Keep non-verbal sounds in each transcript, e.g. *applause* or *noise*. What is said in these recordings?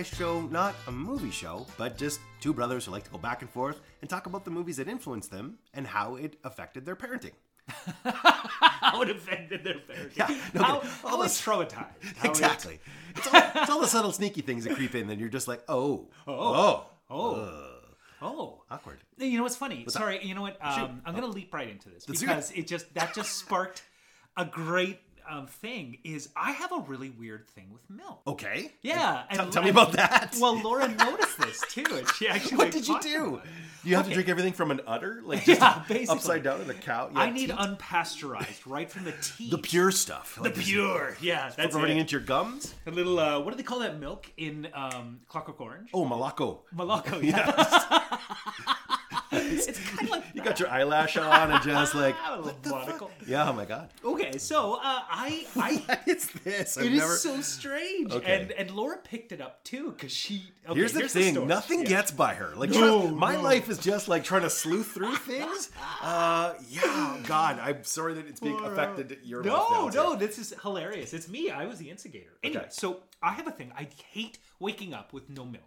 an advice show, not a movie show, but just two brothers who like to go back and forth and talk about the movies that influenced them and how it affected their parenting. *laughs* how it affected their parenting. Yeah, no, how, all how it this- traumatized. How *laughs* it- Exactly. It's all, it's all the subtle, sneaky things that creep in, and you're just like, oh, oh, oh. oh. oh awkward. You know what's funny? Sorry, you know what? Um, I'm gonna leap right into this because it just that just sparked a great um, thing. Is I have a really weird thing with milk. Okay. Yeah, Tell, and- tell me about that. Well, Laura *laughs* noticed this too, and she actually. what did you do? You have Okay. to drink everything from an udder, like *laughs* just Yeah, basically. upside down in the cow. I need teat? unpasteurized right from the teeth. the pure stuff. The like this- pure. Yeah, that's running into your gums. A little. Uh, what do they call that milk in um, Clockwork Orange? Oh, moloko. Moloko. *laughs* Yeah. it's kind of like You got your eyelash on and just like, a little monocle. yeah, oh my god. Okay, so uh, I *laughs* I What is this? I've It is never. so strange, Okay. and and Laura picked it up too because she. Okay, Here's the thing: story. nothing Yeah. gets by her. Like, No, trust- my no. life is just like trying to sleuth through things. Uh, yeah, God, I'm sorry that it's being affected your life No, now, no, this is hilarious. It's me. I was the instigator. Anyway, Okay. so I have a thing. I hate waking up with no milk.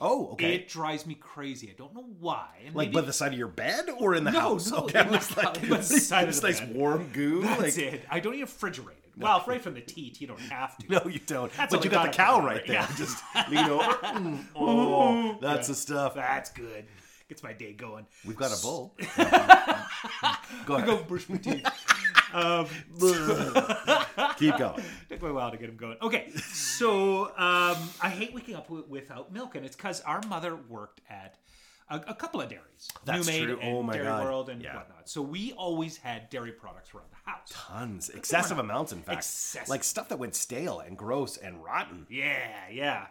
Oh, okay. It drives me crazy. I don't know why. And like maybe- by the side of your bed or in the No, house? no, okay, in I the like, *laughs* by the *laughs* side of it's the nice bed. warm goo. that's like, it. I don't even refrigerate it. Well, right from the teat, you don't have to. No, you don't. That's but you got the cow right there. Yeah. Just lean over. Mm, *laughs* oh, that's the stuff. That's good. Gets my day going. We've got a bowl. *laughs* Go I ahead. go brush my teeth. um, *laughs* Keep going. Took me a while to get him going. Okay, so um, I hate waking up w- without milk, and it's because our mother worked at a, a couple of dairies, That's New Maid true. and Oh my Dairy God. World and Yeah. whatnot. So we always had dairy products around the house. Tons. Excessive amounts, in fact. Excessive. Like stuff that went stale and gross and rotten. Yeah, yeah.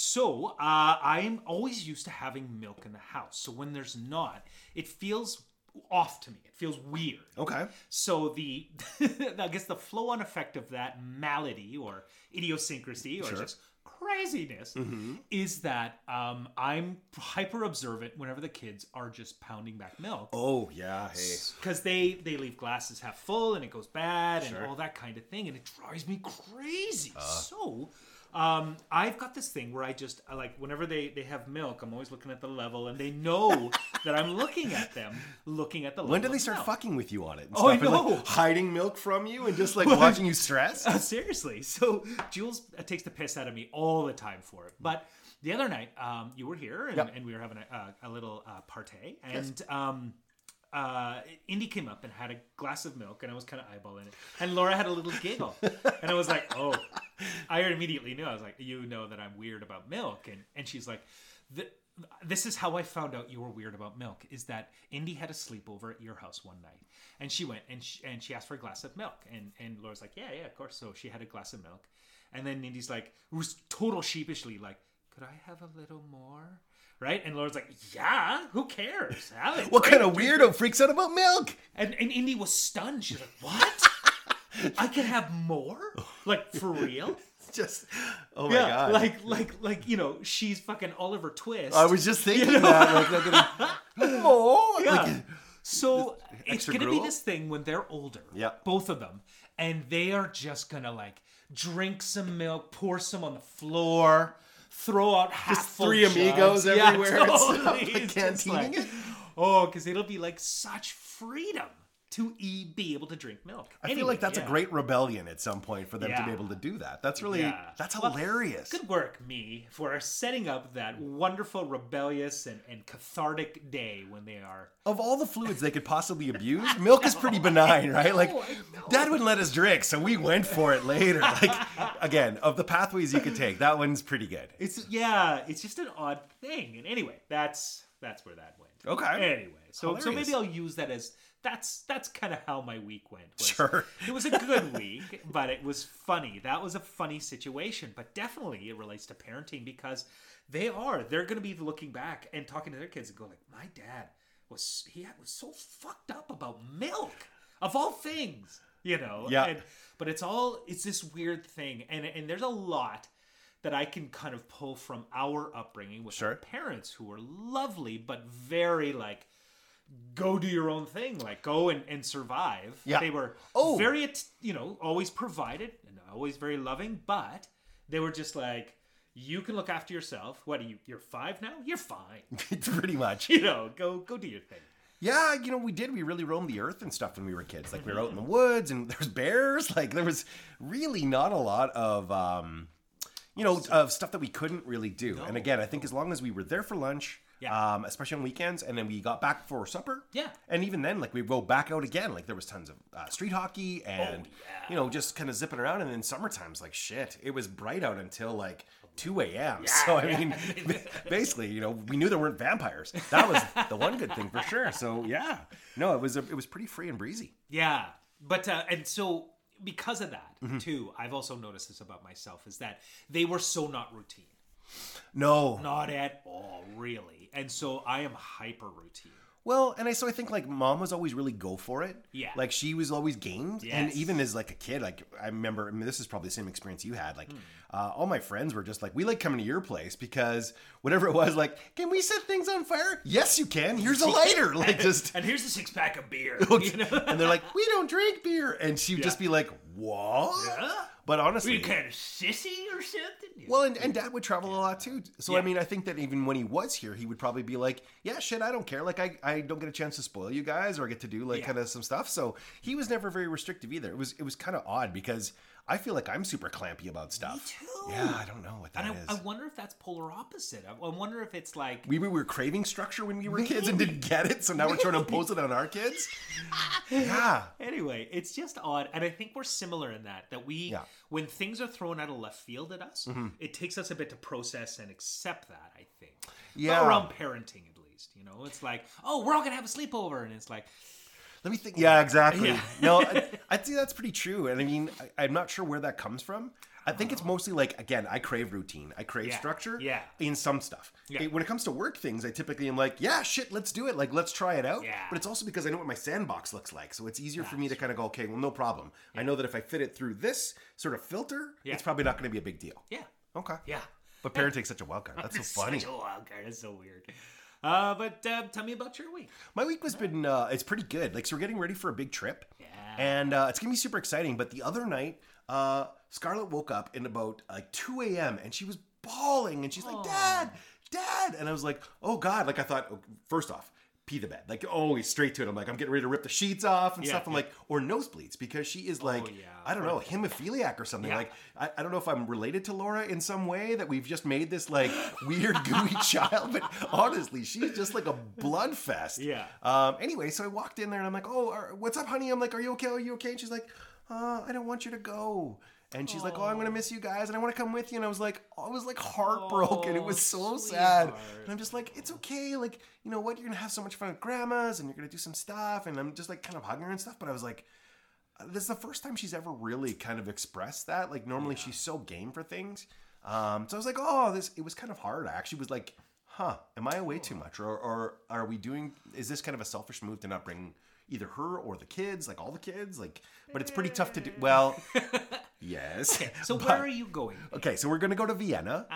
So uh, I'm always used to having milk in the house. So when there's not, it feels off to me. It feels weird. Okay. So the, *laughs* I guess the flow-on effect of that malady or idiosyncrasy or just craziness is that um, I'm hyper observant whenever the kids are just pounding back milk Oh, yeah. Hey. because they they leave glasses half full and it goes bad and all that kind of thing and it drives me crazy so um, I've got this thing where I just I like whenever they they have milk I'm always looking at the level and they know *laughs* that I'm looking at them looking at the level When did they start milk. fucking with you on it? And Oh, I stuff, and, like, hiding milk from you and just like *laughs* watching you stress? Uh, *laughs* seriously. So Jules uh, takes the piss out of me all the time for it. But the other night, um, you were here and, Yep. and we were having a, a, a little uh, party. And um, uh, Indy came up and had a glass of milk, and I was kind of eyeballing it. And Laura had a little giggle. and I was like, oh, I immediately knew. I was like, you know that I'm weird about milk. And, and she's like, "Th- this is how I found out you were weird about milk. Is that Indy had a sleepover at your house one night, and she went and she, and she asked for a glass of milk, and and Laura's like, yeah, yeah, of course. So she had a glass of milk, and then Indy's like, was total sheepishly like, could I have a little more? Right? And Laura's like, yeah, who cares? Have it. What kind of weirdo freaks out about milk? And, and Indy was stunned. She's like, what? I can have more? Like, for real? *laughs* Just, oh my god. like, like, like, you know, she's fucking Oliver Twist. I was just thinking that. Like, gonna, *laughs* oh, Yeah. like, So it's gonna be this thing when they're older. Yeah. Both of them. And they are just gonna like drink some milk, pour some on the floor, throw out half three jugs. amigos Yeah, everywhere stuff, totally. like It's like- it. oh, because it'll be like such freedom to e- be able to drink milk. I feel like that's a great rebellion at some point for them to be able to do that. That's really, Yeah. that's Well, hilarious. Good work, me, for setting up that wonderful, rebellious, and, and cathartic day when they are. Of all the fluids they could possibly *laughs* abuse, milk is pretty benign, right? Like, oh, know. Dad wouldn't let us drink, so we went for it later. *laughs* Like, again, of the pathways you could take, that one's pretty good. It's yeah, it's just an odd thing. And anyway, that's that's where that went. Okay. Anyway, so so maybe I'll use that as that's that's kind of how my week went. was- Sure. It was a good week, but it was funny. That was a funny situation, but definitely it relates to parenting because they are they're going to be looking back and talking to their kids and go like, "My dad was he was so fucked up about milk of all things." You know. Yeah. And, but it's all it's this weird thing and and there's a lot that I can kind of pull from our upbringing with Sure. our parents who were lovely but very like go do your own thing like go and, and survive Yeah. they were Oh. very you know always provided and always very loving but They were just like, you can look after yourself. What are you? You're five now. You're fine. *laughs* Pretty much. You know, go go do your thing. Yeah, you know, we did. We really roamed the earth and stuff when we were kids. Like we were out in the woods and *laughs* there's bears. Like there was really not a lot of um you know, of stuff that we couldn't really do. And again, I think as long as we were there for lunch, Yeah. um, especially on weekends, and then we got back for supper. Yeah. And even then, like we go back out again. Like there was tons of uh, street hockey and Oh, yeah. you know just kind of zipping around. And then summertime's like shit. It was bright out until like two a.m. *laughs* so I yeah. mean, *laughs* basically, you know, we knew there weren't vampires. That was the one good thing for sure. So yeah, no, it was a, it was pretty free and breezy. Yeah, but uh, and so because of that Mm-hmm. too, I've also noticed this about myself is that they were so not routine, No, not at all, really, and so I am hyper routine. Well, and I so I think like mom was always really go for it. Yeah. Like she was always gamed, and even as like a kid, like I remember. I mean, this is probably the same experience you had. Like, uh, all my friends were just like, "We like coming to your place because whatever it was, like, can we set things on fire? Yes, you can. Here's a *laughs* lighter. Like, just And here's a six pack of beer. *laughs* You know? and they're like, we don't drink beer, and she'd just be like, what? Yeah? But honestly, Were you kind of sissy or something? well, and, and dad would travel a lot too. So I mean, I think that even when he was here, he would probably be like, "Yeah, shit, I don't care. Like, I, I don't get a chance to spoil you guys or get to do like Yeah. kind of some stuff." So he was never very restrictive either. It was it was kind of odd because I feel like I'm super clampy about stuff. Me too. Yeah, I don't know what that and is. I, I wonder if that's polar opposite. I, I wonder if it's like we were craving structure when we were kids and didn't get it, so now we're trying to impose it on our kids. *laughs* Yeah. Anyway, it's just odd, and I think we're similar in that that we, Yeah. Mm-hmm. when things are thrown out of left field at us, it takes us a bit to process and accept that. I think, Yeah. around parenting at least, you know, it's like, oh, we're all gonna have a sleepover, and it's like, Let me think. Yeah, exactly. Yeah. no, I, *laughs* I think that's pretty true. And I mean, I, I'm not sure where that comes from. I think it's uh-huh. mostly like again, I crave routine. I crave Yeah. structure. Yeah. In some stuff. Yeah. It- when it comes to work things, I typically am like, yeah, shit, let's do it. Like, let's try it out. Yeah. But it's also because I know what my sandbox looks like, so it's easier for me to kind of go, okay, well, no problem. I know that if I fit it through this sort of filter, Yeah. it's probably not going to be a big deal. yeah, Okay. yeah. But parenting's such a wild card. That's so *laughs* funny. Such a wild card. It's so weird. Uh, but uh, tell me about your week. My week was been uh, it's pretty good. Like so, we're getting ready for a big trip. Yeah. And uh, it's gonna be super exciting. But the other night, uh, Scarlett woke up in about like 2 a.m. and she was bawling and she's like, "Dad, Dad!" And I was like, "Oh God!" Like I thought, oh, first off, pee the bed. Like always straight to it. I'm like, I'm getting ready to rip the sheets off and Yeah, stuff. I'm yeah. like, or nosebleeds because she is like, yeah. I don't know, hemophiliac or something. Like I, I don't know if I'm related to Laura in some way that we've just made this like *laughs* weird gooey child. But honestly, she's just like a blood fest. Yeah. Um, anyway, so I walked in there and I'm like, "Oh, are, what's up, honey?" I'm like, "Are you okay? Are you okay?" And she's like, uh, "I don't want you to go." And she's like, "Oh, I'm gonna miss you guys, and I want to come with you." And I was like, I was like heartbroken. it Oh, was so sad. And I'm just like, "It's okay. Like, you know what? You're gonna have so much fun with grandmas, and you're gonna do some stuff." And I'm just like kind of hugging her and stuff. But I was like, "This is the first time she's ever really kind of expressed that. Like, normally she's so game for things." Um, so I was like, "Oh, this." It was kind of hard. I actually was like, "Huh? Am I away too much, or, or are we doing? Is this kind of a selfish move to not bring?" Either her or the kids, like all the kids, like. But it's pretty tough to do. Well, *laughs* yes. So *laughs* but- where are you going? Okay, so we're gonna go to Vienna.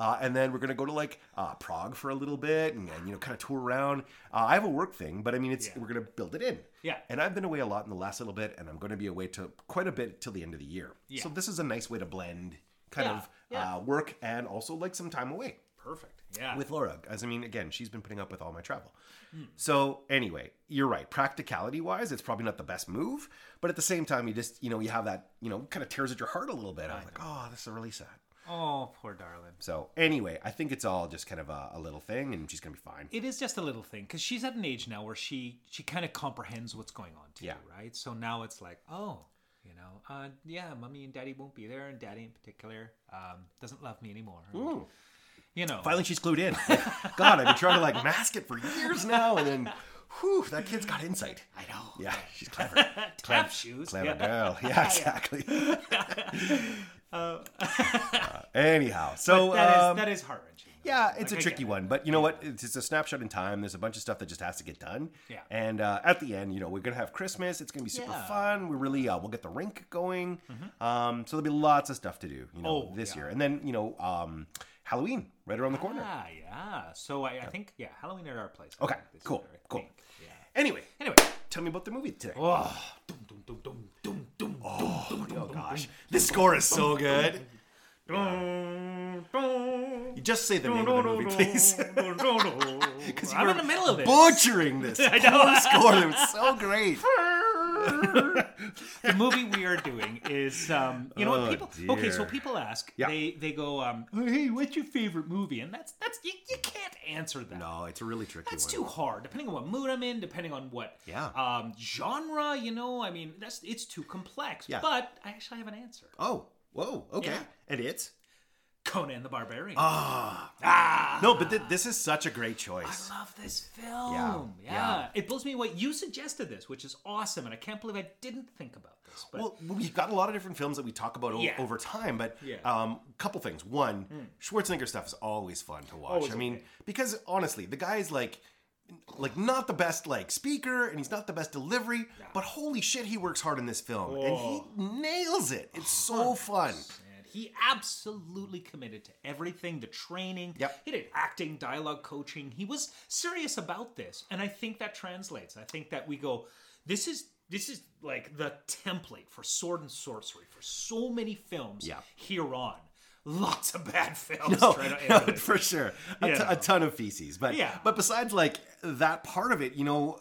Uh, and then we're gonna go to like uh, Prague for a little bit, and, and you know, kind of tour around. Uh, I have a work thing, but I mean, it's Yeah. we're gonna build it in. Yeah. And I've been away a lot in the last little bit, and I'm gonna be away to quite a bit till the end of the year. Yeah. So this is a nice way to blend kind Yeah, of yeah. Uh, work and also like some time away Perfect. Yeah. with Laura. As I mean, again, she's been putting up with all my travel. So anyway, you're right. Practicality wise, it's probably not the best move, but at the same time, you just you know you have that you know kind of tears at your heart a little bit. I'm like, oh, this is really sad. oh, poor darling. So anyway, I think it's all just kind of a, a little thing, and she's gonna be fine. It is just a little thing because she's at an age now where she she kind of comprehends what's going on too, Yeah. right? So now it's like, oh, you know, uh, yeah, mommy and daddy won't be there, and daddy in particular um, doesn't love me anymore. And, You know, Finally, she's clued in. Like, God, I've been trying to like mask it for years now, and then, whew, that kid's got insight. I know. Yeah, she's clever. *laughs* Tap shoes. Clever Yeah. girl. Yeah, exactly. *laughs* Uh, *laughs* anyhow, so That is um, that is heart wrenching. Yeah, it's Like, a I tricky it. one, but you know what? It's, it's a snapshot in time. There's a bunch of stuff that just has to get done. Yeah. And uh, at the end, you know, we're gonna have Christmas. It's gonna be super Yeah. Mm-hmm. fun. We really, uh, we'll get the rink going. Um, so there'll be lots of stuff to do, you know, Oh, this yeah. year. And then, you know, um, Halloween right around the corner. Ah, yeah. So I, I think yeah, Halloween at our place. I Okay, think, this cool, year, I cool. think. Yeah. Anyway, Anyway. tell me about the movie today. Oh, dum, dum, dum, dum, dum, dum, oh gosh, this score is so good. You just say the name of the movie, please. I'm in the middle of it. Butchering this *laughs* I know. whole score. It was so great. *laughs* *laughs* the movie we are doing is um, you know Oh, what people okay so people ask Yeah. they they go um, hey what's your favorite movie and that's that's you, you can't answer that No, it's a really tricky that's one. too hard depending on what mood i'm in depending on what Yeah. um, genre you know i mean that's it's too complex Yeah. but i actually have an answer Oh, whoa, okay. Yeah. And it's? Conan the barbarian Ah. ah No, but th- this is such a great choice. I love this film. Yeah, Yeah, yeah. It blows me away. You suggested this, which is awesome, and I can't believe I didn't think about this. But Well, we've got a lot of different films that we talk about o- over time, but Yeah. um, couple things. One, Schwarzenegger stuff is always fun to watch. Always I mean, okay. because honestly, the guy is like, like not the best like speaker, and he's not the best delivery, but holy shit, he works hard in this film, and he nails it. It's so fun. He absolutely committed to everything the training. Yep. He did acting, dialogue coaching. He was serious about this. And I think that translates. I think that we go, this is. This is like the template for sword and sorcery for so many films Yeah. here on. Lots of bad films. No, to *laughs* no, for sure, a, t- a ton of feces. But Yeah. but besides like that part of it, you know,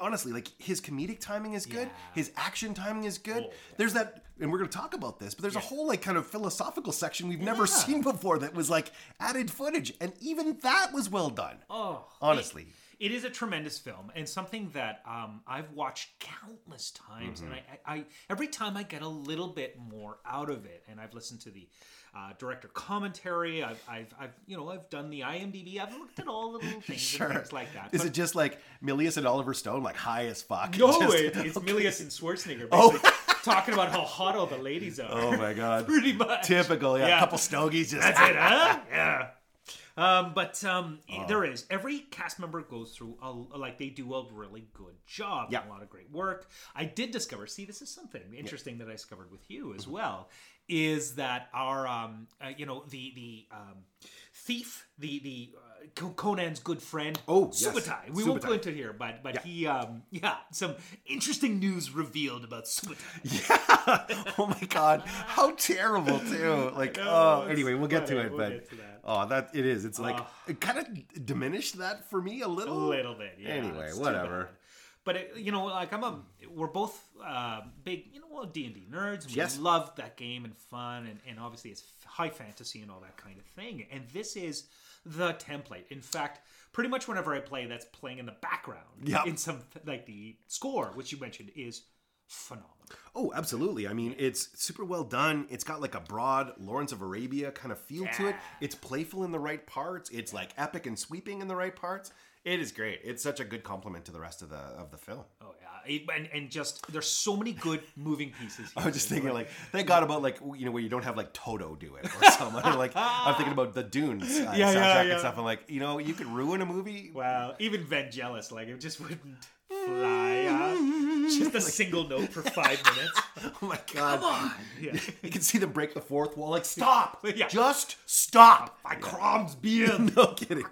honestly, like his comedic timing is good, Yeah. his action timing is good. Oh, There's that, and we're gonna talk about this, but there's a whole like kind of philosophical section we've never Yeah. seen before that was like added footage, and even that was well done. Oh, Honestly. it- it is a tremendous film and something that um, I've watched countless times, and I, I, I every time I get a little bit more out of it. And I've listened to the uh, director commentary. I've, I've, I've, you know, I've done the IMDb. I've looked at all the little *laughs* things Sure. and things like that. Is But it just like Milius and Oliver Stone, like high as fuck? no, Just- it, *laughs* it's Milius and Schwarzenegger Oh. talking about how hot all the ladies are. Oh my god. *laughs* Pretty much. Typical, yeah. Yeah. A couple stogies just That's it, huh? Yeah. Um, but um, Oh. there is every cast member goes through a, like they do a really good job, Yeah. a lot of great work. I did discover. See, this is something interesting that I discovered with you Mm-hmm. as well. Is that our um, uh, you know the the um, thief, the the uh, Conan's good friend, Oh, yes. Subotai. We won't go into here, but but Yeah. he um, yeah, some interesting news revealed about Subotai. *laughs* Yeah. oh my god. How terrible too. *laughs* Like know, oh anyway, we'll get to it, We'll but get to that. oh that it is. It's like Ah. it kind of diminished that for me a little A little. bit, yeah. Anyway, whatever. But it, you know, like I'm a, we're both uh, big, you know, D and D nerds. We Yes. love that game and fun, and, and obviously it's high fantasy and all that kind of thing. And this is the template. In fact, pretty much whenever I play, that's playing in the background. In some like the score, which you mentioned, is phenomenal. Oh, absolutely. I mean, it's super well done. It's got like a broad Lawrence of Arabia kind of feel to it. Yeah. It's playful in the right parts. It's like epic and sweeping in the right parts. It is great. It's such a good compliment to the rest of the of the film. Oh yeah, It- and and just there's so many good moving pieces. *laughs* I was just thinking, like, thank God about like you know where you don't have like Toto do it or *laughs* someone. like I'm thinking about the Dunes uh, *laughs* Yeah, soundtrack yeah, yeah. and stuff. I'm like, you know, you could ruin a movie. Wow, even Vangelis, like it just wouldn't fly. Uh, *laughs* just a single note for five minutes. *laughs* Oh my God! Come on. *laughs* Yeah. You can see them break the fourth wall. Like, stop! Yeah. Just stop! My Crom's beard. no kidding.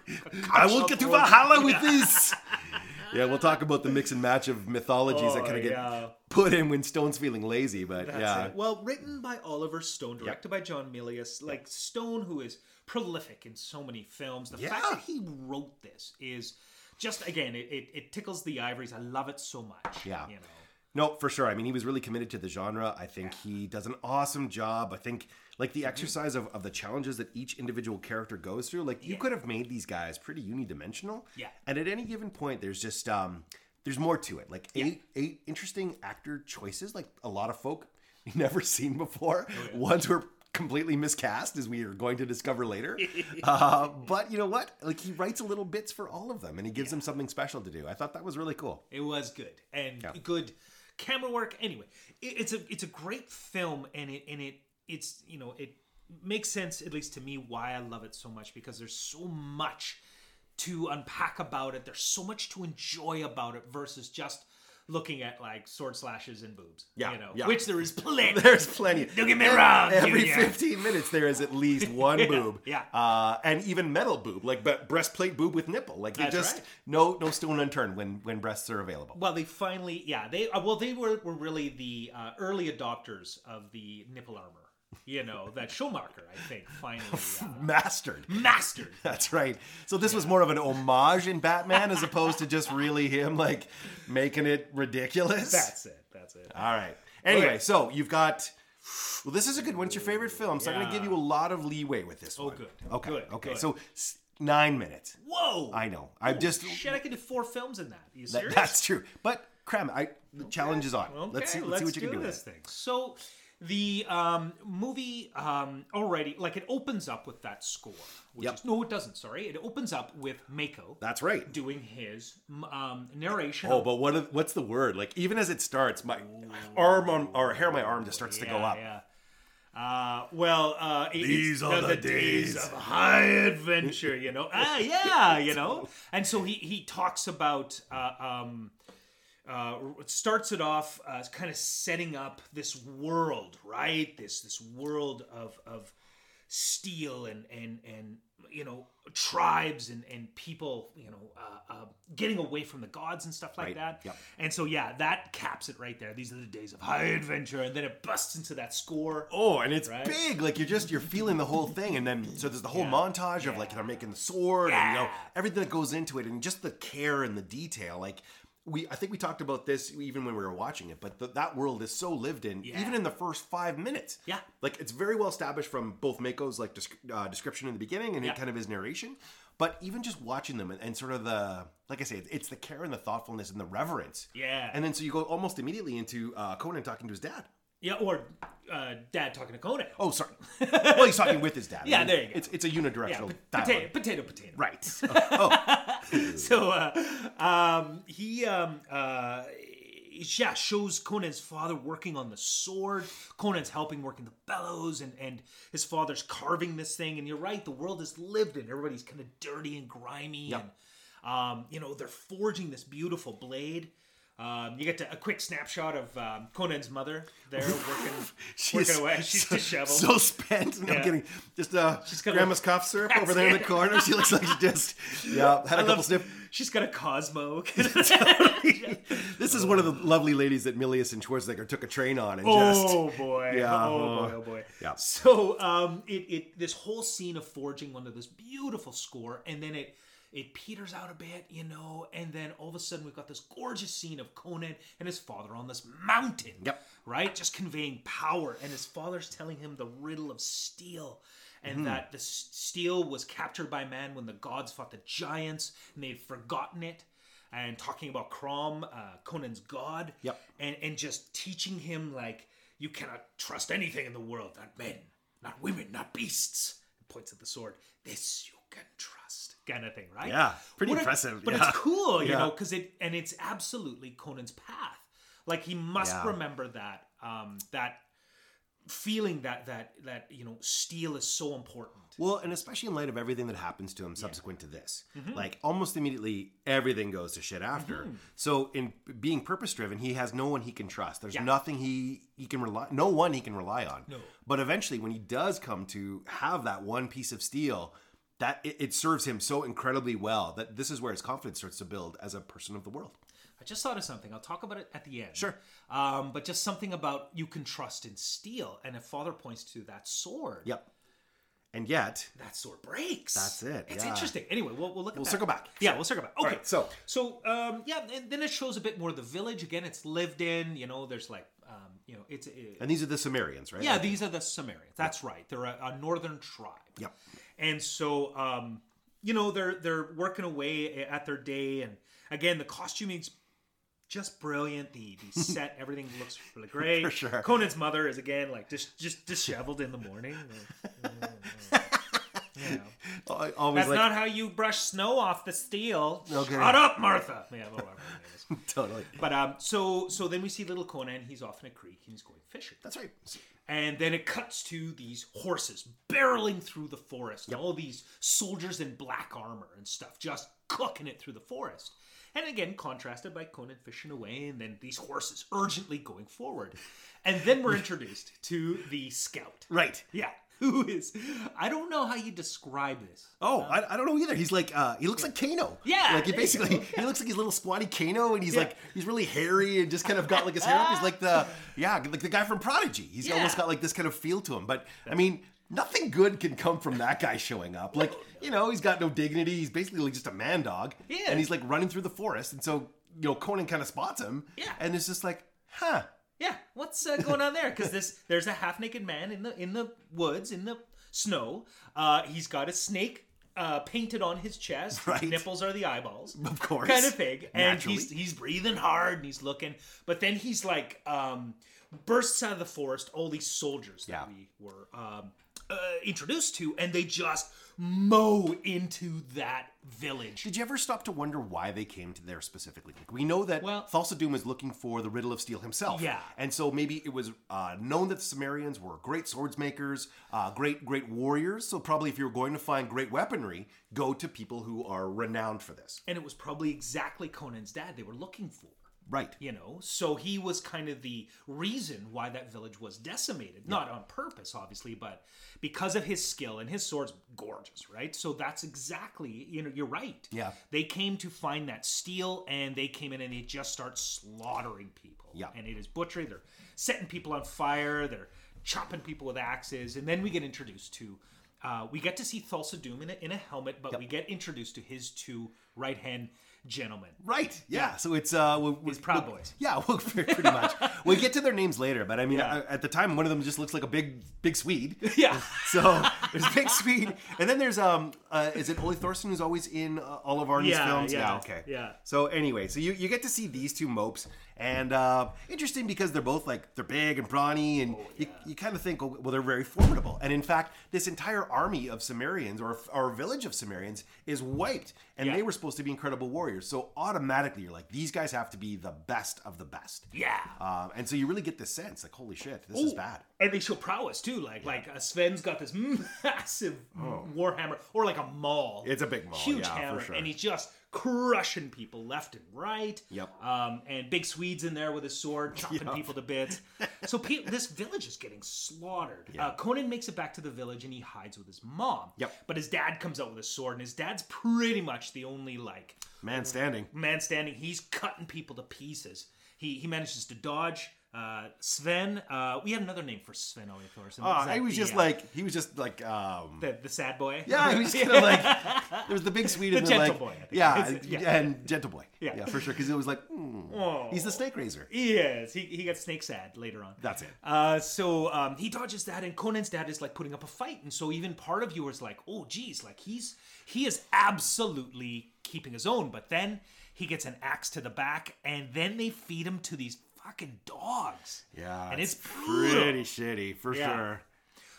I will get to Valhalla with this. yeah, we'll talk about the mix and match of mythologies that Oh, kind of get yeah. put in when Stone's feeling lazy. But That's yeah, it. Well, written by Oliver Stone, directed by John Milius. Like Stone, who is prolific in so many films. The fact that he wrote this is just again, it, it, it tickles the ivories. I love it so much. Yeah. You know. No, for sure. I mean, he was really committed to the genre. I think he does an awesome job. I think, like, Mm-hmm. the exercise of, of the challenges that each individual character goes through, like, you Yeah. could have made these guys pretty unidimensional. Yeah. And at any given point, there's just, um, there's more to it. Like, eight, eight interesting actor choices, like, a lot of folk *laughs* never seen before. Oh, Ones were completely miscast, as we are going to discover later. *laughs* uh, but you know what? Like, he writes a little bits for all of them, and he gives them something special to do. I thought that was really cool. It was good and good camera work. Anyway, it, it's a it's a great film, and it and it it's you know it makes sense at least to me why I love it so much because there's so much to unpack about it. There's so much to enjoy about it versus just looking at like sword slashes and boobs. Yeah, you know, yeah. which there is *laughs* plenty. There's plenty. Don't get me wrong, Every Junior. 15 minutes, there is at least *laughs* one boob. yeah. Uh, and even metal boob, like be- breastplate boob with nipple. Like, you That's just right. no no stone unturned when when breasts are available. Well, they finally, yeah, they uh, well they were were really the uh, early adopters of the nipple armor. You know, that Schumacher, I think, finally *laughs* uh, Mastered. mastered. *laughs* That's right. So this was more of an homage in Batman as *laughs* opposed to just really him like making it ridiculous. That's it. That's it. All right. Anyway, Okay. so you've got. Well, this is a good one. It's your favorite film, so I'm going to give you a lot of leeway with this one. good. Okay. Good, Okay. good. So nine minutes. Whoa! I know. I'm just. Shit, I could do four films in that. Are you that- that's true. But Cram, I the challenge is on. Okay, let's see. Let's, see what you can do. this with it. thing. So the um, movie um, already, like, it opens up with that score. Which Yep. is, no, it doesn't. Sorry, it opens up with Mako That's right. doing his um, narration. Oh, but what? What's the word? Like even as it starts, my arm on or hair on my arm just starts to go up. Yeah. Uh, well, uh, it- These are the days. of high adventure, you know. ah, yeah, you know. And so he he talks about uh, um, uh, it starts it off uh, kind of setting up this world, right? This this world of of steel and and and you know tribes and and people you know uh, uh, getting away from the gods and stuff like Right. that Yep. and so yeah that caps it right there these are the days of high adventure and then it busts into that score Oh, and it's Right? big. Like you're just you're feeling the whole thing, and then so there's the whole Yeah. montage of like they're making the sword, and you know everything that goes into it, and just the care and the detail. Like we, I think we talked about this even when we were watching it, but th that world is so lived in, Yeah. even in the first five minutes. Yeah. like it's very well established from both Mako's like uh, description in the beginning and Yeah. kind of his narration. But even just watching them and, and sort of the, like I say, it's, it's the care and the thoughtfulness and the reverence. Yeah. And then so you go almost immediately into uh, Conan talking to his dad. Yeah or uh, dad talking to conan Oh, sorry. *laughs* well, he's talking with his dad. Yeah, there you go. It's it's a yeah unidirectional dialogue. potato potato potato Right. *laughs* Oh, *laughs* so uh, um, he um, uh, yeah shows Conan's father working on the sword. Conan's helping working the bellows, and and his father's carving this thing. And you're right, the world is lived in. Everybody's kind of dirty and grimy, Yep. and um, you know they're forging this beautiful blade. Um, you get to, a quick snapshot of um, Conan's mother there *laughs* working, *laughs* working away. She's so, disheveled. so spent. No Yeah. I'm kidding. Just uh, she's got a- grandma's cough syrup over there in the corner. She looks like she just *laughs* yeah had a couple sniff. She's got a Cosmo. This is one of the lovely ladies that Milius and Schwarzenegger took a train on and just Oh boy! Yeah. Oh boy! Oh boy! Yeah. So um, it it this whole scene of forging one of this beautiful score, and then it it peters out a bit, you know, and then all of a sudden we've got this gorgeous scene of Conan and his father on this mountain. Yep. Right, just conveying power, and his father's telling him the riddle of steel. And Mm-hmm. that the steel was captured by man when the gods fought the giants, and they'd forgotten it. And talking about Crom, uh, Conan's god, Yep. and and just teaching him like you cannot trust anything in the world, not men, not women, not beasts. And points at the sword. This you can trust, kind of thing, right? Yeah, pretty What a- impressive, but yeah. it's cool, you Yeah. know, because it and it's absolutely Conan's path. Like he must Yeah. remember that um, that feeling that that that you know steel is so important. Well, and especially in light of everything that happens to him subsequent to this, Mm-hmm. like almost immediately everything goes to shit after. So in being purpose driven, he has no one he can trust. There's nothing he he can rely, no one he can rely on. No. But eventually, when he does come to have that one piece of steel, that it, it serves him so incredibly well that this is where his confidence starts to build as a person of the world. I just thought of something. I'll talk about it at the end. Sure. Um, but just something about you can trust in steel, and if Father points to that sword, Yep. And yet, that sword breaks. That's it, It's yeah. interesting. Anyway, we'll, we'll look at We'll that. circle back. Yeah, we'll circle back. Okay. right, so- so um, yeah, and then it shows a bit more of the village. Again, it's lived in. You know, there's like um, you know, it's it, and these are the Cimmerians, right? yeah, Like- these are the Cimmerians. That's right. They're a, a northern tribe. Yep. And so, um, you know, they're they're working away at their day, and again, the costuming's just brilliant. The the *laughs* set, everything looks really great. For sure. Conan's mother is again like just just disheveled in the morning. you know. *laughs* Always That's like not how you brush snow off the steel. Okay. Shut up, Martha. Yeah, whatever *laughs* totally. But um, so so then we see little Conan. He's off in a creek and he's going fishing. That's right. And then it cuts to these horses barreling through the forest. All these soldiers in black armor and stuff just cooking it through the forest. And again, contrasted by Conan fishing away, and then these horses urgently going forward. And then we're *laughs* introduced to the scout. Right. Yeah. *laughs* who is I don't know how you describe this. Oh, I, I don't know either. He's like uh, he looks like Kano. Yeah, like he basically he looks like he's little squatty Kano, and he's Yeah. like he's really hairy and just kind of got like his hair up. He's like the *laughs* yeah, like the guy from Prodigy. He's Yeah. almost got like this kind of feel to him. But I mean, nothing good can come from that guy showing up. Like you know, he's got no dignity. He's basically like just a man dog. Yeah. and he's like running through the forest, and so you know Conan kind of spots him. Yeah. and it's just like, huh. Yeah, what's uh, going on there? Because this there's a half naked man in the in the woods in the snow. Uh, he's got a snake uh, painted on his chest. Right. nipples are the eyeballs. Of course. kind of thing. And Naturally. he's he's breathing hard and he's looking, but then he's like um, bursts out of the forest. All these soldiers that Yeah. we were um, uh, introduced to, and they just mow into that village. Did you ever stop to wonder why they came to there specifically? Like, we know that Well- Thulsa Doom is looking for the Riddle of Steel himself. Yeah. And so maybe it was uh, known that the Cimmerians were great swords makers, uh, great, great warriors. So probably if you're going to find great weaponry, go to people who are renowned for this. And it was probably exactly Conan's dad they were looking for. Right. you know so he was kind of the reason why that village was decimated. Not on purpose obviously but because of his skill and his sword's gorgeous right? So that's exactly you know you're right. Yeah. they came to find that steel and they came in and they just start slaughtering people. Yeah. and it is butchery. They're setting people on fire. They're chopping people with axes. And then we get introduced to uh, we get to see Thulsa Doom in a, in a helmet, but we get introduced to his two right hand gentlemen. Right. Yeah. So it's uh, we, we, His Proud we- Boys. *laughs* Yeah, well, pretty much. *laughs* we get to their names later, but I mean, Yeah. uh, at the time, one of them just looks like a big, big Swede. *laughs* Yeah. So there's Big Swede, and then there's um, uh, is it Ole Thorsen who's always in uh, all of Arnie's Yeah, films? yeah, okay, yeah. So anyway, so you, you get to see these two mopes, and uh, interesting because they're both like they're big and brawny, and you, you kind of think, oh, well, they're very formidable. And in fact, this entire army of Cimmerians or or village of Cimmerians is wiped, and Yeah. they were supposed to be incredible warriors. So automatically, you're like, these guys have to be the best of the best. Yeah. Um, and so you really get this sense, like, holy shit, this is bad. And they show prowess too. Like like uh, Sven's got this *laughs* massive warhammer or like a maul. Oh. It's a big maul, huge yeah, for hammer, sure. and he's just crushing people left and right. Yep. Um, and Big Swede's in there with his sword, *laughs* chopping Yep. people to bits. So pe- this village is getting slaughtered. Uh, Conan makes it back to the village and he hides with his mom. Yep. But his dad comes out with a sword, and his dad's pretty much the only like Man standing. man standing. He's cutting people to pieces. He he manages to dodge. Uh, Sven, uh, we had another name for Sven Ole Thorsen. Oh, that? he was The, just uh, like he was just like um the, the sad boy. yeah he was *laughs* kind of like there was the big sweet *laughs* The and gentle like boy, I think. yeah, and- Yeah. and gentle boy Yeah. yeah for sure because it was like mm, Oh. he's the snake raiser He is. He, he got snake sad later on. that's it Uh, so um, he dodges that, and Conan's dad is like putting up a fight, and so even part of you is like, "Oh, geez, like he's he is absolutely keeping his own." But then he gets an axe to the back, and then they feed him to these fucking dogs. yeah and it's, pretty shitty for Yeah. sure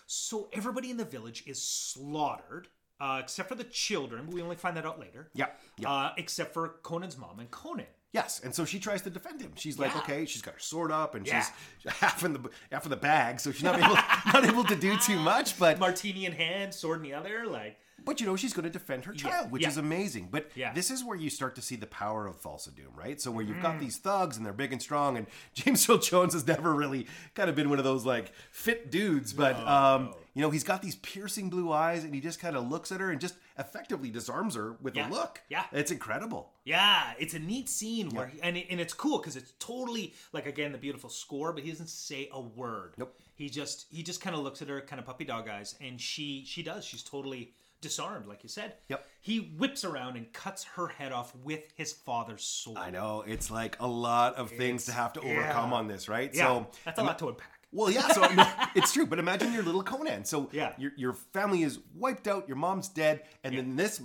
So everybody in the village is slaughtered, uh, except for the children. But we only find that out later. Yeah, yeah. Uh, except for Conan's mom and Conan. Yes, and so she tries to defend him. She's like, Yeah. okay, she's got her sword up, and Yeah. she's *laughs* half in the half in the bag, so she's not able *laughs* not able to do too *laughs* much. But Martini in hand, sword in the other. Like, But you know, she's going to defend her child, which yeah. is amazing. But Yeah. this is where you start to see the power of Thulsa Doom, right? So where you've Mm. got these thugs and they're big and strong, and *laughs* James Earl Jones has never really kind of been one of those like fit dudes, but um, you know, he's got these piercing blue eyes, and he just kind of looks at her and just effectively disarms her with Yeah. a look. Yeah. it's incredible. yeah, it's a neat scene where, he, and it, and it's cool because it's totally like again the beautiful score, but he doesn't say a word. Nope. He just he just kind of looks at her, kind of puppy dog eyes, and she she does. She's totally disarmed, like you said. Yep. He whips around and cuts her head off with his father's sword. I know it's like a lot of things to have to overcome on this, right? Yeah, So that's a lot to unpack. Well, yeah, so no, *laughs* it's true. But imagine your little Conan. So Yeah. your your family is wiped out. Your mom's dead, and then this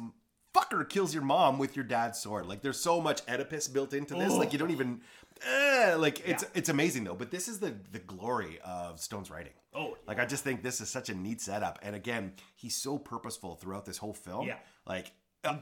fucker kills your mom with your dad's sword. Like there's so much Oedipus built into this. Like you don't even. Eh, like it's Yeah. it's amazing though. But this is the the glory of Stone's writing. Oh, Like I just think this is such a neat setup, and again, he's so purposeful throughout this whole film. Yeah. like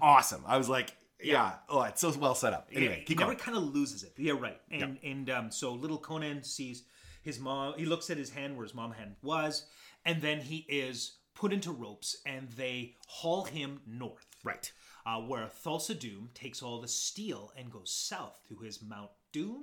awesome. I was like, yeah, oh, it's so well set up. Anyway, he keep never kind of loses it. Yeah, right. And and um, so little Conan sees his mom. He looks at his hand where his mom hand was, and then he is put into ropes, and they haul him north. Right. Uh, where Thulsa Doom takes all the steel and goes south to his Mount Doom.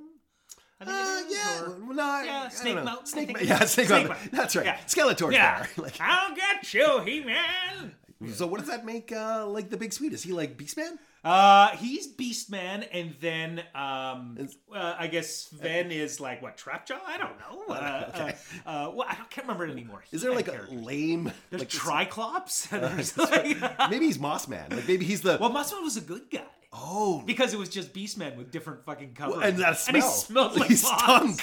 I think Uh, it is, yeah, or- well, no, I- Yeah, Snake. Mountain, Snake, it yeah. Snake, Snake Mountain. That's right. Yeah. Skeletor's Yeah. Like, I'll get you, He Man. so what does that make uh, like the big sweet? Is he like Beastman? Uh, he's Beastman, and then um, uh, I guess Sven is like what Trapjaw? I don't know. *laughs* Uh, Okay. uh, uh, well, I can't remember it anymore. Is there like a lame? There's like, Triclops. and *laughs* there's *laughs* like, maybe he's Mossman. Like maybe he's the well, Mossman was a good guy oh, because it was just Beastman with different fucking covers. and that smell. And he smelled like he stunk.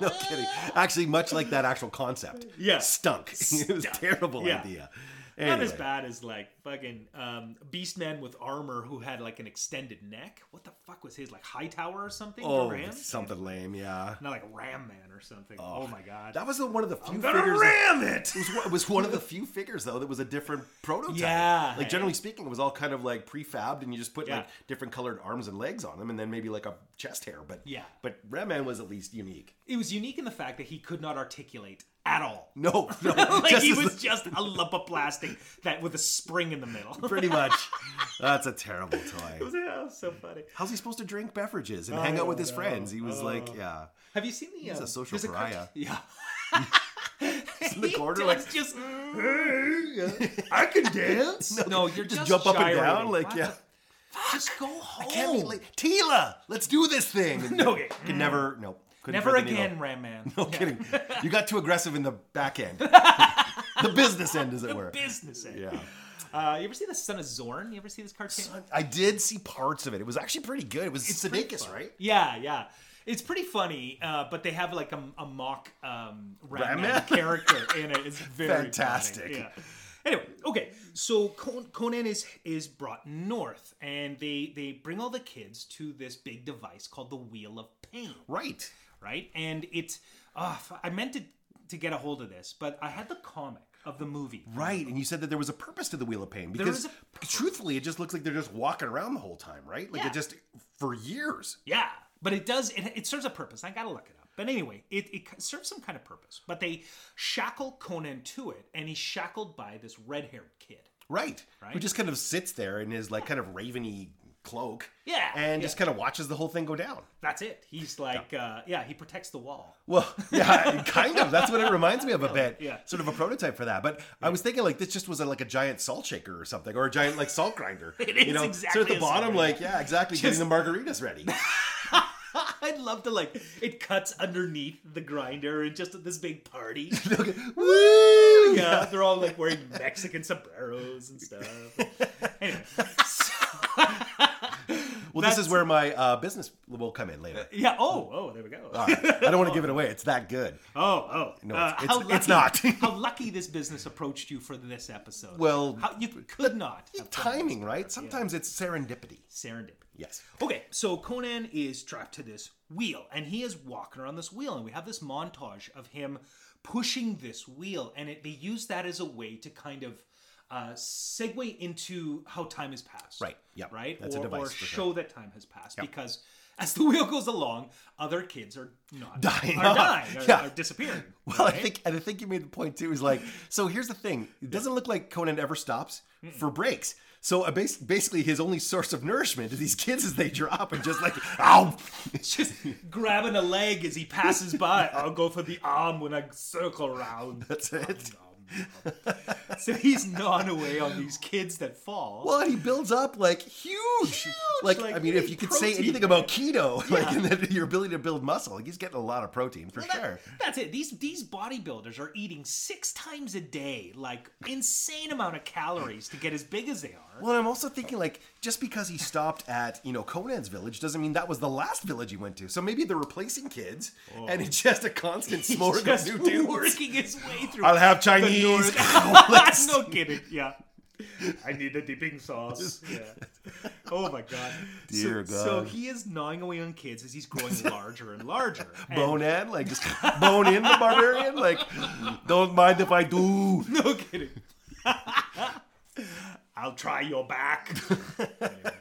no kidding. Actually, much like that actual concept. Yeah. stunk. it was a terrible Yeah. idea. Not as bad as like fucking um, Beastman with armor who had like an extended neck. What the fuck was his like High Tower or something? Oh, something lame. Yeah. Not like Ram Man or something. Oh, my god. That was one of the few I'm gonna figures. that- ram it. It was, one- it was one of the few figures though that was a different prototype. Yeah. Like generally speaking, it was all kind of like prefabbed, and you just put Yeah. like different colored arms and legs on them, and then maybe like a chest hair. But Yeah. But Ram Man was at least unique. It was unique in the fact that he could not articulate at all. *laughs* No, no, *laughs* like just he was the- just a lump of plastic that with a spring in the middle. *laughs* pretty much. That's a terrible toy. it was so funny. How's he supposed to drink beverages and hang out with his know. friends? He was like, yeah. Have you seen the? He's a um, social pariah. cart- yeah. in the He corner, like- just I can dance. no, you're just just, jump up and down, like What yeah. Just go home. I Can't be like Tila. Let's do this thing. No, okay. could never. No, couldn't Never thread the needle. again, Ram Man. *laughs* No kidding. You got too aggressive in the back end. *laughs* the business end, as it were. The business. end. Yeah. Uh, you ever see the Son of Zorn? You ever see this cartoon? I did see parts of it. It was actually pretty good. It was Sudeikis, right? Yeah, yeah. It's pretty funny, uh, but they have like a, a mock um, Ram Man character in it. It's very funny. Fantastic. Yeah. Anyway, okay, so Conan is is brought north, and they they bring all the kids to this big device called the Wheel of Pain, Right. Right? And it's uh, I meant to to get a hold of this, but I had the comic of the movie. Right. And you said that there was a purpose to the Wheel of Pain because truthfully, it just looks like they're just walking around the whole time, right? Like Yeah. it just for years. Yeah, but it does. It, it serves a purpose. I gotta look it up. But anyway, it, it serves some kind of purpose. But they shackle Conan to it, and he's shackled by this red-haired kid. Right. Right. Who just kind of sits there and is like kind of raveny cloak. Yeah, And yeah. just kind of watches the whole thing go down. That's it. He's like, yeah, uh, yeah he protects the wall. Well, *laughs* yeah, kind of. That's what it reminds me of a bit. Yeah. Sort of a prototype for that. But I was thinking like this just was a, like a giant salt shaker or something, or a giant like salt grinder. *laughs* It you is know, exactly So at the bottom, like yeah, exactly, getting the margaritas ready. *laughs* I'd love to like it cuts underneath the grinder and just at this big party. Woo! Yeah, they're all like wearing Mexican sombreros and stuff. Anyway, Well, this is where my uh, business will come in later. yeah. Oh, oh, there we go. Right. I don't want to give it away. It's that good. *laughs* Oh, oh. No, Uh, it's- how it's- it's not. *laughs* how lucky this business approached you for this episode. Well, how, you could not. Timing, right? Sometimes it's serendipity. Serendipity. Yes. Okay, so Conan is strapped to this wheel, and he is walking around this wheel, and we have this montage of him pushing this wheel, and it, they use that as a way to kind of uh, segue into how time has passed. Right, yep. Right. That's a or, device or show sure. that time has passed because. As the *laughs* wheel goes along, other kids are not Dying are dying, are, Yeah. are disappearing. *laughs* Well, I think, and I think you made the point too. Is like, so here's the thing: it doesn't look like Conan ever stops for breaks. So uh, bas- basically, his only source of nourishment is these kids as they drop and just like, *laughs* ow, just grabbing a leg as he passes by. I'll go for the arm when I circle around. that's it. *laughs* So he's gnawing away on these kids that fall. Well, and he builds up like huge. Like, like, I mean, if you could say anything about keto, *laughs* like and then your ability to build muscle, like he's getting a lot of protein for That- sure. That's it. These these bodybuilders are eating six times a day, like insane amount of calories to get as big as they are. Well, I'm also thinking like just because he stopped at you know Conan's village doesn't mean that was the last village he went to. So maybe they're replacing kids, oh. and it's just a constant smorgasbord of new dudes. working his way through. I'll have Chinese. North- *laughs* *laughs* no kidding. Yeah. I need a dipping sauce. Yeah. Oh my god. Dear so, So he is gnawing away on kids as he's growing *laughs* larger and larger. And- bone in, like just bone in the barbarian. Like, don't mind if I do. No kidding. I'll try your back. Anyway. *laughs* *laughs*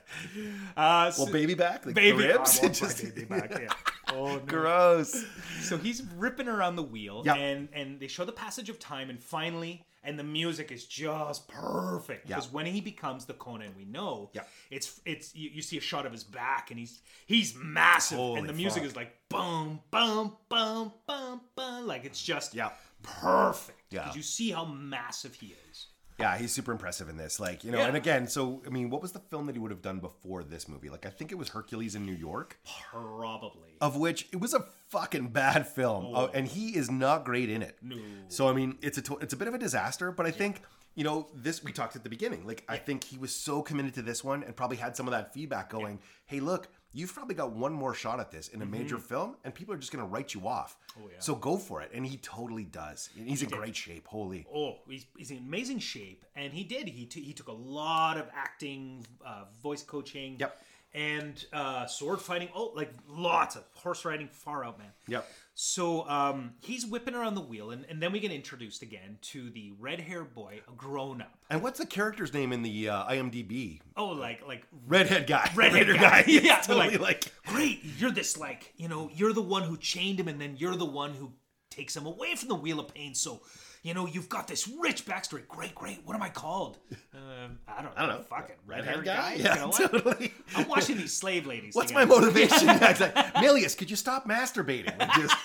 Uh, so, Well, baby back, like baby, ribs. *laughs* I Just- baby back. Yeah. Oh no. Gross. So he's ripping around the wheel, Yeah. and and they show the passage of time, and finally, and the music is just perfect because when he becomes the Conan we know, Yeah. it's it's you, you see a shot of his back, and he's he's massive, Holy and the music fuck. is like boom, boom, boom, boom, boom, like it's just Yeah. perfect. Yeah. you see how massive he is. Yeah, he's super impressive in this. Like, you know, Yeah. and again, so I mean, what was the film that he would have done before this movie? Like, I think it was Hercules in New York, Probably. of which it was a fucking bad film, uh, oh, and he is not great in it. No. So I mean, it's a to- it's a bit of a disaster, but I think you know this. We talked at the beginning. Like, I think he was so committed to this one, and probably had some of that feedback going. Hey, look. You've probably got one more shot at this in a major film, and people are just going to write you off. Mm-hmm. Oh, yeah. So go for it, and he totally does. And he's in great shape. Holy, Oh, he's, he's in amazing shape, and he did. He t- he took a lot of acting, uh, voice coaching, Yep. and uh, sword fighting. Oh, like lots of horse riding, far out, man. Yep. So um, he's whipping around the wheel, and, and then we get introduced again to the red haired boy, a grown up. And what's the character's name in the uh, IMDb? Oh, like like Redhead guy. *laughs* Redhead Redhead guy. Yeah, *laughs* Yeah, totally like- like. great. You're this like you know you're the one who chained him, and then you're the one who takes him away from the wheel of pain. So. You know, you've got this rich backstory. Great, great. What am I called? *laughs* Um, I don't know. I don't know. Fuck it. Redhead guy? You Yeah, know what? totally. I'm watching these slave ladies. What's my motivation? Yeah, *laughs* it's like, Milius, could you stop masturbating? Like just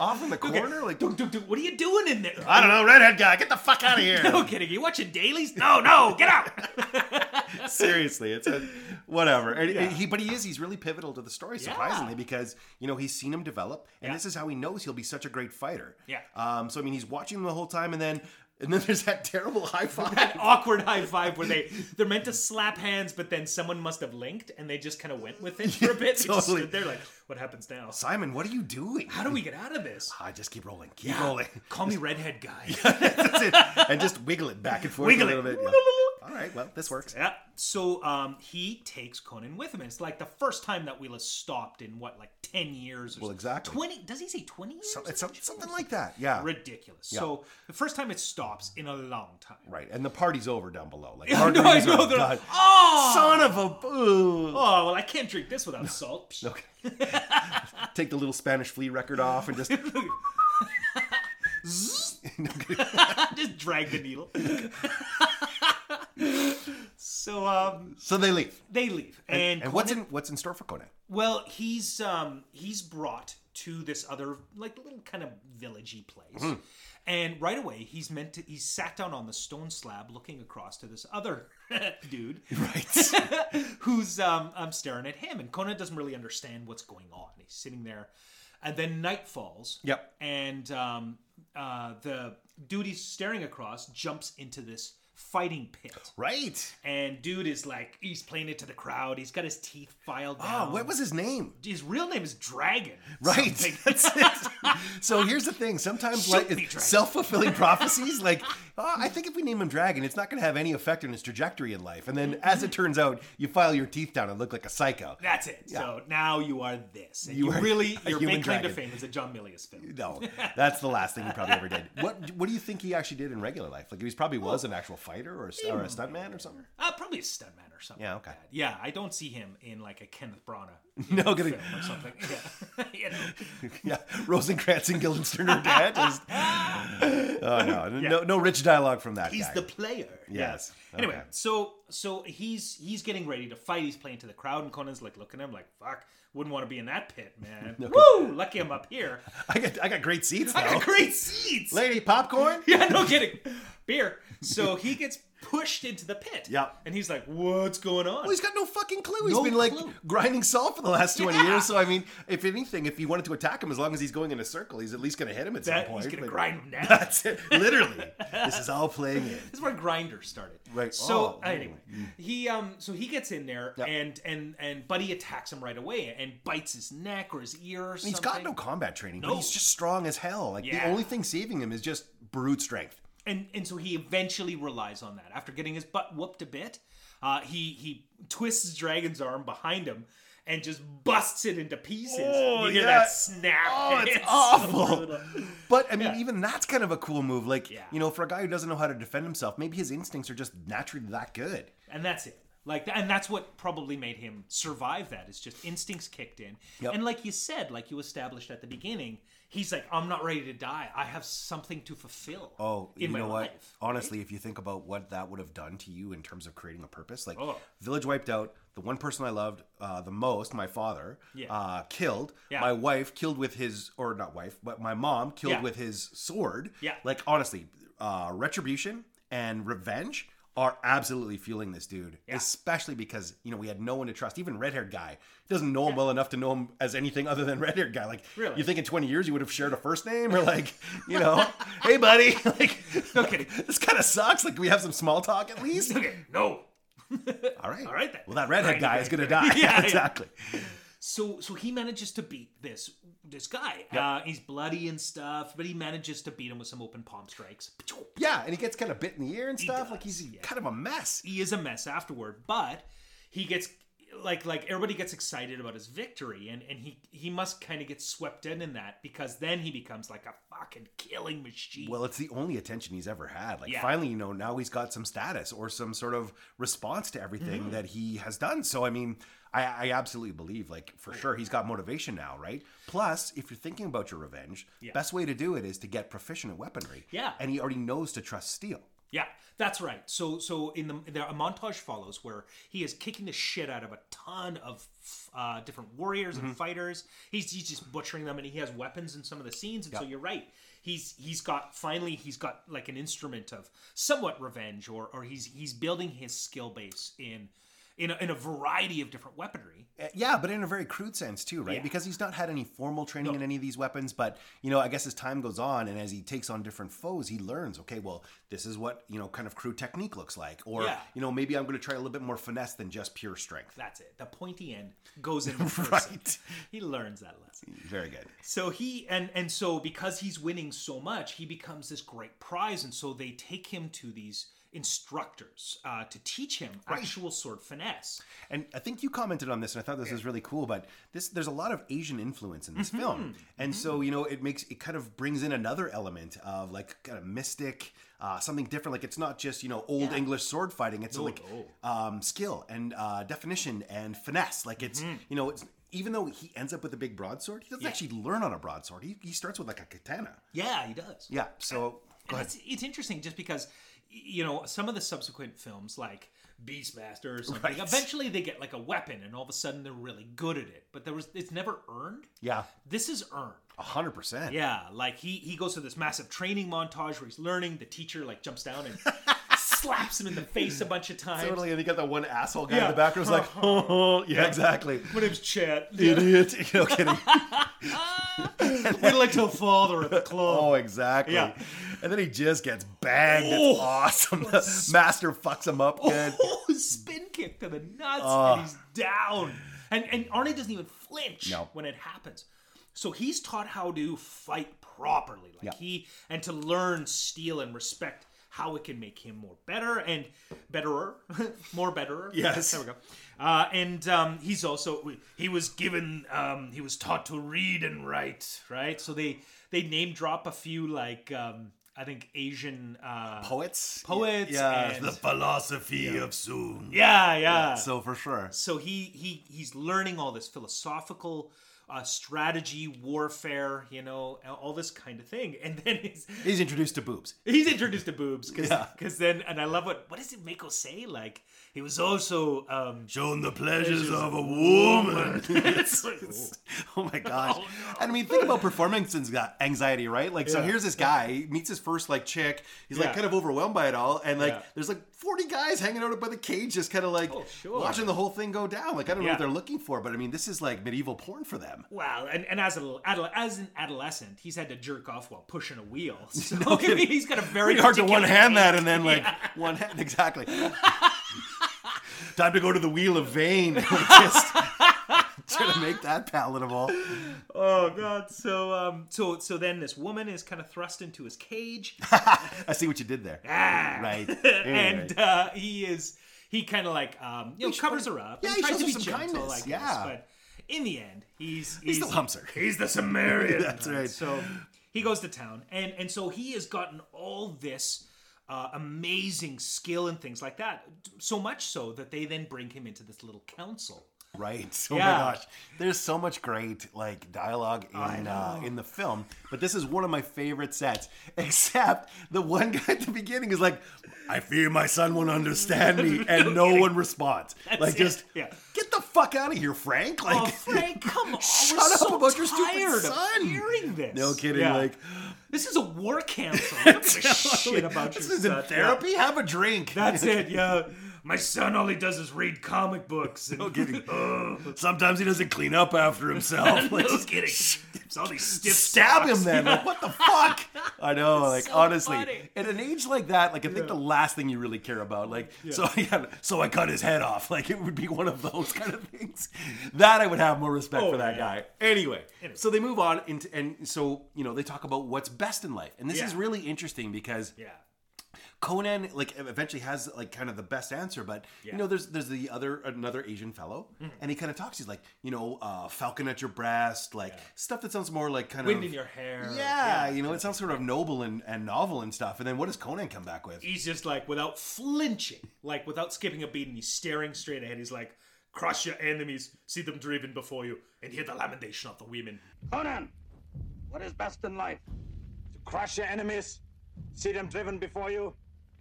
off in the corner? Like, dude, dude, what are you doing in there? I don't know, redhead guy, get the fuck out of here. *laughs* No kidding. You watching dailies? No, no, get out. Seriously, it's a whatever. And and he, but he is. He's really pivotal to the story, Yeah. surprisingly, because you know he's seen him develop, and Yeah. this is how he knows he'll be such a great fighter. Yeah. Um. So I mean, he's watching him the whole time, and then and then there's that terrible high *laughs* five. That awkward high five where they they're meant to slap hands, but then someone must have linked and they just kind of went with it for a bit. *laughs* Totally. there like, what happens now? Simon, what are you doing? How do we get out of this? I just keep rolling, keep rolling. Call me redhead guy. *laughs* That's it. And just wiggle it back and forth Wiggle a it. little bit. Yeah. All right, well, this works. Yeah. So um, he takes Conan with him. And it's like the first time that Wheel has stopped in what, like ten years? Or Well, exactly. Twenty? Does he say twenty years? So, it's some- something like that, yeah. ridiculous. So the first time it stops in a long time. Right, and the party's over down below. Like, *laughs* know, I know. They're like, oh, Son of a boo! oh, well, I can't drink this without salt. *laughs* Psh. *laughs* Okay. Take the little Spanish flea record off and just just drag the needle. So um, so they leave. they leave, and, And what's in what's in store for Conan? well, he's um, he's brought to this other like little kind of villagey place, Hmm. and right away he's meant to he's sat down on the stone slab looking across to this other *laughs* dude *laughs* Right. *laughs* who's um, um staring at him, and Conan doesn't really understand what's going on. He's sitting there, and then night falls. Yep. And um, uh, the dude he's staring across jumps into this fighting pit. right. And dude is like, he's playing it to the crowd. He's got his teeth filed Oh, what was his name? his real name is Dragon. Right. *laughs* That's it. So here's the thing. Sometimes, Shoot like self-fulfilling prophecies, like oh, I think if we name him Dragon, it's not going to have any effect on his trajectory in life. And then, as it turns out, you file your teeth down and look like a psycho. That's it. So now you are this. And You you, are really, your main claim to fame is a John Milius film. No, that's the last thing he probably ever did. What *laughs* What do you think he actually did in regular life? Like he probably was an actual fighter or a, or a stuntman or something. Uh, probably a stuntman something. Yeah, like okay. that. Yeah, I don't see him in like a Kenneth Branagh *laughs* No, gonna, film or something. Yeah. *laughs* you know. *laughs* yeah, Rosencrantz and Guildenstern are dead. Just- oh no, no, no rich dialogue from that He's guy. the player. Yes. Yeah. Anyway, so so he's he's getting ready to fight. He's playing to the crowd, and Conan's like looking at him like, "Fuck, wouldn't want to be in that pit, man." Woo! Lucky I'm up here. I got I got great seats I got great seats. Lady, popcorn. yeah, no kidding. Beer. So he gets pushed into the pit. Yeah. And he's like, "What's going on?" Well, he's got no fucking clue. He's No been like clue. grinding salt for the last 20 Yeah. years. So, I mean, if anything, if he wanted to attack him, as long as he's going in a circle, he's at least going to hit him at that, some point. he's gonna But grind him down. That's it. *laughs* Literally. this is all playing in. This is where Grinder started. Right. So Oh, anyway, he um so he gets in there Yeah. and and and Buddy attacks him right away and bites his neck or his ear or something. He's got no combat training, but No. he's just strong as hell. Like, the Yeah. only thing saving him is just brute strength. And and so he eventually relies on that after getting his butt whooped a bit. Uh, he he twists Dragon's arm behind him, and just busts it into pieces. Oh, you hear yeah. that snap. Oh, *laughs* it's so awful. brutal. But I mean, Yeah. even that's kind of a cool move. Like, Yeah. you know, for a guy who doesn't know how to defend himself, maybe his instincts are just naturally that good. and that's it like and that's what probably made him survive that is just instincts kicked in Yep. and like you said like you established at the beginning he's like i'm not ready to die i have something to fulfill Oh, in you my know what? life Honestly, if you think about what that would have done to you in terms of creating a purpose, like Oh. Village wiped out, the one person I loved uh, the most, my father, Yeah. uh, killed. Yeah. My wife killed with his, or not wife, but my mom killed Yeah. with his sword. Yeah. Like honestly, uh, retribution and revenge are absolutely fueling this dude. Yeah. Especially because you know we had no one to trust. Even red haired guy doesn't know him well enough to know him as anything other than *laughs* red haired guy. Like Really? you think in twenty years you would have shared a first name or like *laughs* you know, hey buddy, *laughs* like kidding. this kind of sucks. Like we have some small talk at least. okay no All right. All right then. Well, that redhead Right, guy right. is gonna die. Yeah, yeah. So so he manages to beat this this guy uh, he's bloody and stuff but he manages to beat him with some open palm strikes Yeah, and he gets kind of bit in the ear and stuff. like he's yeah. kind of a mess. he is a mess afterward, but he gets like like everybody gets excited about his victory and and he he must kind of get swept in in that because then he becomes like a fucking killing machine. Well, it's the only attention he's ever had. Like Yeah. finally, you know, now he's got some status or some sort of response to everything Mm-hmm. that he has done. So I mean, I, I absolutely believe, like for sure, he's got motivation now, right? Plus, if you're thinking about your revenge, Yeah. best way to do it is to get proficient at weaponry. Yeah. and he already knows to trust steel. Yeah, that's right. So so in the there a montage follows where he is kicking the shit out of a ton of uh, different warriors Mm-hmm. and fighters. He's he's just butchering them, and he has weapons in some of the scenes. And so you're right. He's he's got finally he's got like an instrument of somewhat revenge, or or he's he's building his skill base in in a, in a variety of different weaponry. Uh, Yeah, but in a very crude sense too, right? Yeah. Because he's not had any formal training in any of these weapons. But you know, I guess as time goes on and as he takes on different foes, he learns. Okay, well, this is what you know, kind of crude technique looks like, or Yeah. you know, maybe I'm going to try a little bit more finesse than just pure strength. That's it. The pointy end goes in. *laughs* Right. He learns that lesson. Very good. So he and and so because he's winning so much, he becomes this great prize, and so they take him to these instructors uh, to teach him actual sword finesse. And I think you commented on this, and I thought this was really cool. But this, there's a lot of Asian influence in this Mm-hmm. film, and so you know, it makes it kind of brings in another element of like kind of mystic, uh, something different. Like it's not just you know old Yeah. English sword fighting. It's No, like no. um, skill and uh, definition and finesse. Like it's Mm-hmm. you know, it's even though he ends up with a big broadsword, he doesn't Yeah. actually learn on a broadsword. He, he starts with like a katana. Yeah, he does. Yeah. So go And ahead. it's, it's interesting just because you know some of the subsequent films like Beastmaster or something Right. eventually they get like a weapon and all of a sudden they're really good at it but there was it's never earned Yeah. this is earned A hundred percent. yeah like he he goes through this massive training montage where he's learning the teacher like jumps down and *laughs* slaps him in the face a bunch of *laughs* times Totally. And you got that one asshole guy Yeah. in the background who's like, *laughs* oh, yeah, exactly. my name's Chet *laughs* Idiot. No kidding. we'd like to father at the club Oh, exactly. Yeah. And then he just gets banged. Oh. It's awesome. The master fucks him up good. Oh, spin kick to the nuts, Oh. and he's down. And and Arnie doesn't even flinch No. when it happens. So he's taught how to fight properly, like Yeah. he and to learn steel and respect how it can make him more better and betterer, *laughs* more betterer. *laughs* Yes. there we go. Uh, and um, he's also he was given um, he was taught to read and write, right? So they they name drop a few like um, I think Asian. Uh, Poets. Poets Yeah. and- the philosophy of Sun. yeah, yeah. So for sure. so he he he's learning all this philosophical uh, strategy, warfare, you know, all this kind of thing, and then he's He's introduced to boobs. he's introduced to boobs because Yeah. then and I love what what does it Mako say like he was also um Shown the pleasures of a woman. *laughs* it's like, *laughs* oh my gosh. Oh, no. And I mean, think about performance anxiety, right? Like, so here's this guy, he meets his first like chick. He's like Yeah. kind of overwhelmed by it all. And like, Yeah. there's like 40 guys hanging out by the cage, just kind of like Oh, sure. watching the whole thing go down. Like, I don't know what they're looking for, but I mean, this is like medieval porn for them. Wow, and, and as a little as an adolescent, he's had to jerk off while pushing a wheel. *laughs* So No kidding. he's got a very hard to one hand that and then like Yeah. one hand. Exactly. Time to go to the wheel of vain. *laughs* just to make that palatable. Oh god. So um so so then this woman is kind of thrust into his cage. *laughs* I see what you did there. Ah. *laughs* Right. and uh, he is he kind of like um you know covers her up Yeah, he tries to be some gentle kindness, guess, yeah. but in the end, he's he's, still humps her. He's the Cimmerian. That's right. So he goes to town, and and so he has gotten all this uh, amazing skill and things like that. So much so that they then bring him into this little council. Right. *laughs* Oh Yeah. my gosh. There's so much great like dialogue in uh, in the film, but this is one of my favorite sets. *laughs* Except the one *laughs* guy at the beginning is like, "I fear my son won't understand me," and no one responds. like it. just Yeah. get the fuck out of here, Frank. Like Oh, Frank, come on! Shut We're up so about your stupid son. Hearing this. No kidding. Yeah. Like this is a war council. *laughs* I don't give a shit about this your is in son. therapy. Have a drink. That's it. Yeah. *laughs* My son, all he does is read comic books. And, No kidding. *laughs* Oh. Sometimes he doesn't clean up after himself. *laughs* Like, no kidding. *laughs* It's all these stiff stab him socks. then. Like, what the fuck? I know, like So honestly, funny. at an age like that, like I think the last thing you really care about, like, so yeah, so I cut his head off. Like it would be one of those kind of things. That I would have more respect Oh, for that yeah. guy. Anyway, Anyway. so they move on into, and so you know they talk about what's best in life, and this Yeah. is really interesting because Yeah. Conan like eventually has like kind of the best answer, but Yeah. you know there's there's the other another Asian fellow, and he kind of talks. He's like you know uh, falcon at your breast, like stuff that sounds more like kind Wind of wind in your hair. yeah, you know it sounds sort of noble and, and novel and stuff. And then what does Conan come back with? He's just like, without flinching, like without skipping a beat, and he's staring straight ahead. He's like, crush your enemies, see them driven before you, and hear the lamentation of the women. Conan, what is best in life? To crush your enemies, see them driven before you,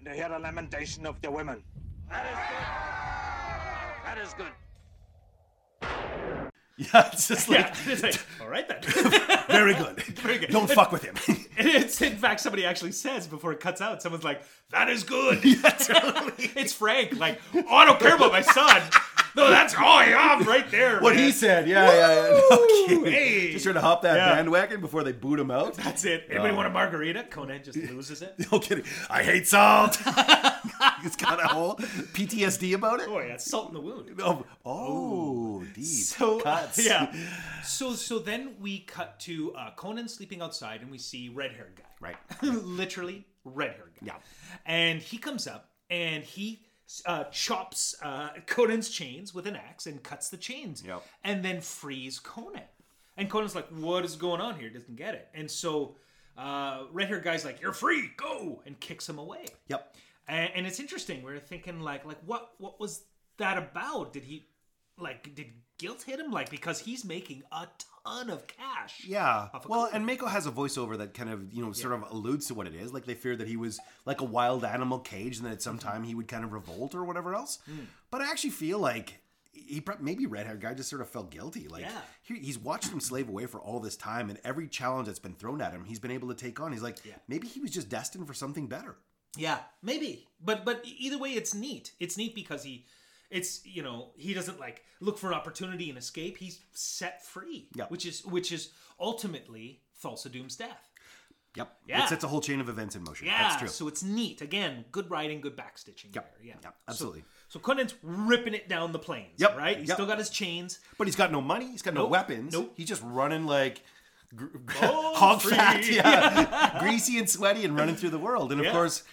and to hear the lamentation of the women. That is good. That is good. *laughs* Yeah, it's just like *laughs* Yeah, it's like, all right then. *laughs* very good. Very good. Don't fuck with him. It's in fact somebody actually says before it cuts out. Someone's like, "That is good." it's Frank. Like, oh, I don't care about my son. *laughs* No, that's all I have right there. what man. he said, yeah, yeah, yeah. *laughs* No kidding. Hey. Just trying to hop that Yeah. bandwagon before they boot him out. That's it. Anybody want a margarita? Conan just loses it. *laughs* No kidding. I hate salt. He's got a whole PTSD about it. Oh yeah, salt in the wound. Oh, oh deep So cuts. yeah. So so then we cut to uh, Conan sleeping outside, and we see red haired guy. Right. Literally red haired guy. Yeah. And he comes up and he uh, chops uh, Conan's chains with an axe and cuts the chains. Yep. And then frees Conan. And Conan's like, "What is going on here?" Doesn't get it. And so uh, red haired guy's like, "You're free, go!" and kicks him away. Yep. And, and it's interesting. We're thinking like, like what what was that about? Did he like did guilt hit him? Like because he's making a ton of cash. Yeah. of Well, Conan. and Mako has a voiceover that kind of, you know, sort of alludes to what it is. Like they fear that he was like a wild animal caged and that at some Mm-hmm. time he would kind of revolt or whatever else. Mm. But I actually feel like he maybe red haired guy just sort of felt guilty. Like Yeah. he, he's watched him slave away for all this time, and every challenge that's been thrown at him, he's been able to take on. He's like, Yeah. maybe he was just destined for something better. Yeah, maybe. But but either way, it's neat. It's neat because he, it's you know he doesn't like look for an opportunity and escape. He's set free. Yeah. Which is which is ultimately Thulsa Doom's death. Yep. Yeah. It sets a whole chain of events in motion. Yeah. That's true. So it's neat. Again, good writing, good backstitching. Yep. There. Yeah. Yep, absolutely. So, Conan's ripping it down the plains. Yep. Right. He's Yep. still got his chains. But he's got no money. He's got no weapons. Nope. He's just running like gr- *laughs* Oh, hog free. fat, *laughs* yeah, greasy and sweaty, and running through the world. And of Yeah. course,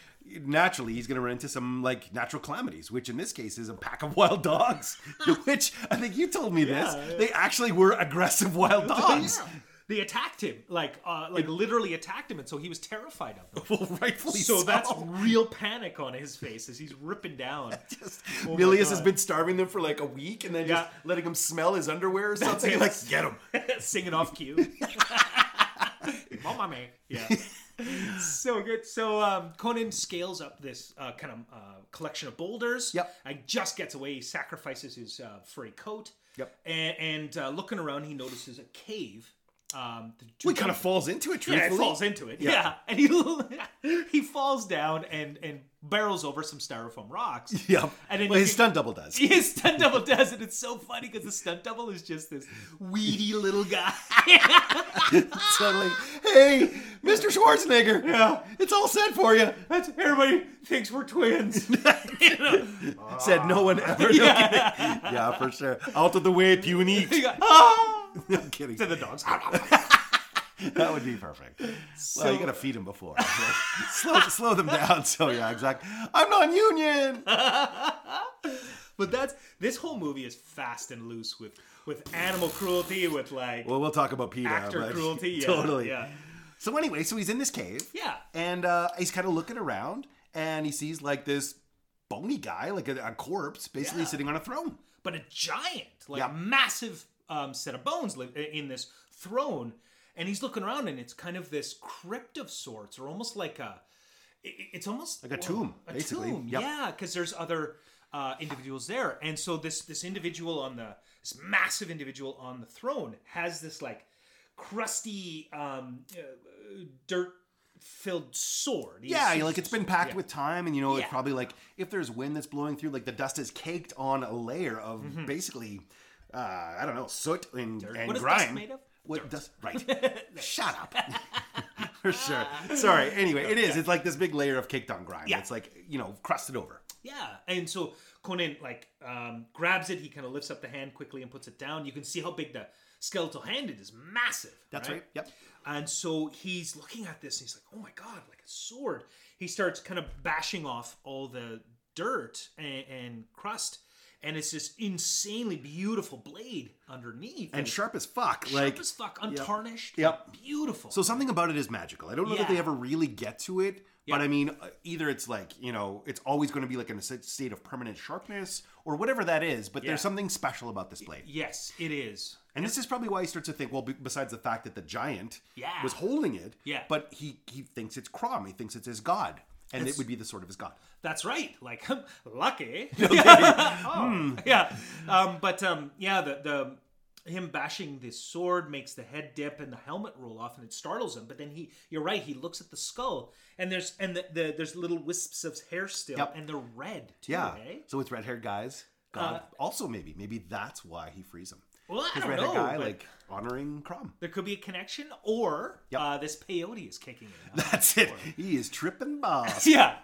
naturally, he's going to run into some like natural calamities, which in this case is a pack of *laughs* wild dogs. which I think you told me this. Yeah. They actually were aggressive wild *laughs* dogs. Yeah. They attacked him, like, uh, like literally attacked him, and so he was terrified of them. *laughs* well, rightfully So so. that's real panic on his face as he's ripping down. Just, Oh Milius has been starving them for like a week, and then just letting him smell his underwear or something. Like, get him. singing off cue. Mama me. Yeah. *laughs* so good. So um, Conan scales up this uh, kind of uh, collection of boulders. Yep. And just gets away. He sacrifices his uh, furry coat. Yep. And, and uh, looking around, he notices a cave. Um, the Well, he kind of falls into it. yeah, Truthfully, it falls into it. Yeah. Yeah, and he *laughs* he falls down and and barrels over some styrofoam rocks. *laughs* Yeah. and well, his can- stunt double does. *laughs* His stunt double does it. It's so funny because the stunt double is just this weedy little guy. Suddenly, hey, Mr. Schwarzenegger. Yeah. It's all set for you. That's everybody thinks we're twins. You know? Said no one ever. Yeah. yeah, for sure. Out of the way, puny. *laughs* Ah! kidding. to the dogs. *laughs* That would be perfect. well, So- you gotta feed them before. *laughs* slow, slow them down. So yeah, exactly. I'm non-union. But that's this whole movie is fast and loose with with animal cruelty, with like Well, we'll talk about PETA. actor cruelty. Yeah, totally. Yeah. So anyway, so he's in this cave. Yeah. And uh, he's kind of looking around, and he sees like this bony guy, like a, a corpse, basically Yeah. sitting on a throne. but a giant, like Yeah. a massive um, set of bones live in this throne, and he's looking around, and it's kind of this crypt of sorts, or almost like a, it's almost Like a tomb, a basically. tomb, Yep. yeah, because there's other uh, individuals there, and so this this individual on the this massive individual on the throne has this like crusty um, uh, dirt filled sword. He's- Yeah, like it's been packed yeah. with time, and you know, it's probably like if there's wind that's blowing through, like the dust is caked on a layer of Mm-hmm. basically, uh, I don't know, soot and, and What is grime. made of? What dust? Right. *laughs* Shut up. *laughs* *laughs* For sure. Sorry. Anyway, it is. It's like this big layer of caked on grime. Yeah. It's like you know, crusted over. Yeah, and so Conan like um, grabs it. He kind of lifts up the hand quickly and puts it down. You can see how big the skeletal hand is. Massive. That's right. Yep. And so he's looking at this and he's like, "Oh my god, like a sword!" He starts kind of bashing off all the dirt and, and crust, and it's this insanely beautiful blade underneath And sharp as fuck. sharp like as fuck, untarnished. Yep. beautiful. So something about it is magical. I don't know that they ever really get to it, but I mean, uh, either it's like you know, it's always going to be like in a state of permanent sharpness or whatever that is. But Yeah. there's something special about this blade, yes, it is. and this is probably why he starts to think. Well, be- besides the fact that the giant Yeah. was holding it, Yeah. but he he thinks it's Crom. He thinks it's his god, and it would be the sword of his god. That's right. Like *laughs* lucky. *laughs* *laughs* Oh, Yeah. Um, but um, yeah, the the him bashing this sword makes the head dip and the helmet roll off, and it startles him. But then he, you're right. He looks at the skull, and there's and the, the there's little wisps of hair still, Yep. and they're red too. Yeah. eh? So it's red haired guys. God. also, maybe maybe that's why he frees him. Well, I don't know. guy like honoring Crom. there could be a connection, or Yep. uh, this peyote is kicking in. *laughs* That's it. He is tripping balls. *laughs* yeah.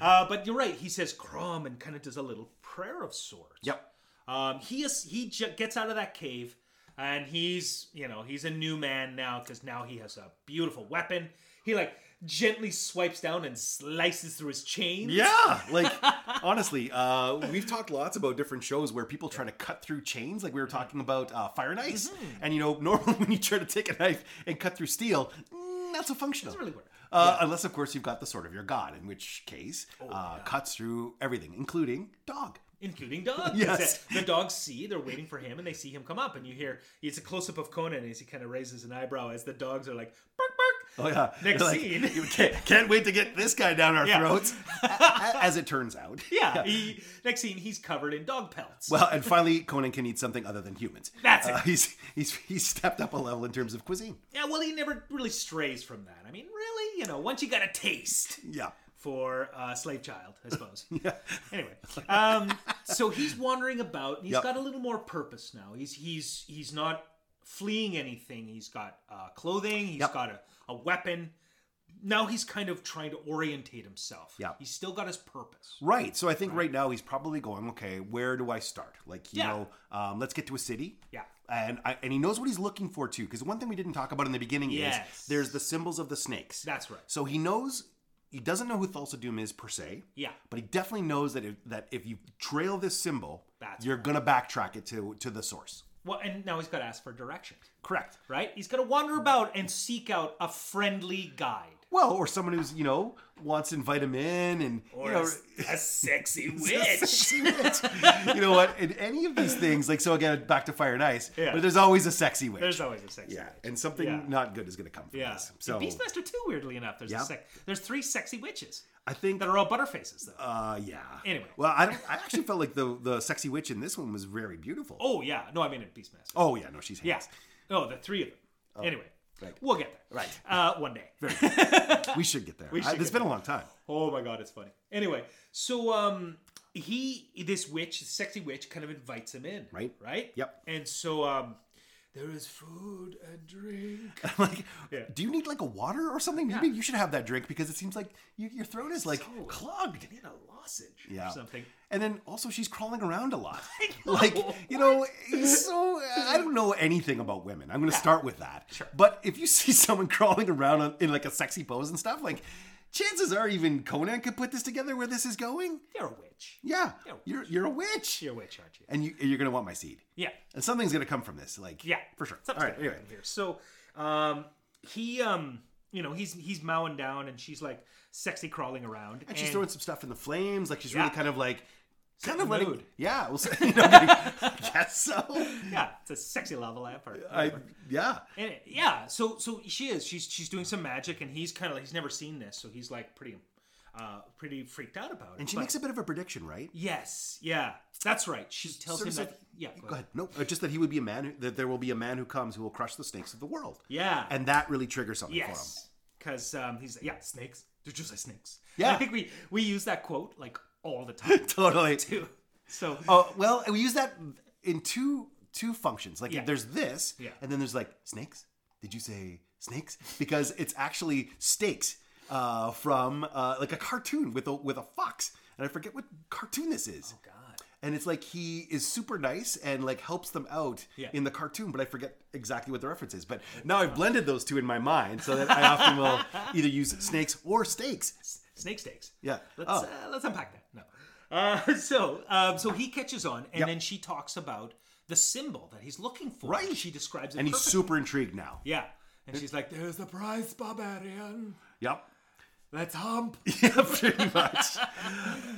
Uh, but you're right. He says Crom and kind of does a little prayer of sorts. Yep. Um, he is he j- gets out of that cave, and he's you know he's a new man now because now he has a beautiful weapon. He like gently swipes down and slices through his chain. Yeah, *laughs* like honestly, uh, we've talked lots about different shows where people try to cut through chains. Like we were talking about uh, fire and ice, Mm-hmm. and you know, *laughs* normally when you try to take a knife and cut through steel, mm, not so functional. Doesn't really work. Uh, Unless, of course, you've got the sword of your god, in which case Oh, uh, cuts through everything, including dog. Including dogs. *laughs* Yes. The dogs see, they're waiting for him, and they see him come up, and you hear it's a close up of Conan as he kind of raises an eyebrow as the dogs are like. Oh yeah, Next like, scene. "You can't, can't wait to get this guy down our *laughs* Yeah. throats. *laughs* As it turns out. Yeah. He, next scene, he's covered in dog pelts. Well, and finally, Conan can eat something other than humans. That's it. Uh, he's he's he's stepped up a level in terms of cuisine. yeah, well, he never really strays from that. I mean, really, you know, once you got a taste. Yeah. for a slave child, I suppose. *laughs* yeah. Anyway, um, so he's wandering about. And he's Yep. got a little more purpose now. He's he's he's not fleeing anything. He's got uh, clothing. He's Yep. got a, a weapon. Now he's kind of trying to orientate himself. Yeah. He's still got his purpose. Right. So I think right now he's probably going, okay, where do I start? Like, you Yeah. know, um, let's get to a city. Yeah. And I, and he knows what he's looking for too, because one thing we didn't talk about in the beginning Yes. is there's the symbols of the snakes. That's right. So he knows he doesn't know who Thulsa Doom is per se. Yeah. But he definitely knows that if, that if you trail this symbol, That's you're gonna backtrack it to to the source. Well, and now he's got to ask for directions, Correct. right? He's got to wander about and seek out a friendly guide. Well, or someone who's you know wants to invite him in, and Or you know, a, a *laughs* sexy witch. sexy witch. you know what? In any of these things, like so again, back to Fire and Ice, Yeah. but there's always a sexy witch. There's always a sexy yeah, witch. and something Yeah. not good is going to come from Yeah. this. So In Beastmaster 2, weirdly enough, there's Yeah. a sec- there's three sexy witches I think that are all butterfaces though. Uh, yeah. Anyway. well, I don't, I actually felt like the the sexy witch in this one was very beautiful. oh yeah, no, I mean in Beastmaster. Oh, yeah, no, she's yeah. handsome. No, the three of them. anyway, right. we'll get there. Right. Uh, one day. *laughs* We should get there. We I- should it's get been a long time. Oh my god, it's funny. Anyway, so um he this witch, sexy witch, kind of invites him in. Right. Right? Yep. And so um there is food and drink. I'm *laughs* like, Yeah. do you need like a water or something? Maybe you should have that drink because it seems like you, your throat is like clogged. I need a lozenge Yeah. or something. And then also she's crawling around a lot. *laughs* *laughs* Like, you know, so I don't know anything about women. I'm going to start with that. Sure. But if you see someone crawling around in like a sexy pose and stuff, like, chances are even Conan could put this together where this is going. You're a witch. Yeah, Yeah. you're you're a witch, You're a witch, aren't you? and you you're gonna want my seed, Yeah. and something's gonna come from this. Like Yeah, for sure. All Something's right, gonna anyway. here. So, um, he, um, you know, he's he's mowing down, and she's like sexy crawling around, And she's throwing some stuff in the flames. Like she's Yeah. really kind of like, kind of mood. Yeah, well, you know, I guess so. yeah, it's a sexy lava lamp. Or I yeah. And it- yeah, so so she is. She's she's doing some magic, and he's kind of like he's never seen this, so he's like pretty, uh, pretty freaked out about it. And she But- makes a bit of a prediction, right? yes, yeah, that's right. She tells him that. yeah, Go ahead. No, uh, just that he would be a man. Who, that there will be a man who comes who will crush the snakes of the world. Yeah, And that really triggers something for him. because um, he's yeah snakes. They're just like snakes. Yeah. And I think we we use that quote like all the time. *laughs* Totally. too. So Oh well, we use that in two two functions. Like Yeah. there's this, Yeah. and then there's like snakes. Did you say snakes? Because it's actually steaks uh, from uh, like a cartoon with a with a fox, and I forget what cartoon this is. God. And it's like he is super nice and like helps them out Yeah. in the cartoon, but I forget exactly what the reference is. But now I've blended those two in my mind so that I often will *laughs* either use snakes or steaks. snake steaks. Yeah. Let's Oh. uh, let's unpack that. No. Uh, *laughs* so um, so he catches on, and Yep. then she talks about the symbol that he's looking for. Right. She describes it. And he's super intrigued now. Yeah. And she's like, "There's the prize, barbarian. Yep. Let's hump." *laughs* Yeah, pretty much.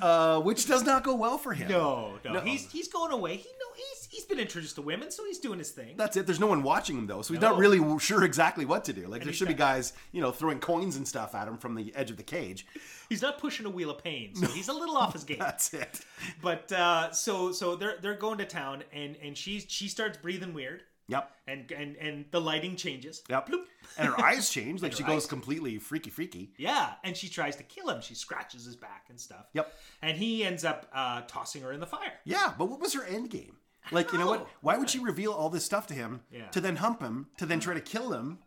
uh, which does not go well for him. No, no, No. He's he's going away. He know he's he's been introduced to women, so he's doing his thing. That's it. There's no one watching him though, so he's No. not really sure exactly what to do. Like there he's should be got- guys, you know, throwing coins and stuff at him from the edge of the cage. He's not pushing a wheel of pain, so he's a little off his *laughs* game. That's it. But uh, so so they're they're going to town, and and she she starts breathing weird, Yep. and and and the lighting changes. Yep. Bloop. And her eyes change. Like she goes eyes- completely freaky, freaky. Yeah, and she tries to kill him. She scratches his back and stuff. Yep. And he ends up uh, tossing her in the fire. Yeah, but what was her end game? Like, you know what? Why would she reveal all this stuff to him Yeah. Hmm. to then hump him, to then try to kill him,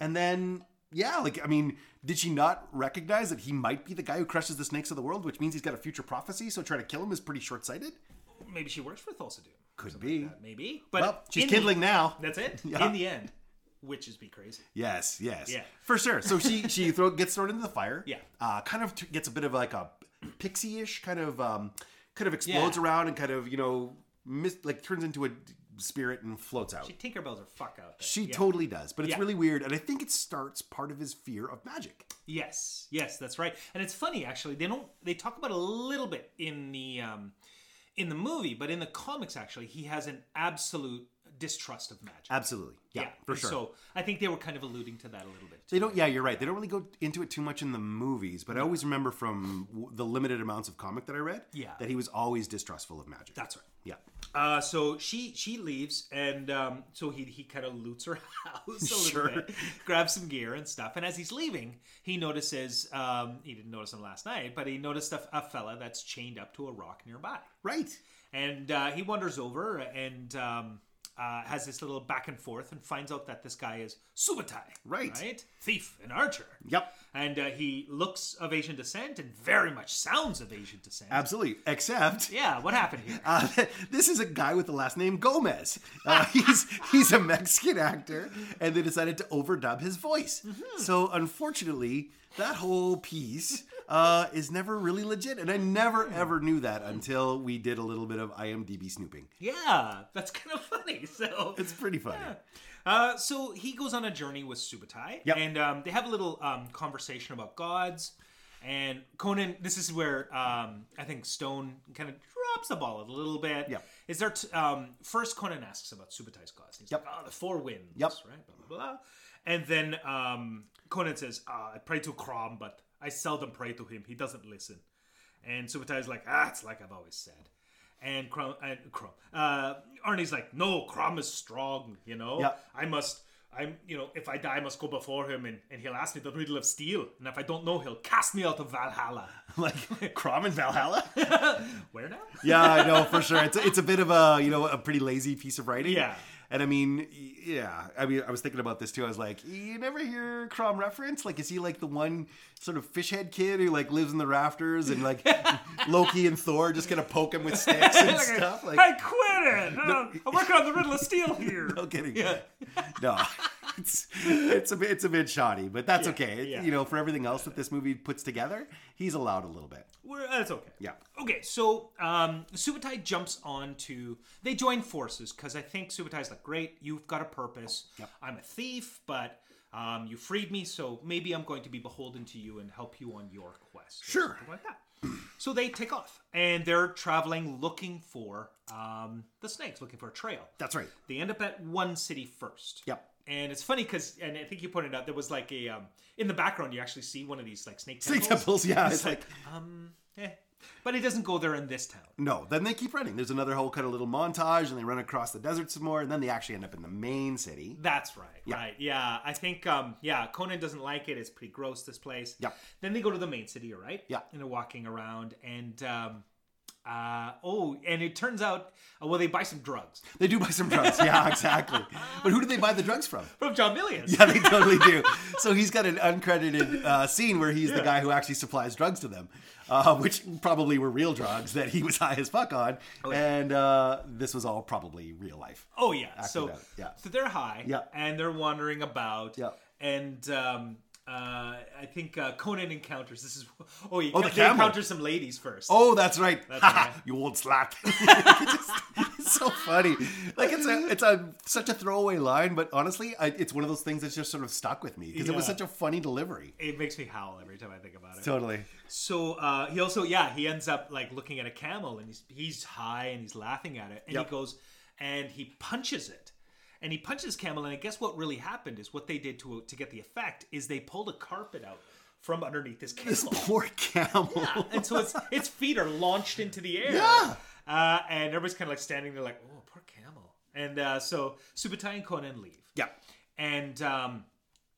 and then yeah, like I mean, did she not recognize that he might be the guy who crushes the snakes of the world, which means he's got a future prophecy? So trying to kill him is pretty short-sighted. Maybe she works for Thulsa Doom. Could be. Maybe. But Well, she's in the- kindling now. *laughs* That's it. Yeah. In the end, witches be crazy. Yes, yes, Yeah. for sure. So she she *laughs* throw, gets thrown into the fire. Yeah. uh, kind of t- gets a bit of like a pixie-ish kind of um, kind of explodes Yeah. around and kind of you know mis- like turns into a spirit and floats out. She tinkerbells her fuck out. There. She Yeah. totally does, but it's Yeah. really weird, and I think it starts part of his fear of magic. Yes, yes, that's right. And it's funny actually. They don't. They talk about it a little bit in the um, in the movie, but in the comics, actually, he has an absolute distrust of magic. Absolutely, yeah, for sure. So I think they were kind of alluding to that a little bit. they don't. Yeah, you're right. They don't really go into it too much in the movies, but I always remember from the limited amounts of comic that I read, Yeah. that he was always distrustful of magic. That's right. yeah, Uh, so she she leaves, and um, so he he kind of loots her *laughs* house a little Sure. bit, grabs some gear and stuff. And as he's leaving, he notices um, he didn't notice him last night, but he noticed a, a fella that's chained up to a rock nearby. right. And uh, he wanders over and um, uh, has this little back and forth and finds out that this guy is Subotai. Right. Right? Thief and archer. Yep. And uh, he looks of Asian descent and very much sounds of Asian descent. Absolutely. Except Yeah, what happened here? *laughs* uh, this is a guy with the last name Gomez. Uh, *laughs* he's he's a Mexican actor, and they decided to overdub his voice. Mm-hmm. So unfortunately, that whole piece uh, is never really legit, and I never Hmm. ever knew that until we did a little bit of IMDb snooping. yeah, that's kind of funny. So It's pretty funny. Uh, so he goes on a journey with Subotai, Yep. and um, they have a little um, conversation about gods. And Conan, this is where um, I think Stone kind of drops the ball a little bit. Yep. Is there t- um, first Conan asks about Subotai's gods? He's Yep. like, "Oh, the four winds." Yep. Right. Blah blah blah. And then um, Conan says, uh, "I pray to Crom, but I seldom pray to him. He doesn't listen." And Subotai's like, "Ah, it's like I've always said." And Crom, and Crom, uh, Arnie's like, "No, Crom is strong. You know, Yep. I must." I'm, you know, if I die, I must go before him, and, and he'll ask me the riddle of steel. And if I don't know, he'll cast me out of Valhalla. *laughs* Like Crom and Valhalla. *laughs* Where now? yeah, I know for sure. It's a, it's a bit of a you know a pretty lazy piece of writing. Yeah. And I mean, yeah. I mean, I was thinking about this too. I was like, you never hear Crom reference? Like, is he like the one sort of fish head kid who like lives in the rafters and like *laughs* Loki and Thor just gonna poke him with sticks and *laughs* stuff? Like, I quit it. Uh, I'm working on the riddle of steel here. *laughs* no kidding. No. It's it's a bit it's a bit shoddy, but that's okay. Yeah. You know, for everything else that this movie puts together, he's allowed a little bit. We're, that's okay. Yeah. Okay, so um, Subotai jumps on to. They join forces because I think Subotai's like, great, you've got a purpose. Yep. I'm a thief, but um, you freed me, so maybe I'm going to be beholden to you and help you on your quest. Sure. something like that. *clears throat* so they take off and they're traveling looking for um, the snakes, looking for a trail. That's right. They end up at one city first. Yep. And it's funny because, and I think you pointed out, there was like a um, in the background you actually see one of these like snake temples, Snake temples. yeah. It's, It's like, like um, eh. But it doesn't go there in this town. no. Then they keep running. There's another whole kind of little montage, and they run across the desert some more, and then they actually end up in the main city. That's right. Right. Yeah. I think um yeah, Conan doesn't like it. It's pretty gross this place. Yeah. Then they go to the main city, all right? Yeah. And they're walking around and um uh oh, and it turns out uh, well they buy some drugs They do buy some drugs. Yeah, *laughs* exactly. But who do they buy the drugs from? from John Milius. Yeah, they totally do. *laughs* So he's got an uncredited uh, scene where he's the guy who actually supplies drugs to them, uh, which probably were real drugs that he was high as fuck on. Oh, yeah. And uh, this was all probably real life. Oh yeah. So yeah. so they're high. Yeah. And they're wandering about. Yeah. And um uh, I think uh, Conan encounters. This is *laughs* oh, he, Oh, the they camel. encounter some ladies first. Oh, that's right. That's Ha ha, right. *laughs* you old slut. *laughs* It's so funny. Like it's a it's a such a throwaway line, but honestly, I, it's one of those things that's just sort of stuck with me because it was such a funny delivery. It makes me howl every time I think about it. Totally. So uh, he also, yeah, he ends up like looking at a camel and he's he's high and he's laughing at it, and Yep. he goes and he punches it, and he punches camel, and I guess what really happened is what they did to to get the effect is they pulled a carpet out from underneath this This poor camel. and so its *laughs* its feet are launched into the air. Yeah. uh, and everybody's kind of like standing there, like, oh, poor camel, and uh, so Subotai and Conan leave Yeah. and um,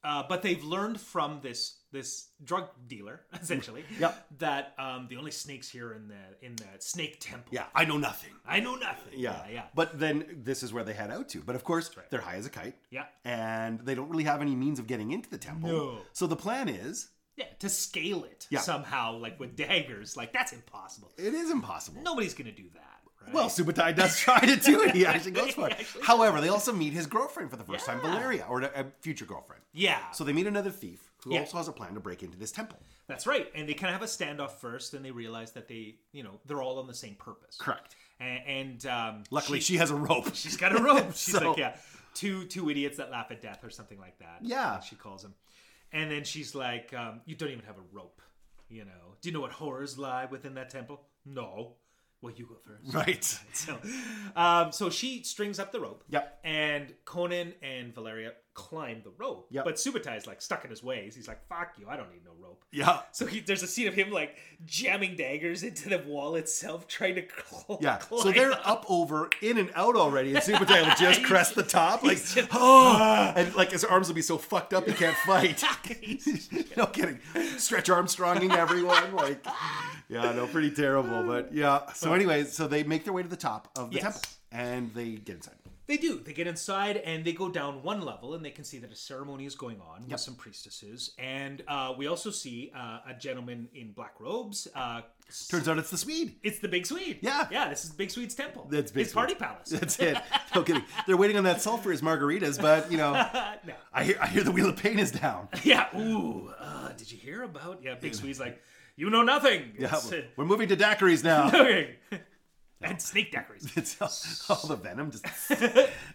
uh, but they've learned from this this drug dealer *laughs* essentially Yep. that um, the only snakes here in the in the snake temple. Yeah. I know nothing. I know nothing. Yeah. yeah, yeah. But then this is where they head out to. But of course, right. they're high as a kite. Yeah. And they don't really have any means of getting into the temple. No. So the plan is Yeah, to scale it Yeah. somehow, like with daggers, like that's impossible. it is impossible. Nobody's gonna do that, right? Well, Subotai does try to do it. He *laughs* actually goes for it. However, they also meet his girlfriend for the first time, Valeria, or a future girlfriend. yeah. So they meet another thief who Yeah. also has a plan to break into this temple. that's right. And they kind of have a standoff first, and they realize that they, you know, they're all on the same purpose. Correct. And, and um, Luckily, she- she has a rope. *laughs* She's got a rope. *laughs* She's So- like, yeah, two two idiots that laugh at death or something like that. Yeah. she calls him. And then she's like, um, you don't even have a rope. You know, do you know what horrors lie within that temple? No. Well, you go first. Right. *laughs* So, um, so she strings up the rope. Yep. And Conan and Valeria climb the rope. Yep. But Subotai is like stuck in his ways. He's like, "Fuck you! I don't need no rope." Yeah. So he, there's a scene of him like jamming daggers into the wall itself, trying to cl- Yeah. So they're up. up, over, in, and out already, and Subotai will *laughs* just crest the top, like, just- oh, and like his arms will be so fucked up he can't *laughs* fight. *laughs* no kidding. Stretch Armstronging everyone, like, yeah, no, pretty terrible, but yeah. So, anyways, so they make their way to the top of the Yes. temple, and they get inside. They do. They get inside and they go down one level and they can see that a ceremony is going on with some priestesses. And uh, we also see uh, a gentleman in black robes. Uh, Turns out it's the Swede. it's the Big Swede. Yeah. Yeah, this is Big Swede's temple. That's Big His party palace. That's it. *laughs* No kidding. They're waiting on that sulfur as margaritas, but you know, *laughs* no. I hear I hear the wheel of pain is down. *laughs* Yeah. Ooh. Uh, did you hear about? Yeah, Big Swede's like, you know nothing. Yeah, It's, uh, we're moving to daiquiris now. okay. *laughs* and snake daiquiris. *laughs* It's all, all the venom just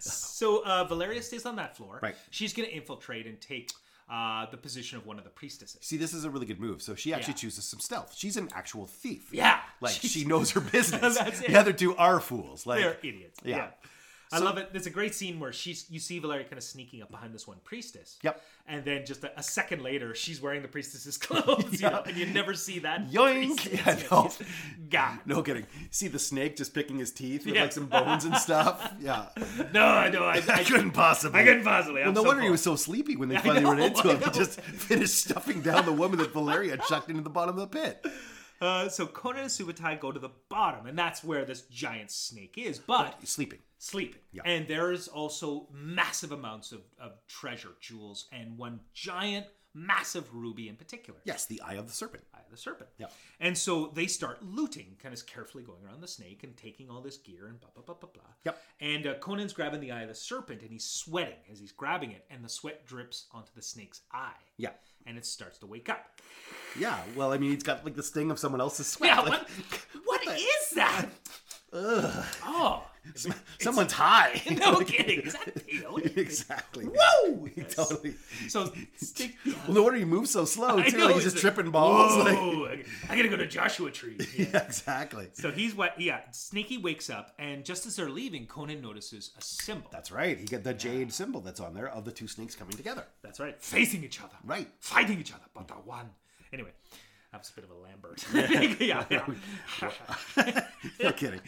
*laughs* So uh, Valeria stays on that floor. Right. She's going to infiltrate and take uh, the position of one of the priestesses. See, this is a really good move. So she actually Yeah. chooses some stealth. She's an actual thief. Yeah. Like She's- she knows her business. That's it. The other two are fools. Like They're idiots. Yeah. Yeah. I love it. There's a great scene where she's you see Valeria kind of sneaking up behind this one priestess. Yep. And then just a, a second later, she's wearing the priestess's *laughs* *laughs* clothes. you know, and you never see that. Yoink! *laughs* Yeah, no. God. No kidding. See the snake just picking his teeth with Yeah. like some bones and stuff. Yeah. No, I know. I, I I, couldn't possibly. I couldn't possibly. Well, I'm no so wonder he was so sleepy when they finally ran into him. He just finished stuffing down the woman that Valeria chucked into the bottom of the pit. Uh, so Conan and Subotai go to the bottom, and that's where this giant snake is. But He's sleeping. Sleeping. And there is also massive amounts of, of treasure, jewels, and one giant massive ruby in particular. Yes, the eye of the serpent. Eye of the serpent. Yeah. And so they start looting, kind of carefully going around the snake and taking all this gear and blah blah blah blah blah. Yep. And uh, Conan's grabbing the eye of the serpent and he's sweating as he's grabbing it, and the sweat drips onto the snake's eye. Yeah. And it starts to wake up. Yeah, well, I mean, he's got like the sting of someone else's sweat. Yeah. like, What? *laughs* what is that? *laughs* Oh. someone's high. *laughs* No kidding. Is that *laughs* exactly. Whoa! *laughs* Totally. So stick. Well, no wonder he moves so slow I too. know, Like he's it's just like, tripping balls. Like, I gotta go to Joshua Tree. Yeah. yeah, exactly. So he's what? Yeah. Sneaky wakes up, and just as they're leaving, Conan notices a symbol. That's right. He got the jade symbol that's on there of the two snakes coming together. That's right. Facing each other. Right. Fighting each other, but the one. Anyway, was a bit of a Lambert. *laughs* *laughs* yeah, yeah. *laughs* no kidding.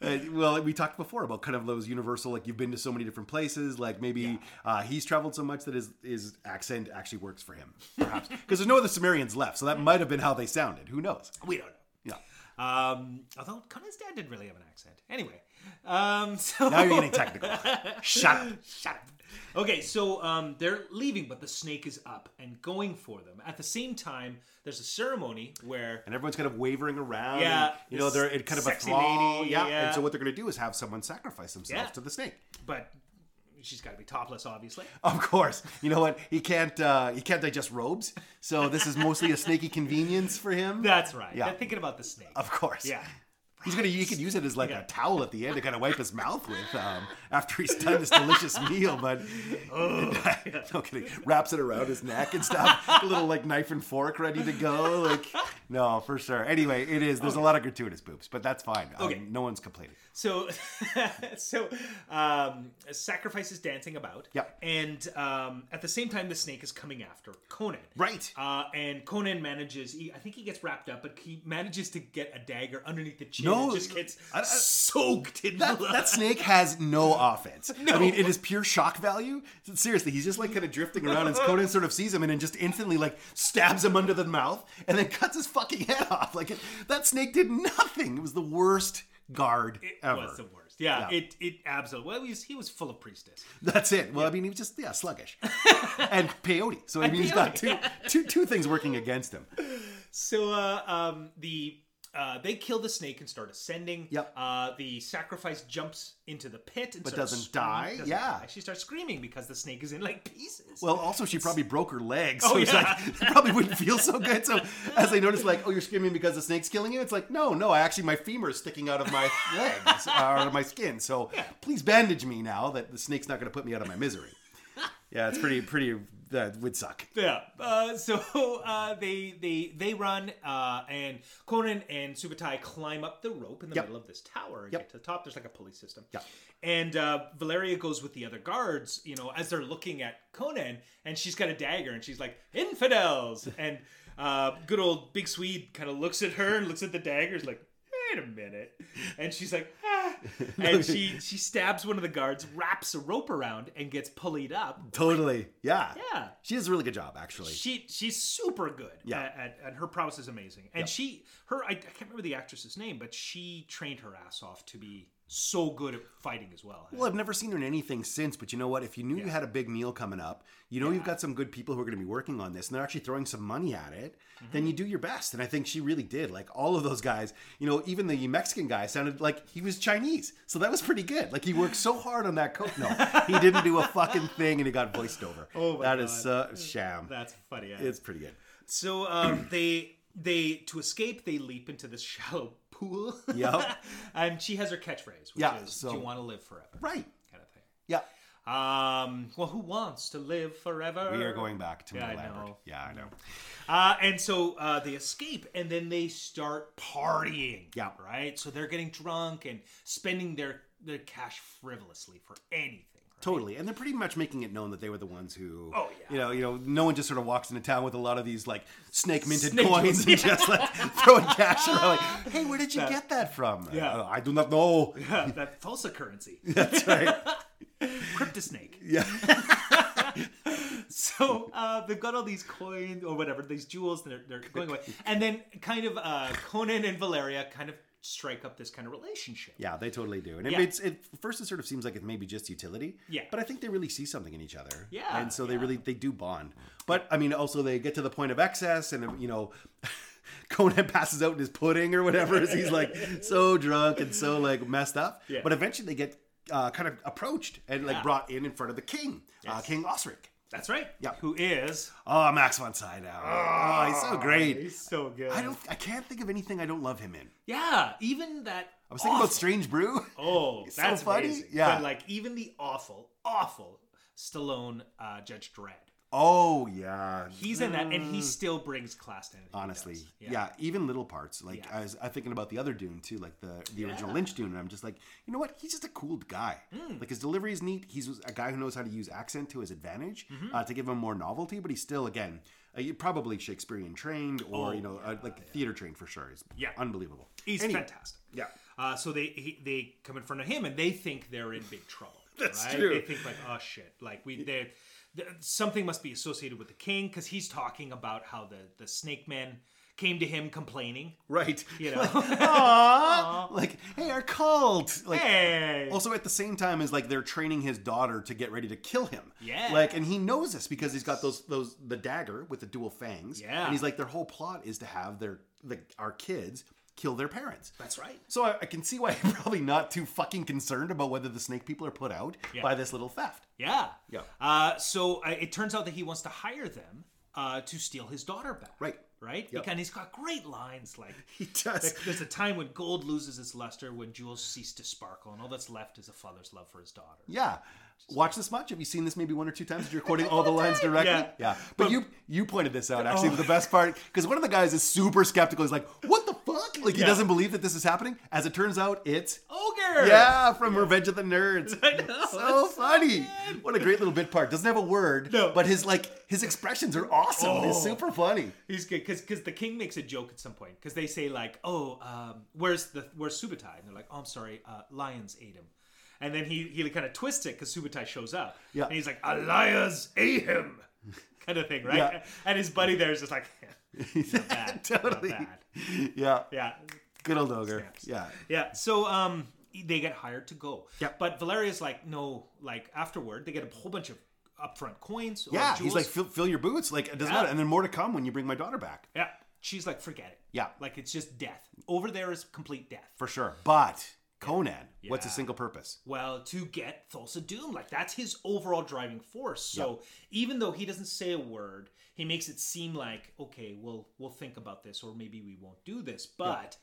Uh, well, we talked before about kind of those universal, like you've been to so many different places. Like maybe uh, he's traveled so much that his his accent actually works for him, perhaps because there's no other Cimmerians left. So that might have been how they sounded. Who knows? we don't know. Yeah. Um, although Conan's dad didn't really have an accent. Anyway, um, *laughs* so Now you're getting technical. Shut up. Shut up. Okay, so um, they're leaving, but the snake is up and going for them. At the same time, there's a ceremony where And everyone's kind of wavering around. Yeah, and, you know, they're in kind of a thrall. yeah. yeah. And so what they're going to do is have someone sacrifice themselves Yeah. to the snake. but she's got to be topless, obviously. Of course. You know what? He can't. Uh, he can't digest robes. So this is mostly a snaky convenience for him. That's right. Yeah. They're thinking about the snake. Of course. Yeah. He's gonna. He could use it as like Yeah. a towel at the end to kind of wipe his mouth with um, *laughs* after he's done this delicious meal. But *laughs* *laughs* no kidding, wraps it around his neck and stuff. a little like knife and fork ready to go. Like no, for sure. Anyway, it is. There's a lot of gratuitous boobs, but that's fine. Um, Okay. no one's complaining. So, *laughs* so um, sacrifice is dancing about. Yep. And um, at the same time, the snake is coming after Conan. Right. Uh, and Conan manages. He, I think he gets wrapped up, but he manages to get a dagger underneath the chin. No, and just gets I- I- soaked in That, blood. that snake has no *laughs* offense. No. I mean, it is pure shock value. Seriously, he's just like kind of drifting around, and *laughs* Conan sort of sees him and then just instantly like stabs him under the mouth and then cuts his fucking head off. Like it, that snake did nothing. It was the worst guard It ever. was the worst. Yeah, Yeah. it it absolutely. Well, he was, he was full of priestess. That's it. Well, I mean, he was just yeah sluggish *laughs* and peyote. So I mean, he's got two, peyote. two, two things working against him. So uh, um, the uh, they kill the snake and start ascending. Yep. Uh, the sacrifice jumps into the pit and But doesn't screaming- die? doesn't Yeah. die. She starts screaming because the snake is in like pieces. Well, also she probably broke her leg, so Oh, it's yeah. like it probably wouldn't feel so good. So as they notice, like, oh, you're screaming because the snake's killing you. It's like, no, no, I actually my femur is sticking out of my legs or *laughs* out of my skin. So please bandage me now that the snake's not going to put me out of my misery. Yeah, it's pretty, pretty. That would suck. Yeah. Uh, so uh, they they they run, uh, and Conan and Subotai climb up the rope in the Yep. middle of this tower and Yep. get to the top. There's like a pulley system. Yep. And uh, Valeria goes with the other guards, you know, as they're looking at Conan, and she's got a dagger, and she's like, "Infidels!" and uh, good old Big Swede kind of looks at her and looks at the daggers, like, "Wait a minute," and she's like, "Ah," and she she stabs one of the guards, wraps a rope around, and gets pulleyed up. Totally. Yeah. Yeah. She does a really good job, actually. She she's super good. Yeah. At, at, and her prowess is amazing. And she her I, I can't remember the actress's name, but she trained her ass off to be so good at fighting as well. Well, I've never seen her in anything since, but you know what? If you knew you had a big meal coming up, you know you've got some good people who are going to be working on this, and they're actually throwing some money at it, then you do your best. And I think she really did. Like all of those guys, you know, even the Mexican guy sounded like he was Chinese, so that was pretty good. Like he worked so hard on that coat. No, he didn't do a fucking thing, and he got voiced over. *laughs* Oh my god, That is uh, sham. That's funny. Yeah. It's pretty good. so um, they they to escape they leap into this *laughs* shallow pool. Yep. *laughs* and she has her catchphrase, which Yeah, is so- "Do you want to live forever?" Right. Kind of thing. Yeah. Um, well, who wants to live forever? We are going back to Yeah, Lambert. Yeah, I know. Uh, and so uh, they escape, and then they start partying. Yeah. Right. So they're getting drunk and spending their their cash frivolously for anything. Right? Totally, and they're pretty much making it known that they were the ones who, Oh, yeah. you know, you know, no one just sort of walks into town with a lot of these like snake minted Snake coins and just like *laughs* throwing cash around. Like, *laughs* hey, where did you That- get that from? Yeah. "Uh, I do not know. *laughs* Yeah, that Thulsa currency, That's right. Cryptosnake. Yeah, So uh, they've got all these coins or whatever, these jewels, and they're, they're going away. And then kind of uh, Conan and Valeria kind of strike up this kind of relationship. yeah, they totally do. And Yeah. it's it first it sort of seems like it may be just utility. Yeah. but I think they really see something in each other. Yeah, and so they yeah. really they do bond. But I mean, also they get to the point of excess, and you know, *laughs* Conan passes out in his pudding or whatever. as he's like *laughs* so drunk and so like messed up. Yeah. But eventually they get uh, kind of approached and like brought in in front of the king, uh, King Osric. That's right. Yeah. Who is? Oh, Max von Sydow. Oh, he's so great. He's so good. I don't. I can't think of anything I don't love him in. Yeah, even that. I was thinking awful- about Strange Brew. *laughs* Oh, so that's funny. amazing. Yeah. but like even the awful, awful Stallone uh, Judge Dredd. Oh yeah, He's in that, and he still brings class to anything. honestly does. yeah. even little parts like Yeah. i was I thinking about the other dune too like the the original lynch dune and i'm just like you know what he's just a cool guy Hmm. like his delivery is neat he's a guy who knows how to use accent to his advantage Mm-hmm. uh, to give him more novelty but he's still again uh, probably shakespearean trained or Oh, you know uh, like theater trained for sure he's Yeah. unbelievable He's Anyway, fantastic. yeah Uh, so they he, they come in front of him and they think they're in big trouble. *laughs* That's right? true. They think like, oh shit, like we they something must be associated with the king because he's talking about how the the snake men came to him complaining. right You know, *laughs* Aww. like hey our cult like hey, Also, at the same time, is like they're training his daughter to get ready to kill him. Yeah. Like, and he knows this because he's got those those the dagger with the dual fangs. Yeah. And he's like, their whole plot is to have their the our kids kill their parents. that's right. So I, I can see why you're *laughs* probably not too fucking concerned about whether the snake people are put out Yeah. by this little theft. Yeah. Yeah. Uh, so uh, it turns out that he wants to hire them uh, to steal his daughter back. Right. Right. Yep. And he's got great lines like. *laughs* He does. There's a time when gold loses its luster, when jewels cease to sparkle, and all that's left is a father's love for his daughter. Yeah. Watch this much. Have you seen this maybe one or two times? You're recording *laughs* all the lines directly. Yeah. Yeah. But you you pointed this out actually. The best part because one of the guys is super skeptical. He's like, "What the fuck?" Like he Yeah. doesn't believe that this is happening. As it turns out, it's Ogre! yeah from Revenge of the Nerds. *laughs* I know, So it's funny. good. What a great little bit part. Doesn't have a word. No. But his like his expressions are awesome. It's Oh. super funny. He's good because the king makes a joke at some point because they say like, "Oh, um, where's the where's Subotai?" And they're like, "Oh, I'm sorry, uh, lions ate him." And then he he kind of twists it because Subotai shows up. Yeah. And he's like, "A lions ate him," *laughs* kind of thing, right? Yeah. And his buddy there is just like, *laughs* "Not bad, *laughs* totally. not bad." Yeah. Yeah, Good old ogre. Snaps. Yeah. yeah. So um, they get hired to go. Yeah. But Valeria's like, no. Like afterward, they get a whole bunch of upfront coins. or Yeah. jewels. He's like, fill, fill your boots. Like it doesn't Yeah. matter. And then more to come when you bring my daughter back. yeah. She's like, forget it. Yeah. Like it's just death. Over there is complete death. For sure. But Conan, what's his single purpose? Well, to get Thulsa Doom, like that's his overall driving force. So even though he doesn't say a word, he makes it seem like okay, we'll we'll think about this, or maybe we won't do this. But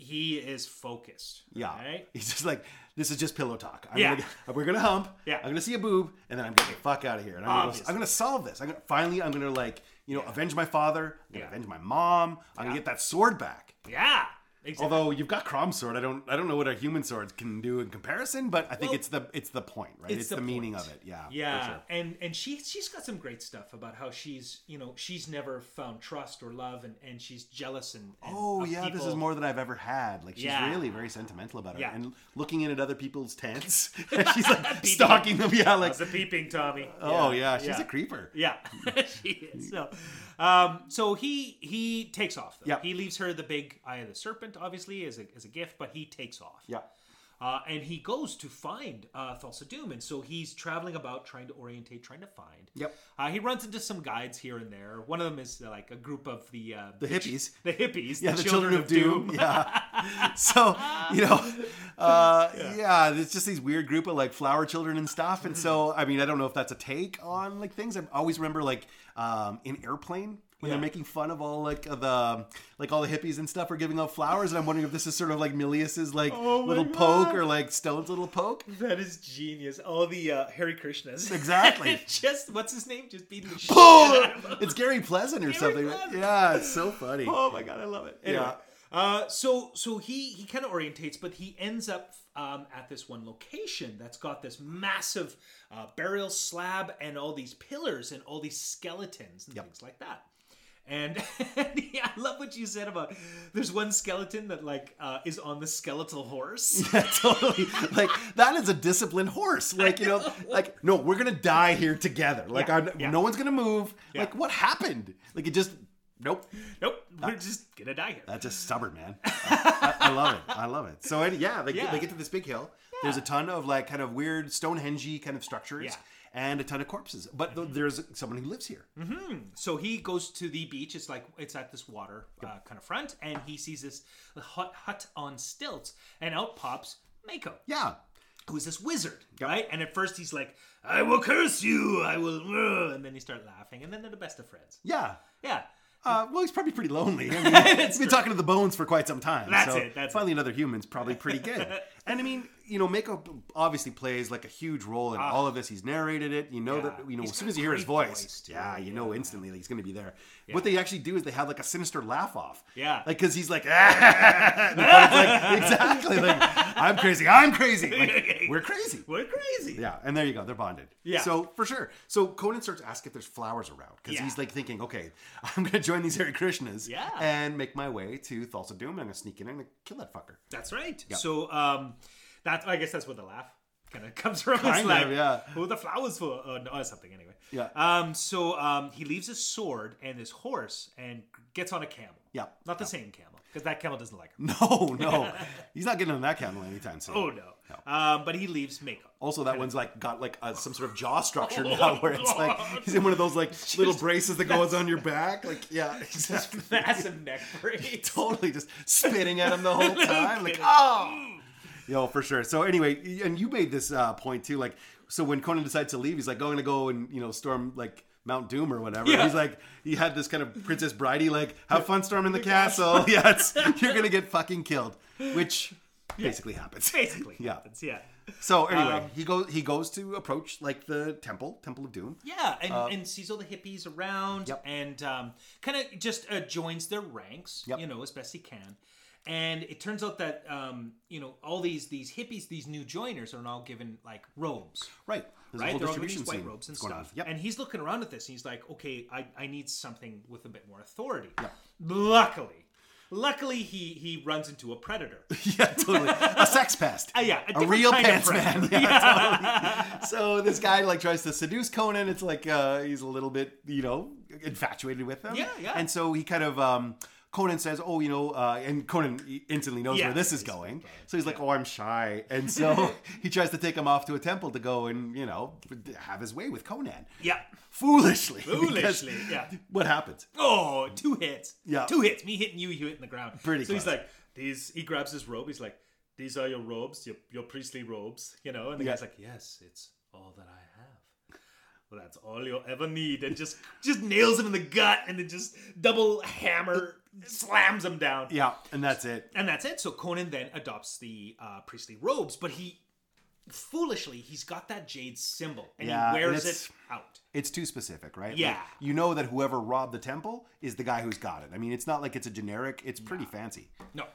he is focused. Yeah. Right? *laughs* He's just like, this is just pillow talk. I'm Yeah. gonna, we're gonna hump. Yeah. I'm gonna see a boob, and then I'm getting the fuck out of here. And I'm gonna. I'm gonna solve this. I'm gonna finally. I'm gonna like, you know, avenge my father. I'm gonna Yeah. avenge my mom. I'm gonna get that sword back. Yeah. Exactly. Although you've got Crom's sword, I don't. I don't know what a human sword can do in comparison, but I think Well, it's the it's the point, right? it's It's, the the, meaning of it. Yeah. Yeah, sure. and and she she's got some great stuff about how she's you know she's never found trust or love and and she's jealous and, and Oh yeah, this is more than I've ever had. Like she's Yeah. really very sentimental about it, Yeah. and looking in at other people's tents. *laughs* *laughs* she's like stalking them. Yeah, like How's the peeping, Tommy? oh yeah, she's yeah. a creeper. Yeah, *laughs* she is. So, um, so he he takes off. Though. Yeah. he leaves her the big eye of the serpent, obviously as a as a gift, but he takes off. Yeah. Uh, and he goes to find uh, Thulsa Doom, and so he's traveling about trying to orientate, trying to find. Yep. Uh, he runs into some guides here and there. One of them is uh, like a group of the uh, The hippies. the hippies, Yeah, the, children, of Doom. Yeah. *laughs* so you know, *laughs* uh, yeah. it's just these weird group of like flower children and stuff. And so I mean, I don't know if that's a take on like things. I always remember like um, in Airplane. When Yeah. they're making fun of all like the like all the hippies and stuff are giving out flowers, and I'm wondering if this is sort of like Milius's like Oh little poke or like Stone's little poke. That is genius. All the uh, Hare Krishnas. Exactly. *laughs* Just what's his name? Just beating the *laughs* shit Oh, out of him. it's Gary Pleasant or Gary something. Pleasant. Yeah, it's so funny. *laughs* Oh my god, I love it. Anyway, Yeah. uh, so so he he kind of orientates, but he ends up um, at this one location that's got this massive uh, burial slab and all these pillars and all these skeletons and Yep. things like that. *laughs* And yeah, I love what you said about there's one skeleton that like uh, is on the skeletal horse. Yeah, *laughs* totally. Like that is a disciplined horse. Like you know, like no, we're gonna die here together. Like Yeah, I'm, yeah. no one's gonna move. Yeah. Like what happened? Like it just nope. nope, we're just gonna die here. That's just stubborn, man. I, I love it. I love it. So and, yeah, they, Yeah. they get to this big hill. There's a ton of like kind of weird Stonehenge kind of structures. And a ton of corpses. But th- there's someone who lives here. So he goes to the beach. It's like it's at this water uh, kind of front, and he sees this hut, hut on stilts, and out pops Mako, Yeah. who is this wizard, right? And at first he's like, "I will curse you, I will," uh," and then he start laughing, and then they're the best of friends. Yeah. Yeah, Uh, well, he's probably pretty lonely. I *laughs* mean, he's been true. talking to the bones for quite some time. That's so it, that's finally another human's probably pretty good. *laughs* and I mean, you know, Mako obviously plays like a huge role in all of this. He's narrated it. You know Yeah. that you know He's as soon as you hear his voice, voice, yeah, you know instantly that he's going to be there. What they actually do is they have like a sinister laugh off. Yeah. like because he's like, ah! *laughs* And the buddy's like, exactly, like I'm crazy, I'm crazy, like, we're crazy. we're crazy. Yeah, and there you go. They're bonded. Yeah. So for sure. So Conan starts to ask if there's flowers around because Yeah. he's like thinking, okay, *laughs* I'm gonna join these Hare Krishnas Yeah. and make my way to Thulsa Doom. and I'm gonna sneak in and kill that fucker. That's right. So um, that I guess that's where the laugh *laughs* kind of comes from. Kind it's like, of, yeah. Who are the flowers for? Oh, no, or something anyway. Yeah. Um. So um, he leaves his sword and his horse and gets on a camel. Yeah. Not the same camel because that camel doesn't like him. No, no, *laughs* he's not getting on that camel anytime soon. Oh no. Um. But he leaves Mako. Also, that one's like got like a, some sort of jaw structure Oh, now, where it's like God. he's in one of those like little braces that goes on your back. Like, yeah, he's *laughs* just Massive neck brace. *laughs* totally just spitting at him the whole time. Like, oh, yo, for sure. So anyway, and you made this uh, point too. Like, so when Conan decides to leave, he's like going to go and you know storm like Mount Doom or whatever. Yeah. He's like, he had this kind of Princess Bridey like, have fun storming the *laughs* castle. *laughs* yeah, it's, you're gonna get fucking killed, which basically happens. *laughs* Basically. Yeah. Happens. Yeah. So anyway, Um, he goes he goes to approach like the temple, Temple of Doom. Yeah, and, and sees all the hippies around, Uh, Yep. and um, kind of just uh, joins their ranks, Yep. you know, as best he can. And it turns out that um, you know all these these hippies, these new joiners, are now given like robes, Right. There's right? They're all these white robes and stuff. Yep. And he's looking around at this, and he's like, "Okay, I, I need something with a bit more authority." Yep. Luckily, luckily he he runs into a predator. *laughs* yeah, totally. A sex pest. Uh, yeah, a a, real pants man. *laughs* predator. Yeah, totally. So this guy like tries to seduce Conan. It's like uh, he's a little bit, you know, infatuated with him. Yeah, yeah. And so he kind of um, Conan says, "Oh, you know," uh, and Conan instantly knows Yeah, where this is going. So he's like, "Oh, I'm shy," and so *laughs* he tries to take him off to a temple to go and you know have his way with Conan. yeah. Foolishly. *laughs* Foolishly, yeah. What happens? Oh, two hits. Yeah. Two hits. Me hitting you, you hitting the ground. Pretty So he's like, these he grabs his robe, he's like, These are your robes, your your priestly robes, you know, and the Yeah. guy's like, Yes, it's all that I have. Well, that's all you'll ever need, and just just nails him in the gut, and then just double hammer slams him down, Yeah, and that's it. and that's it. So Conan then adopts the uh, priestly robes, but he foolishly he's got that jade symbol, and Yeah, he wears it's- it out. It's too specific, right? Like, Yeah. you know that whoever robbed the temple is the guy who's got it. I mean, it's not like it's a generic. It's pretty fancy. No.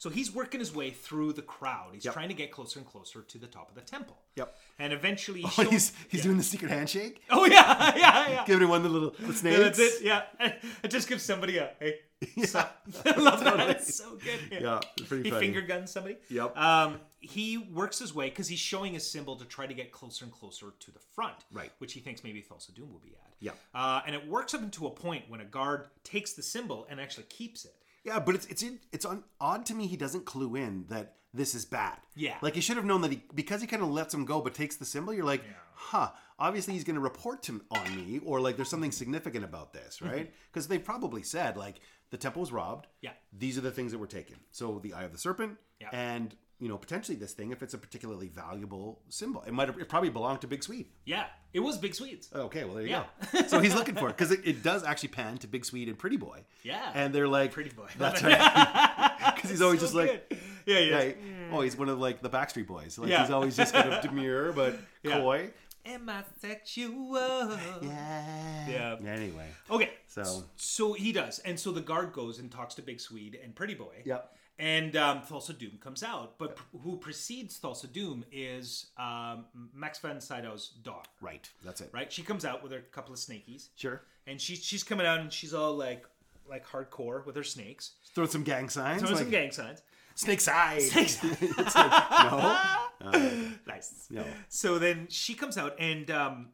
So he's working his way through the crowd. He's Yep. trying to get closer and closer to the top of the temple. Yep. And eventually, he Oh, he's he's yeah. doing the secret handshake, Oh yeah, *laughs* yeah, yeah. giving him one the little the snakes. Yeah, that's it. Yeah, *laughs* it just gives somebody a hey. *laughs* So, *laughs* I love that. It's so good. Yeah, it's pretty he funny. finger guns somebody. Yep. Um, he works his way because he's showing his symbol to try to get closer and closer to the front. Right. Which he thinks maybe Thulsa Doom will be at. Yeah. Uh, and it works up into a point when a guard takes the symbol and actually keeps it. Yeah, but it's it's in, it's on, odd to me. He doesn't clue in that this is bad. Yeah. like he should have known that he because he kind of lets him go, but takes the symbol. You're like, huh? Obviously, he's going to report to on me, or like there's something significant about this, right? *laughs* Because they probably said like the temple was robbed. Yeah. these are the things that were taken. So the eye of the serpent, Yeah. and you know potentially this thing if it's a particularly valuable symbol. It might have it probably belonged to Big Swede. Yeah. It was Big Swedes. Oh, okay, well there you Yeah. go. So he's looking for it because it, it does actually pan to Big Swede and Pretty Boy. Yeah. and they're like Pretty Boy. That's *laughs* right. *laughs* Because he's always So just like, good. yeah, yeah. oh, he's one of like the Backstreet Boys. Like Yeah. he's always just kind of demure but *laughs* coy. Am I sexual? Yeah. Yeah. Anyway, Okay. So- so he does, and so the guard goes and talks to Big Swede and Pretty Boy. Yep. And um, Thulsa Doom comes out, but p- who precedes Thulsa Doom is um, Max von Sydow's daughter. right. That's it. Right? She comes out with her couple of snakies, Sure. and she's she's coming out and she's all like like hardcore with her snakes, Throw some gang signs. throwing like, some gang signs. Snake side. Snakes. *laughs* It's like, no. *laughs* nice. No. So then she comes out, and um,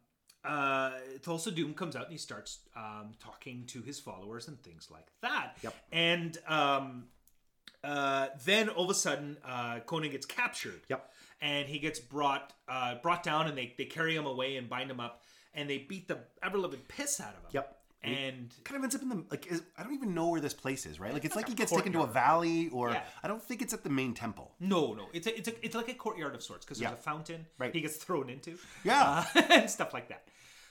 uh, Thulsa Doom comes out, and he starts um, talking to his followers and things like that. Yep. And um, uh, then all of a sudden, uh, Conan gets captured. Yep. And he gets brought uh, brought down, and they, they carry him away and bind him up, and they beat the ever living piss out of him. Yep. And kind of ends up in the like is, I don't even know where this place is, right? Like it's like like he gets taken to a valley or Yeah. I don't think it's at the main temple. no, no, it's a, it's a, it's like a courtyard of sorts because there's Yeah. a fountain Right. he gets thrown into. Yeah. uh, *laughs* and stuff like that.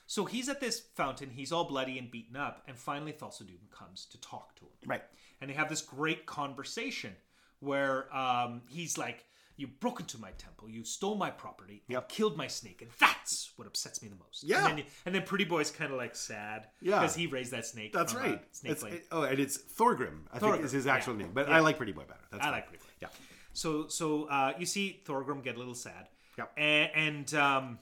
So he's at this fountain. He's all bloody and beaten up, and finally Thulsa Doom comes to talk to him. Right. and they have this great conversation where um, he's like, "You broke into my temple, you stole my property, Yep. killed my snake, and that's what upsets me the most." Yeah. and then, and then Pretty Boy's kind of like sad, Yeah. because he raised that snake. That's uh, right. snake It's, it- oh, and it's Thorgrim. I think is his actual yeah. name, but Yeah. I like Pretty Boy better. That's I fine. like Pretty Boy. Yeah. So so uh, you see Thorgrim get a little sad. Yep. And, and um,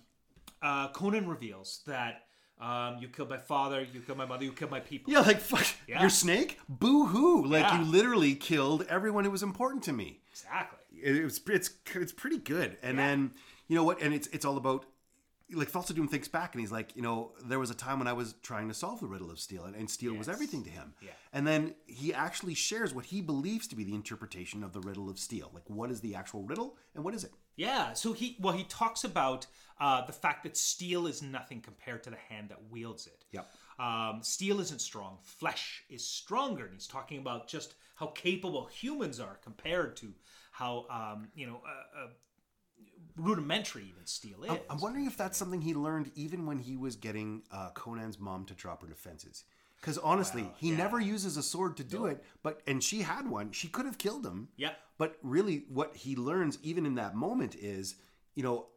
uh, Conan reveals that um, you killed my father, you killed my mother, you killed my people. Yeah, like fuck Yeah. your snake. Boo hoo! Like Yeah. you literally killed everyone who was important to me. Exactly. It, was it's it's pretty good. And Yeah. then you know what? And it's it's all about like Thulsa Doom thinks back and he's like, you know, there was a time when I was trying to solve the riddle of steel, and, and steel was everything to him. Yeah. And then he actually shares what he believes to be the interpretation of the riddle of steel. Like, what is the actual riddle, and what is it? Yeah, so he well he talks about uh, the fact that steel is nothing compared to the hand that wields it. Yep. Um, steel isn't strong; flesh is stronger, and he's talking about just how capable humans are compared to how um, you know uh, uh, rudimentary even steel is. I'm, wondering if that's something he learned even when he was getting uh, Conan's mom to drop her defenses. Because honestly, he yeah. never uses a sword to do it. But and she had one. She could have killed him. Yeah. But really, what he learns even in that moment is, you know,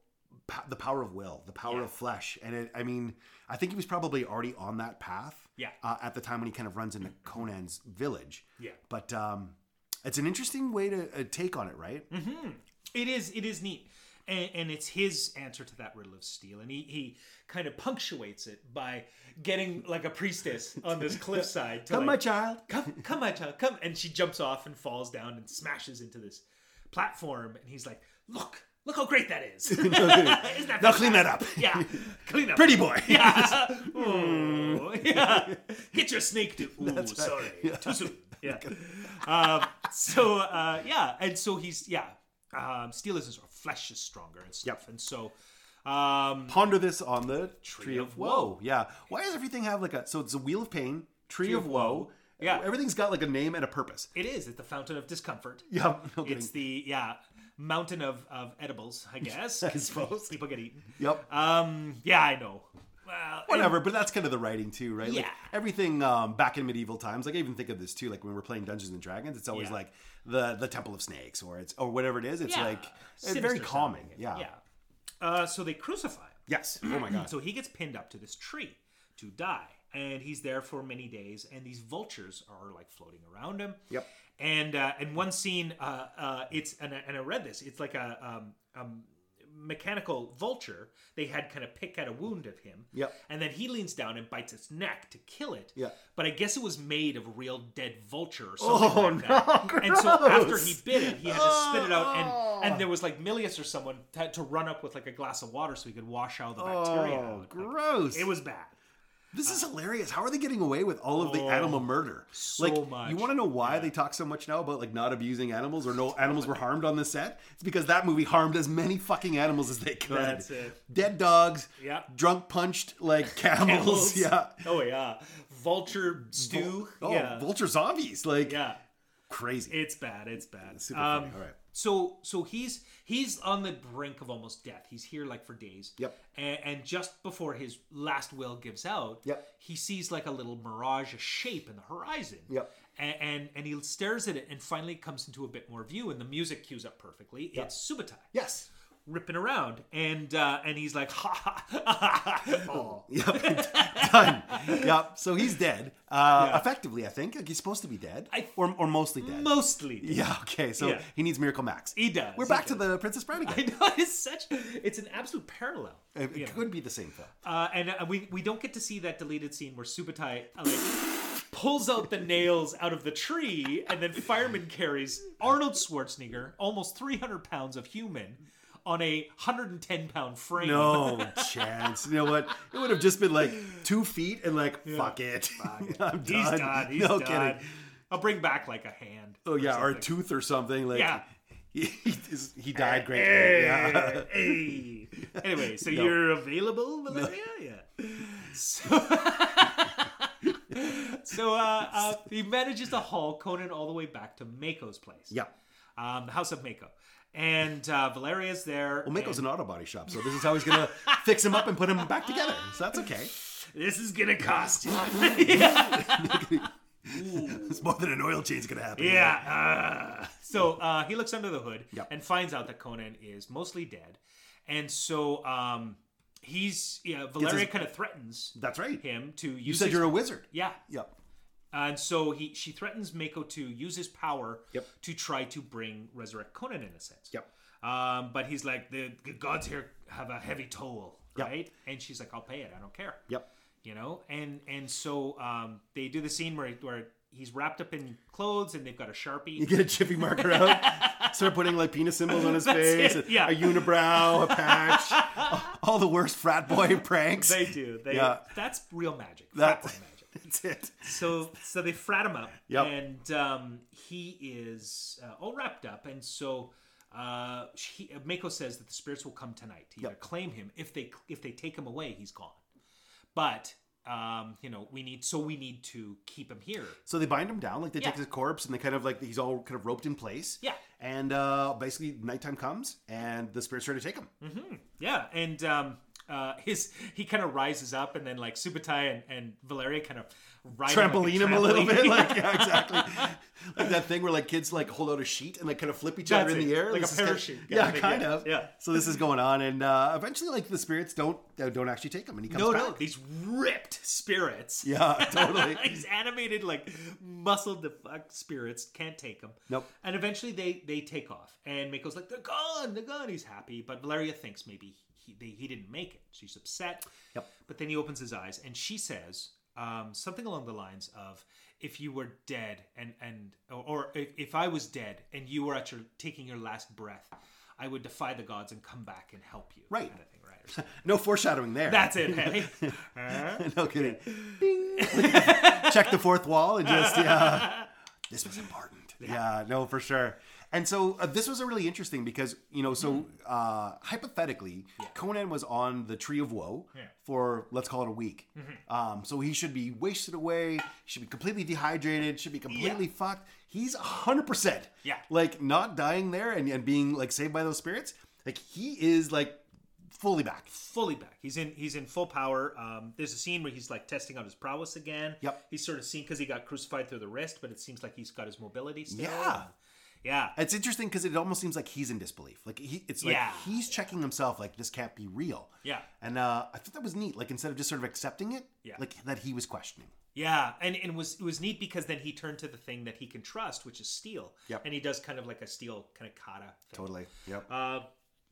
the power of will, the power Yeah. of flesh. And it, I mean, I think he was probably already on that path. Yeah. Uh, at the time when he kind of runs into *clears throat* Conan's village. Yeah. But um, it's an interesting way to uh, take on it, right? It is. It is neat, and, and it's his answer to that riddle of steel, and he he kind of punctuates it by getting like a priestess on this cliffside. To Come, like, my child. come, come, my child, come, and she jumps off and falls down and smashes into this platform, and he's like, "Look, look how great that is! *laughs* *laughs* Isn't that Now clean that up. Yeah, clean up, Pretty boy. Yeah, *laughs* Ooh, yeah. Get your snake to. Ooh, sorry, too soon. Yeah. um, so uh, yeah, and so he's yeah. Um, steel isn't sort of flesh is stronger and stuff, Yep. and so um, ponder this on the tree, of, of woe. woe. Yeah. Why does everything have like a so it's a wheel of pain, tree, of, of woe. woe. Yeah. Everything's got like a name and a purpose. it is it's the fountain of discomfort. Yeah. No. It's the yeah mountain of of edibles, I *laughs* guess. I suppose. *laughs* people get eaten. Yep. Um, yeah, I know. Well, Whatever, but that's kind of the writing too, right? Like Yeah. everything um, back in medieval times. Like I even think of this too. Like when we're playing Dungeons and Dragons, it's always Yeah. like the the Temple of Snakes or it's or whatever it is. It's Yeah, like it's very calming. Yeah. Yeah. Uh, so they crucify him. Yes. Oh my *clears throat* god. So he gets pinned up to this tree to die, and he's there for many days. And these vultures are like floating around him. Yep. And uh, and one scene, uh, uh, it's and I, and I read this. It's like a um, um, mechanical vulture. They had kind of pick at a wound of him. Yep. And then he leans down and bites its neck to kill it. Yeah. But I guess it was made of a real dead vulture or something Oh, like that. no, And so after he bit it, he had to spit it out, Oh. and and there was like Milius or someone had to run up with like a glass of water so he could wash out the bacteria. Oh, out. Gross. it was bad. This is hilarious. How are they getting away with all of the Oh, animal murder? so like, much. You want to know why they talk so much now about like not abusing animals or no animals were harmed on the set? It's because that movie harmed as many fucking animals as they could. That's it. Dead dogs. Yeah. Drunk punched like *laughs* camels. Camels. Yeah. Oh yeah. Vulture stew. Oh, yeah. vulture zombies. Like yeah. crazy. It's bad. It's bad. Super Um, funny. All right. So so he's he's on the brink of almost death. He's here like for days. Yep. And, and just before his last will gives out, Yep. he sees like a little mirage, a shape in the horizon. Yep. And, and and he stares at it and finally comes into a bit more view and the music cues up perfectly. It's Subotai Yes. Ripping around and uh, and he's like *laughs* ha ha ha ha. ha. Oh. *laughs* Yep. Done. Yep. So he's dead. Uh, Yeah. Effectively, I think. Like he's supposed to be dead. I- or, or mostly dead. Mostly. yeah. Okay. So Yeah. he needs Miracle Max. He does, We're he back to the Princess Bride again. *laughs* I know it's such it's an absolute parallel. It, it you know. could be the same film. Uh, and uh, we we don't get to see that deleted scene where Subotai uh, like pulls out the nails out of the tree, and then fireman carries Arnold Schwarzenegger, almost 300 pounds of human, on a 110 pound frame. No *laughs* chance. You know what? It would have just been like two feet and like fuck it. *laughs* I'm done. He's done. He's no done. kidding. I'll bring back like a hand. Oh yeah, or a tooth or something. Like Yeah. *laughs* he, he, he died greatly. Hey, Yeah. hey. Anyway, so No. you're available, Valeria? Yeah. So, so uh, uh, he manages to haul Conan all the way back to Mako's place. Yeah. Um, the house of Mako. And uh, Valeria's there. Well, Mako's and an auto body shop, so this is how he's gonna *laughs* fix him up and put him back together. So that's okay. This is going to cost you. *laughs* It's more than an oil change gonna happen. Yeah. uh, so uh, he looks under the hood Yep. and finds out that Conan is mostly dead, and so um, he's yeah. Valeria kind of threatens That's right. him to use. You said his- you're a wizard. yeah, Yep. And so he she threatens Mako to use his power Yep. to try to bring resurrect Conan in a sense. Yep. Um, but he's like the, the gods here have a heavy toll, Yep. right? And she's like, I'll pay it. I don't care Yep. you know and and so um they do the scene where where he's wrapped up in clothes and they've got a sharpie You get a chippy marker out, *laughs* start putting like penis symbols on his That's face, it, yeah. a unibrow, a patch, *laughs* all the worst frat boy pranks. they do they Yeah. that's real magic That- magic *laughs* That's it. so so they frat him up Yep. and um he is uh, all wrapped up and so uh she, Mako says that the spirits will come tonight to either Yep. claim him if they if they take him away he's gone but um you know we need so we need to keep him here So they bind him down, like they take his corpse and they kind of like he's all kind of roped in place. Yeah. And uh, basically, nighttime comes and the spirits try to take him. Yeah, and um, uh, his he kind of rises up, and then like Subotai and, and Valeria kind of ride him like Trampoline him a little bit, like yeah, *laughs* exactly, like that thing where like kids like hold out a sheet and like kind of flip each other That's in the air, like a This is kind- parachute kind yeah, of thing, kind yeah, of. yeah. So this is going on, and uh, eventually, like the spirits don't uh, don't actually take him, and he comes no, back. no, these ripped spirits. Yeah, totally. *laughs* these animated, like muscled the fuck spirits can't take him. Nope. And eventually they they take off, and Mako's like, "They're gone, they're gone." He's happy, but Valeria thinks maybe he they, he didn't make it. She's upset. Yep. But then he opens his eyes, and she says um, something along the lines of, "If you were dead, and and or, or if, if I was dead, and you were at your taking your last breath, I would defy the gods and come back and help you." Right. Kind of thing, right? *laughs* No foreshadowing there. That's it, hey. *laughs* Huh? no kidding. *laughs* Check the fourth wall and just yeah. This was important. Yeah, no, for sure. And so uh, this was a really interesting because you know, so uh, hypothetically, Conan was on the Tree of Woe Yeah. for let's call it a week. Um, so he should be wasted away. Should be completely dehydrated. Should be completely fucked. He's hundred percent. Yeah. like not dying there and, and being like saved by those spirits. Like he is like fully back. fully back. He's in he's in full power. Um, there's a scene where he's like testing out his prowess again. Yep. He's sort of seen because he got crucified through the wrist, but it seems like he's got his mobility still. Yeah. Yeah. It's interesting because it almost seems like he's in disbelief. Like he, it's like Yeah. he's checking himself. Like this can't be real. Yeah. And uh, I thought that was neat. Like instead of just sort of accepting it, Yeah. like that he was questioning. Yeah, and, and it was it was neat because then he turned to the thing that he can trust, which is steel. Yep. And he does kind of like a steel kind of kata. Thing. Totally. Yep. Uh,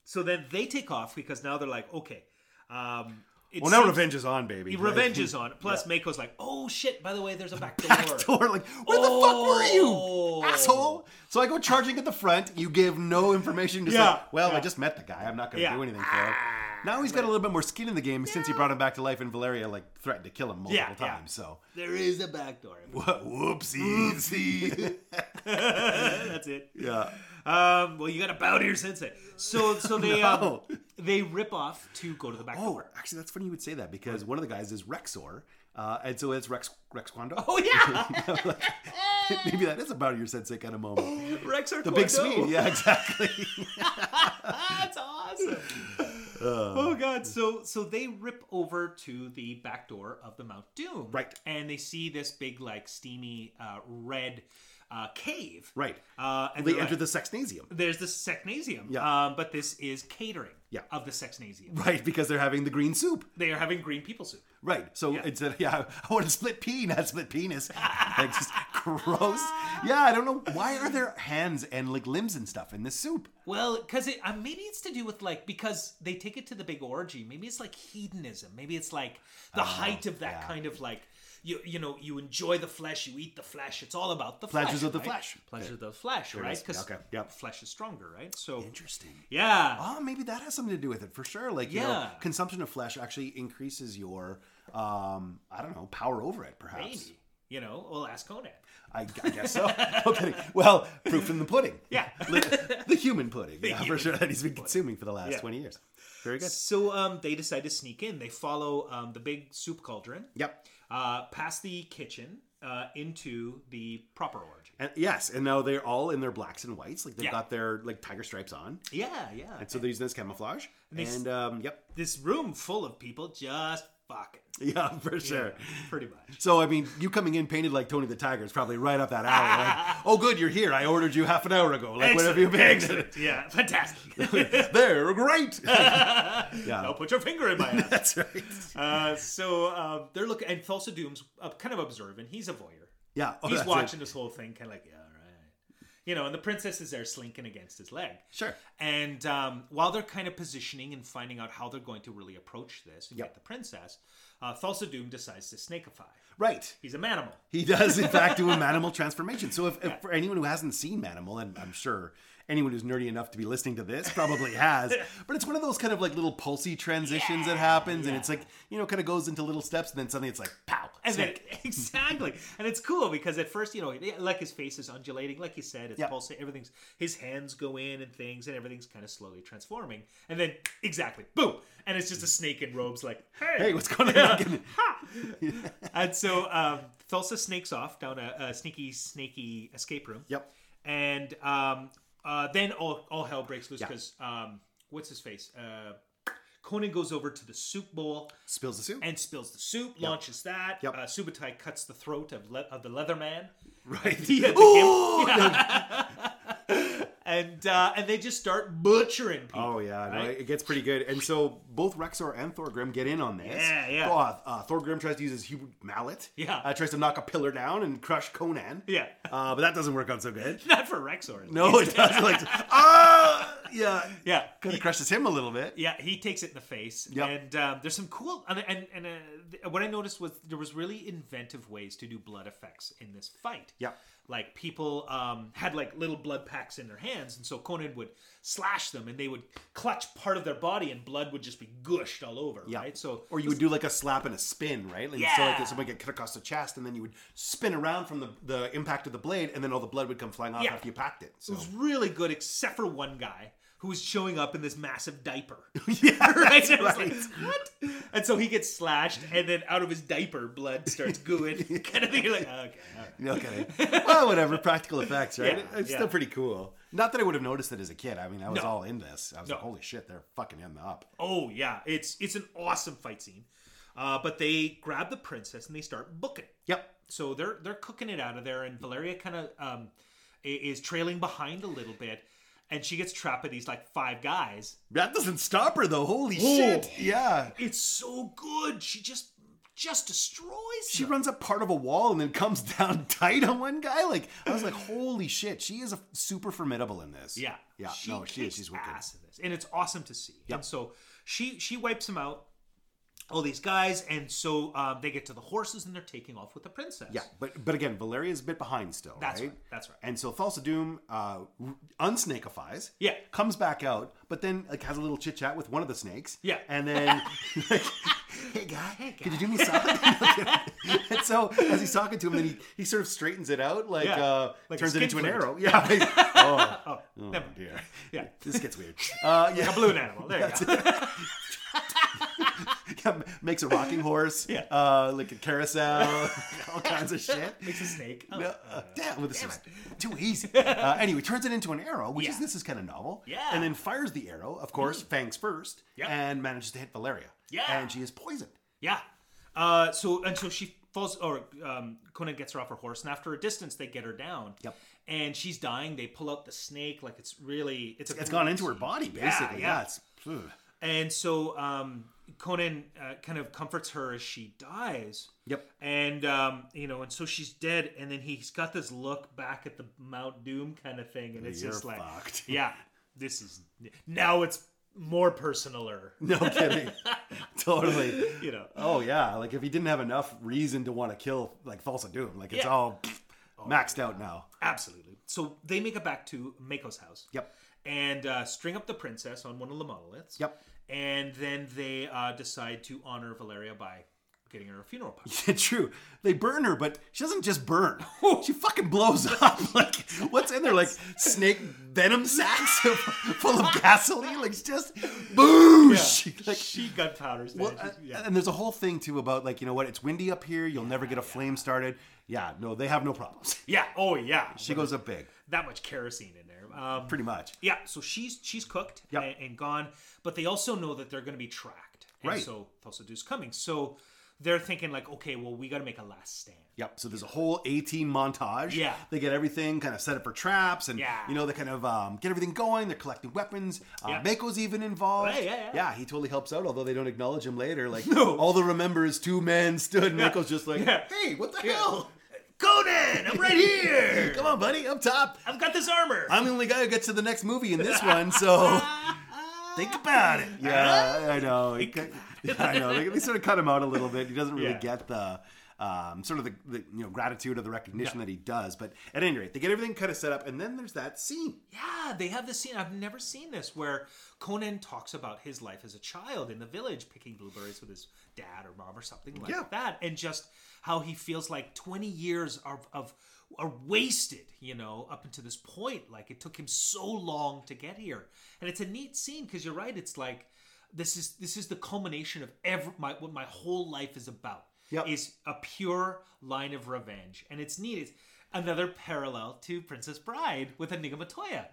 so then they take off because now they're like, okay. Um, well, now revenge is on, baby. Revenge is on. Plus, Mako's like, oh shit! By the way, there's a back door. Back door. Like, where the fuck were you, Oh. asshole? So I go charging at the front. You give no information. Just Yeah. like, well, Yeah. I just met the guy. I'm not going to Yeah. do anything for him. Ah, now he's got a little bit more skin in the game since he brought him back to life, and Valeria like threatened to kill him multiple Yeah, yeah. times. So There is a back door. whoopsie. *laughs* *laughs* That's it. yeah. Um, well, you got to bow to your sensei. So, so they *laughs* um, they rip off to go to the back Oh, door. actually, that's funny you would say that because one of the guys is Rexor, uh, and so it's Rex Rex Kwon Do. Oh yeah, *laughs* *laughs* Maybe that is a bow to your sensei kind of moment. Rexor, The big Swede, yeah, exactly. That's awesome. oh god, so so they rip over to the back door of the Mount Doom, Right. And they see this big, like, steamy uh, red uh, cave, right. Uh, and they enter like- the Sexnasium. There's the Sexnasium, Yeah. um, but this is catering Yeah. of the Sexnasium. Right, because they're having the green soup. They are having green people soup. Right. So Yeah. instead, *laughs* yeah, I want to split pea, not split penis. *laughs* like just gross. Yeah, I don't know why are there hands and like limbs and stuff in this soup. Well, because it uh, maybe it's to do with like because they take it to the big orgy. Maybe it's like hedonism. Maybe it's like the height of that yeah. kind of like you you know you enjoy the flesh, you eat the flesh. It's all about the flesh. Pleasures flesh, of the right? flesh. Pleasures of the flesh, right? Because Okay, yep. flesh is stronger, right? So Interesting. yeah, Oh, maybe that has something to do with it for sure. Like, you know, Yeah. consumption of flesh actually increases your, um, I don't know, power over it, perhaps. maybe. You know, we'll ask Conan. I, I guess so. *laughs* okay. Well, proof in the pudding. *laughs* Yeah. *laughs* the, human pudding. yeah, for sure that he's been consuming for the last Yeah. 20 years. Very good. So um, they decide to sneak in. They follow um, the big soup cauldron. Yep. Uh, past the kitchen uh, into the proper orgy. And yes, and now they're all in their blacks and whites. Like they've Yeah. got their like tiger stripes on. Yeah, yeah. And so they're using this camouflage. they s- And um, yep. this room full of people just Yeah, for sure. Yeah, pretty much. So I mean, you coming in painted like Tony the Tiger is probably right up that alley. Like, *laughs* oh, good, you're here. I ordered you half an hour ago. Like, have you been? Excellent. Yeah, fantastic. *laughs* They're great. *laughs* yeah. now put your finger in my ass. that's right. Uh, so uh, they're looking, and Thulsa Doom's uh, kind of observing. He's a voyeur. Yeah, oh, He's that's it. watching this whole thing, kind of like, yeah. You know, and the princess is there slinking against his leg. Sure. And um, while they're kind of positioning and finding out how they're going to really approach this and Yep. get the princess, uh, Thulsa Doom decides to snakeify. Right. He's a manimal. He does, in fact, do a *laughs* Manimal transformation. So, if, if for anyone who hasn't seen Manimal, and I'm sure anyone who's nerdy enough to be listening to this probably *laughs* has, but it's one of those kind of like little pulsy transitions that happens, and it's like you know, kind of goes into little steps, and then suddenly it's like pow, And then, *laughs* exactly, and it's cool because at first, you know, like his face is undulating, like you said, it's Yep. pulsating. Everything's his hands go in and things, and everything's kind of slowly transforming. And then, exactly, boom, and it's just a snake in robes, like, hey, Hey, what's going on? *laughs* and so um, Thulsa snakes off down a, a sneaky, snaky escape room. Yep. And um, uh, then all, all hell breaks loose Yeah. because um, what's his face? Uh, Conan goes over to the soup bowl Spills the soup. and spills the soup, launches that. Yep. Uh, Subotai cuts the throat of, le- of the leather man. right. *laughs* Yeah, the gimp. *laughs* *laughs* and uh, and they just start butchering people. Oh yeah, no, it gets pretty good. And so both Rexor and Thorgrim get in on this. Yeah, yeah. Oh, uh, uh, Thorgrim tries to use his huge mallet. Yeah. Uh, tries to knock a pillar down and crush Conan. Yeah. Uh, but that doesn't work out so good. *laughs* Not for Rexor. No, it doesn't. Like, *laughs* ah, yeah, Yeah. kind of crushes him a little bit. Yeah, he takes it in the face, Yeah, and um, there's some cool. And and, and uh, what I noticed was there was really inventive ways to do blood effects in this fight. Yep. Like people um, had like little blood packs in their hands, and so Conan would slash them, and they would clutch part of their body, and blood would just be gushed all over. Yeah. Right. So Or you would do like a slap and a spin, right? Like, So like someone get cut across the chest, and then you would spin around from the, the impact of the blade, and then all the blood would come flying off Yeah. after you packed it. So it was really good, except for one guy who was showing up in this massive diaper. *laughs* yeah, *laughs* right? And right. like, what? And so he gets slashed, and then out of his diaper, blood starts gooing. kind of thing. You're like, okay. all right. Kidding. *laughs* well, whatever. Practical effects, right? Yeah, it's yeah. still pretty cool. Not that I would have noticed it as a kid. I mean, I was No. all in this. I was No. like, holy shit, they're fucking him up. Oh yeah, it's it's an awesome fight scene. Uh, but they grab the princess and they start booking. Yep. So they're they're cooking it out of there, and Valeria kind of um, is trailing behind a little bit, and she gets trapped by these like five guys. That doesn't stop her though. Holy shit. Yeah. It's so good. She just just destroys. She them. runs up part of a wall and then comes *laughs* down tight on one guy. Like I was like, holy shit, she is a super formidable in this. Yeah, Yeah. no, she is. She's wicked. ass in this, and it's awesome to see. Yep. And so she she wipes him out, all these guys, and so um, they get to the horses and they're taking off with the princess. Yeah, but but again, Valeria's a bit behind still, That's right? right, that's right. And so Thulsa Doom uh, unsnakeifies. Yeah. Comes back out, but then like has a little chit chat with one of the snakes. Yeah. And then *laughs* like, hey guy, could you do me something? *laughs* *laughs* and so as he's talking to him, then he, he sort of straightens it out, like Yeah. uh, Like turns it into an arrow. Yeah. like, oh, Oh, oh never. dear. Yeah. This gets weird. Uh, yeah. A balloon animal. There you go. Yeah, makes a rocking horse. *laughs* Yeah. Uh, like a carousel, *laughs* all kinds of shit. *laughs* Makes a snake. Oh, No, uh, damn, well, this is too easy. Uh, anyway, turns it into an arrow, which is this is kind of novel. Yeah. Mm. And then fires the arrow, of course, fangs first, Yep. and manages to hit Valeria. Yeah. And she is poisoned. Yeah. Uh, so and so she falls, or um, Conan gets her off her horse, and after a distance, they get her down. Yep. And she's dying. They pull out the snake, like it's really it's a It's gone into her body, basically. yeah. Yeah. it's, ugh. And so um, Conan uh, kind of comforts her as she dies. Yep. And um, you know, and so she's dead, and then he's got this look back at the Mount Doom kind of thing, and it's You're just like, fucked. *laughs* yeah, this is now it's more personaler, *laughs* No kidding. *laughs* totally. you know. Oh, yeah. Like, if he didn't have enough reason to want to kill, like, Thulsa Doom, like, it's Yeah. all maxed out now. Absolutely. So they make it back to Mako's house. Yep. And uh, string up the princess on one of the monoliths. Yep. And then they uh, decide to honor Valeria by getting her a funeral *laughs* party. Yeah, true. They burn her, but she doesn't just burn. *laughs* she fucking blows up. *laughs* Like, what's in there? Like snake venom sacks full of gasoline? Like, it's just boosh. Like, she gunpowders. well, uh, yeah. and there's a whole thing too about like you know what? It's windy up here. You'll never get a flame started. Yeah, no, they have no problems. yeah. Oh yeah. She goes up big, that much kerosene. Um, pretty much. Yeah, so she's she's cooked Yep. and, and gone, but they also know that they're going to be tracked, and Right. so Thulsa Doom's coming. So they're thinking like, okay, well, we got to make a last stand. Yep. So there's a whole A-Team montage. Yeah. They get everything kind of set up for traps, and Yeah. you know they kind of um, get everything going. They're collecting weapons. Uh, Yeah. Mako's even involved. Yeah, yeah, yeah. he totally helps out. Although they don't acknowledge him later. Like *laughs* No. all they remember is two men stood. And Yeah. Mako's just like, hey, what the Yeah. hell? Conan, I'm right here. *laughs* Come on, buddy, up top. I've got this armor. I'm the only guy who gets to the next movie in this one, so *laughs* think about it. Yeah, I know. He *laughs* I know. They, they sort of cut him out a little bit. He doesn't really Yeah. get the um, sort of the, the you know gratitude or the recognition Yeah. that he does. But at any rate, they get everything kind of set up, and then there's that scene. Yeah, they have this scene. I've never seen this where Conan talks about his life as a child in the village, picking blueberries with his dad or mom or something like Yeah. that, and just how he feels like 20 years of, of are wasted, you know, up until this point. Like it took him so long to get here, and it's a neat scene because you're right. It's like this is this is the culmination of every my what my whole life is about. Yep. Is a pure line of revenge, and it's neat. It's another parallel to Princess Bride with Inigo Montoya.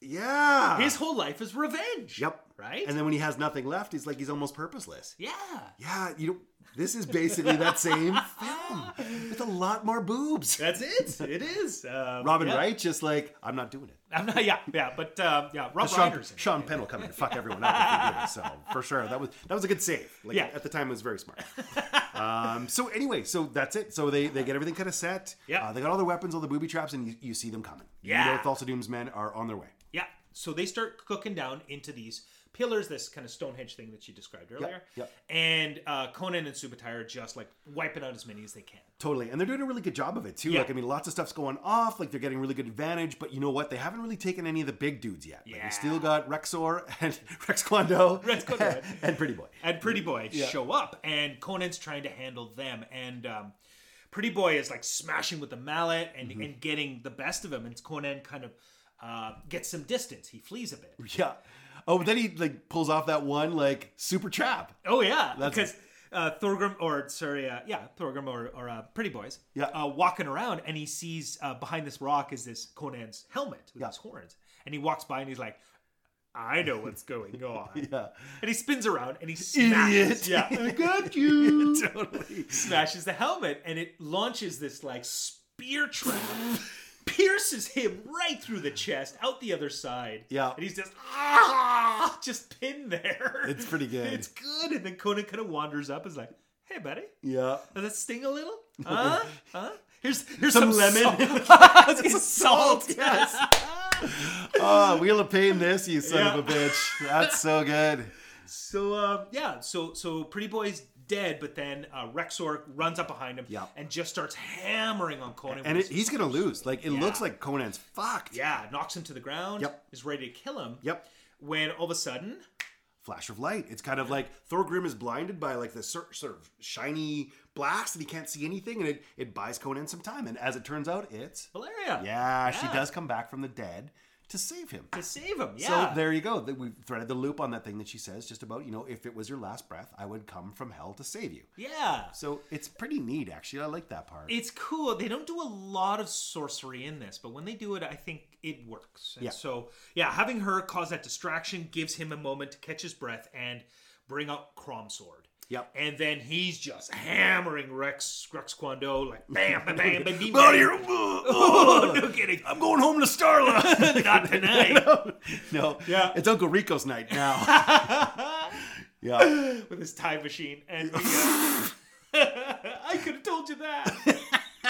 Yeah. His whole life is revenge. Yep. Right? And then when he has nothing left, he's like he's almost purposeless. yeah. Yeah. You know, this is basically that same film with a lot more boobs. That's it. It is. Um, Robin yeah. Wright just like I'm not doing it. I'm not, yeah, yeah, but um, yeah, Rob Sean. Sean Penn will come in and fuck everyone up. So for sure, that was that was a good save. Like Yeah. at the time, it was very smart. um, so anyway, so that's it. So they they get everything kind of set. Yeah. Uh, they got all their weapons, all the booby traps, and you, you see them coming. Yeah. You know Thulsa Doom's men are on their way. Yeah. So they start cooking down into these pillars, this kind of Stonehenge thing that you described earlier. yep. And uh, Conan and Subotai are just like wiping out as many as they can. Totally, and they're doing a really good job of it too. Yeah. Like I mean, lots of stuff's going off. Like they're getting really good advantage. But you know what? They haven't really taken any of the big dudes yet. Like, Yeah. we still got Rexor and *laughs* Rex Kwon Do, Rex Kwon Do. *laughs* and Pretty Boy. and Pretty Boy show up, and Conan's trying to handle them, and um, Pretty Boy is like smashing with the mallet and, Mm-hmm. and getting the best of him, and Conan kind of uh, gets some distance. He flees a bit. Yeah. Oh, but then he like pulls off that one like super trap. Oh yeah, That's- because uh, Thorgrim or sorry, uh, yeah, Thorgrim or, or uh, Pretty Boys, Yeah. uh, walking around, and he sees uh, behind this rock is this Conan's helmet with Yeah. his horns, and he walks by and he's like. I know what's going *laughs* on. Yeah. And he spins around and he smashes. Idiot. *laughs* Yeah. I got *laughs* you. totally. smashes the helmet and it launches this like spear trap pierces him right through the chest out the other side Yeah. and he's just ah, *laughs* just pinned there It's pretty good. it's good and then conan kind of wanders up and is like hey buddy Yeah. does that sting a little *laughs* huh huh here's here's some, Some lemon salt. *laughs* Some salt yes. Oh, Wheel of Pain this, you son Yeah. of a bitch. That's so good. So um, yeah, so so Pretty Boy's dead, but then uh, Rexor runs up behind him Yeah. and just starts hammering on Conan. And it, he's gonna lose. Like it Yeah. looks like Conan's fucked. Yeah, knocks him to the ground. Yep. Is ready to kill him. Yep. When all of a sudden, Flash of light. It's kind of like Thorgrim is blinded by like this sort, of shiny blast and he can't see anything, and it, it buys Conan some time. And as it turns out, it's Valeria. yeah, she does come back from the dead to save him. To save him. Yeah. So there you go. We've threaded the loop on that thing that she says, just about you know, if it was your last breath, I would come from hell to save you. yeah. So it's pretty neat, actually. I like that part. It's cool. They don't do a lot of sorcery in this, but when they do it, I think it works. And Yeah. So, yeah, having her cause that distraction gives him a moment to catch his breath and bring out Crom Sword. Yep. And then he's just hammering Rex Rex Kwon Do like bam, bam, bam, bam, bam. Out of here. *laughs* Oh, no kidding. I'm going home to Starla. *laughs* Not tonight. *laughs* no. Yeah. It's Uncle Rico's night now. yeah. with his time machine, and uh, I could have told you that.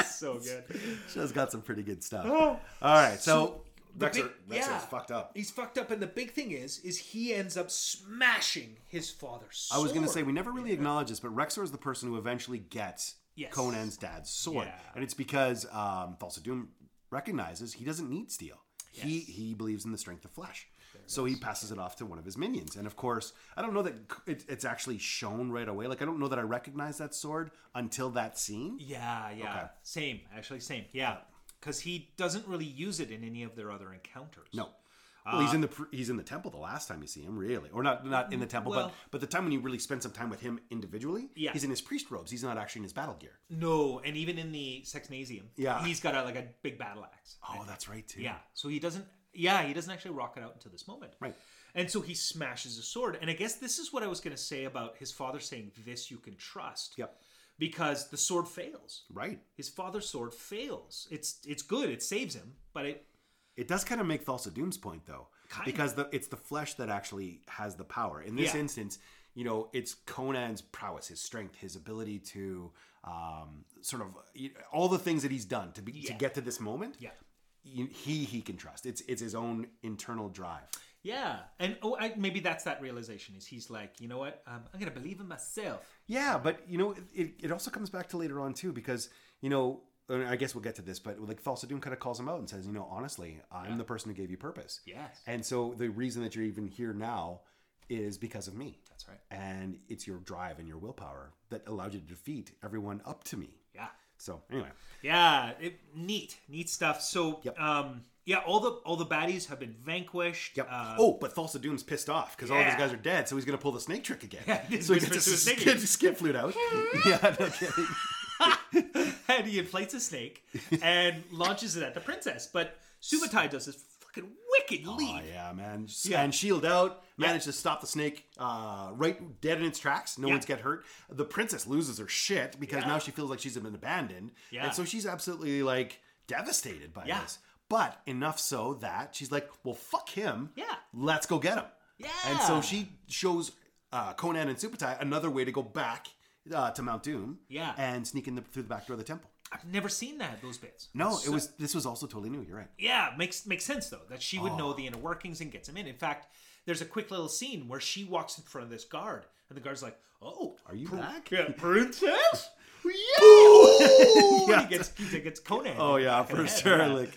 so good. She's got some pretty good stuff. Oh. All right. So, Rexor, big- yeah. fucked up. He's fucked up, and the big thing is, is he ends up smashing his father's. I was going to say, we never really acknowledge this, but Rexor is the person who eventually gets Yes. Conan's dad's sword. Yeah. And it's because um, Doom recognizes he doesn't need steel. He, he believes in the strength of flesh. So he passes it off to one of his minions, and of course, I don't know that it, it's actually shown right away. Like I don't know that I recognize that sword until that scene. Yeah, yeah. Okay. Same, actually, same. Yeah, because he doesn't really use it in any of their other encounters. No. Well, he's in the he's in the temple the last time you see him, really, or not not in the temple, Well- but but the time when you really spend some time with him individually, Yeah. he's in his priest robes. He's not actually in his battle gear. No, and even in the Sexnasium, Yeah. he's got a, like a big battle axe. Oh, that's right too. Yeah, so he doesn't. Yeah, he doesn't actually rock it out until this moment. Right. And so he smashes a sword. And I guess this is what I was going to say about his father saying, "This you can trust." Yep. Because the sword fails. Right. His father's sword fails. It's it's good. It saves him, but it It does kind of make Thulsa Doom's point though, Kind because the, it's the flesh that actually has the power. In this Yeah. instance, you know, it's Conan's prowess, his strength, his ability to um, sort of you know, all the things that he's done to be to get to this moment. yeah. he he can trust. It's it's his own internal drive. Yeah, and oh, I, maybe that's that realization is he's like, you know what, um, I'm gonna believe in myself. Yeah, but you know, it, it also comes back to later on too, because you know, and I guess we'll get to this, but like Thulsa Doom kind of calls him out and says, you know, honestly, I'm the person who gave you purpose. Yes. And so the reason that you're even here now is because of me. That's right. And it's your drive and your willpower that allowed you to defeat everyone up to me. Yeah, So anyway, yeah, it, neat, neat stuff. So, Yep. um, yeah, all the all the baddies have been vanquished. yep. Uh, oh, but Thulsa Doom's pissed off because all of his guys are dead, so he's gonna pull the snake trick again. *laughs* Yeah, he so he gets a snake. skid, skid flute out. *laughs* *laughs* yeah, no kidding. and he inflates a snake and launches it at the princess. But Subotai does this fucking wicked leap. Oh yeah, man. Yeah. And shield out, managed to stop the snake uh, right dead in its tracks. No Yeah. one's get hurt. The princess loses her shit because Yeah. now she feels like she's been abandoned. Yeah. And so she's absolutely like devastated by Yeah. this. But enough so that she's like, well, fuck him. Yeah. Let's go get him. Yeah. And so she shows uh, Conan and Subotai another way to go back uh, to Mount Doom. Yeah. And sneak in the, through the back door of the temple. I've never seen that those bits. No, So- it was this was also totally new. You're right. Yeah, makes makes sense though that she would Oh. know the inner workings and gets him in. In fact, there's a quick little scene where she walks in front of this guard, and the guard's like, "Oh, Are you pr- back? Yeah, *laughs* princess." *laughs* Yeah. He gets he gets Conan. Oh yeah, for head. sure. Like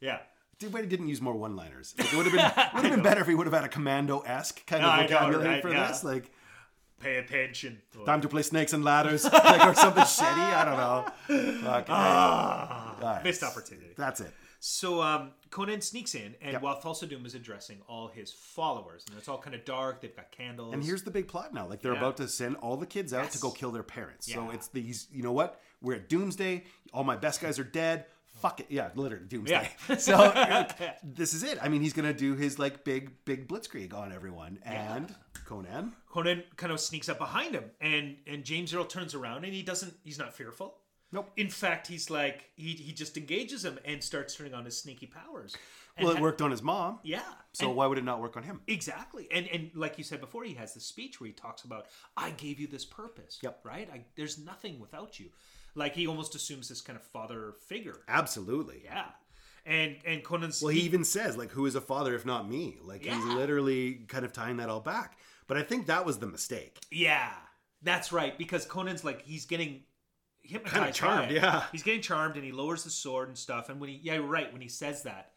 yeah. Too bad he didn't use more one-liners. Like, it *laughs* would have been would have been better if he would have had a commando-esque kind of I know, vocabulary right? for Yeah. this. Like Pay attention. time to play snakes and ladders, *laughs* like, or something shitty. I don't know. Fuck. Ah, Alright. missed opportunity. That's it. So um, Conan sneaks in, and Yep. while Thulsa Doom is addressing all his followers, and it's all kind of dark, they've got candles. And here's the big plot now. Like they're Yeah. about to send all the kids out to go kill their parents. So it's these. You know what? We're at Doomsday. All my best guys are dead. Fuck it. Yeah, literally Doomsday. Yeah. *laughs* so this is it. I mean, he's gonna do his like big, big blitzkrieg on everyone. And Conan. Conan kind of sneaks up behind him, and and James Earl turns around, and he doesn't. He's not fearful. Nope. In fact, he's like he he just engages him and starts turning on his sneaky powers. And Well, it worked on his mom. Yeah. So and- why would it not work on him? Exactly. And and like you said before, he has this speech where he talks about I gave you this purpose. Yep. Right? I, there's nothing without you. Like he almost assumes this kind of father figure. Absolutely. Yeah. And and Conan's Well, he even says like, "Who is a father if not me?" Like he's literally kind of tying that all back. But I think that was the mistake. Yeah. That's right. Because Conan's like he's getting hypnotized. charmed, by it. yeah. He's getting charmed and he lowers the sword and stuff. And when he yeah, you're right, when he says that,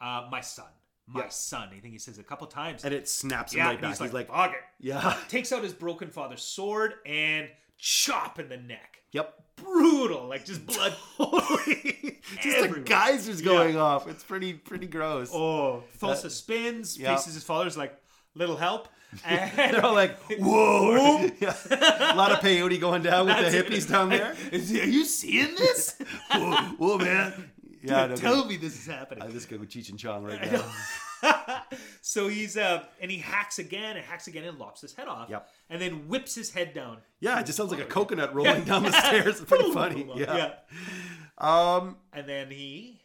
uh, my son. My Yeah. son. I think he says it a couple times. And it snaps him yeah, right back. he's He's like, like, "Fuck it." "Yeah, takes out his broken father's sword and chop in the neck. yep." Brutal, like just blood. *laughs* *laughs* Just the geysers going off. It's pretty pretty gross. oh, Thulsa spins, yeah. faces his father's like, little help. *laughs* And They're all like, "Whoa!" Yeah. A lot of peyote going down with the That's it. hippies down there. Is- are you seeing this? whoa, whoa, man! Yeah, no, Tell me this is happening. I just go with Cheech and Chong right now. *laughs* so he's uh and he hacks again and hacks again and lops his head off. Yep. And then whips his head down. Yeah, it just sounds like a coconut *laughs* rolling down the stairs. It's pretty funny. Yeah. Um, And then he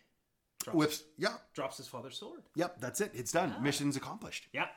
drops, whips. Yeah. drops his father's sword. Yep. That's it. It's done. Mission's accomplished. Yeah.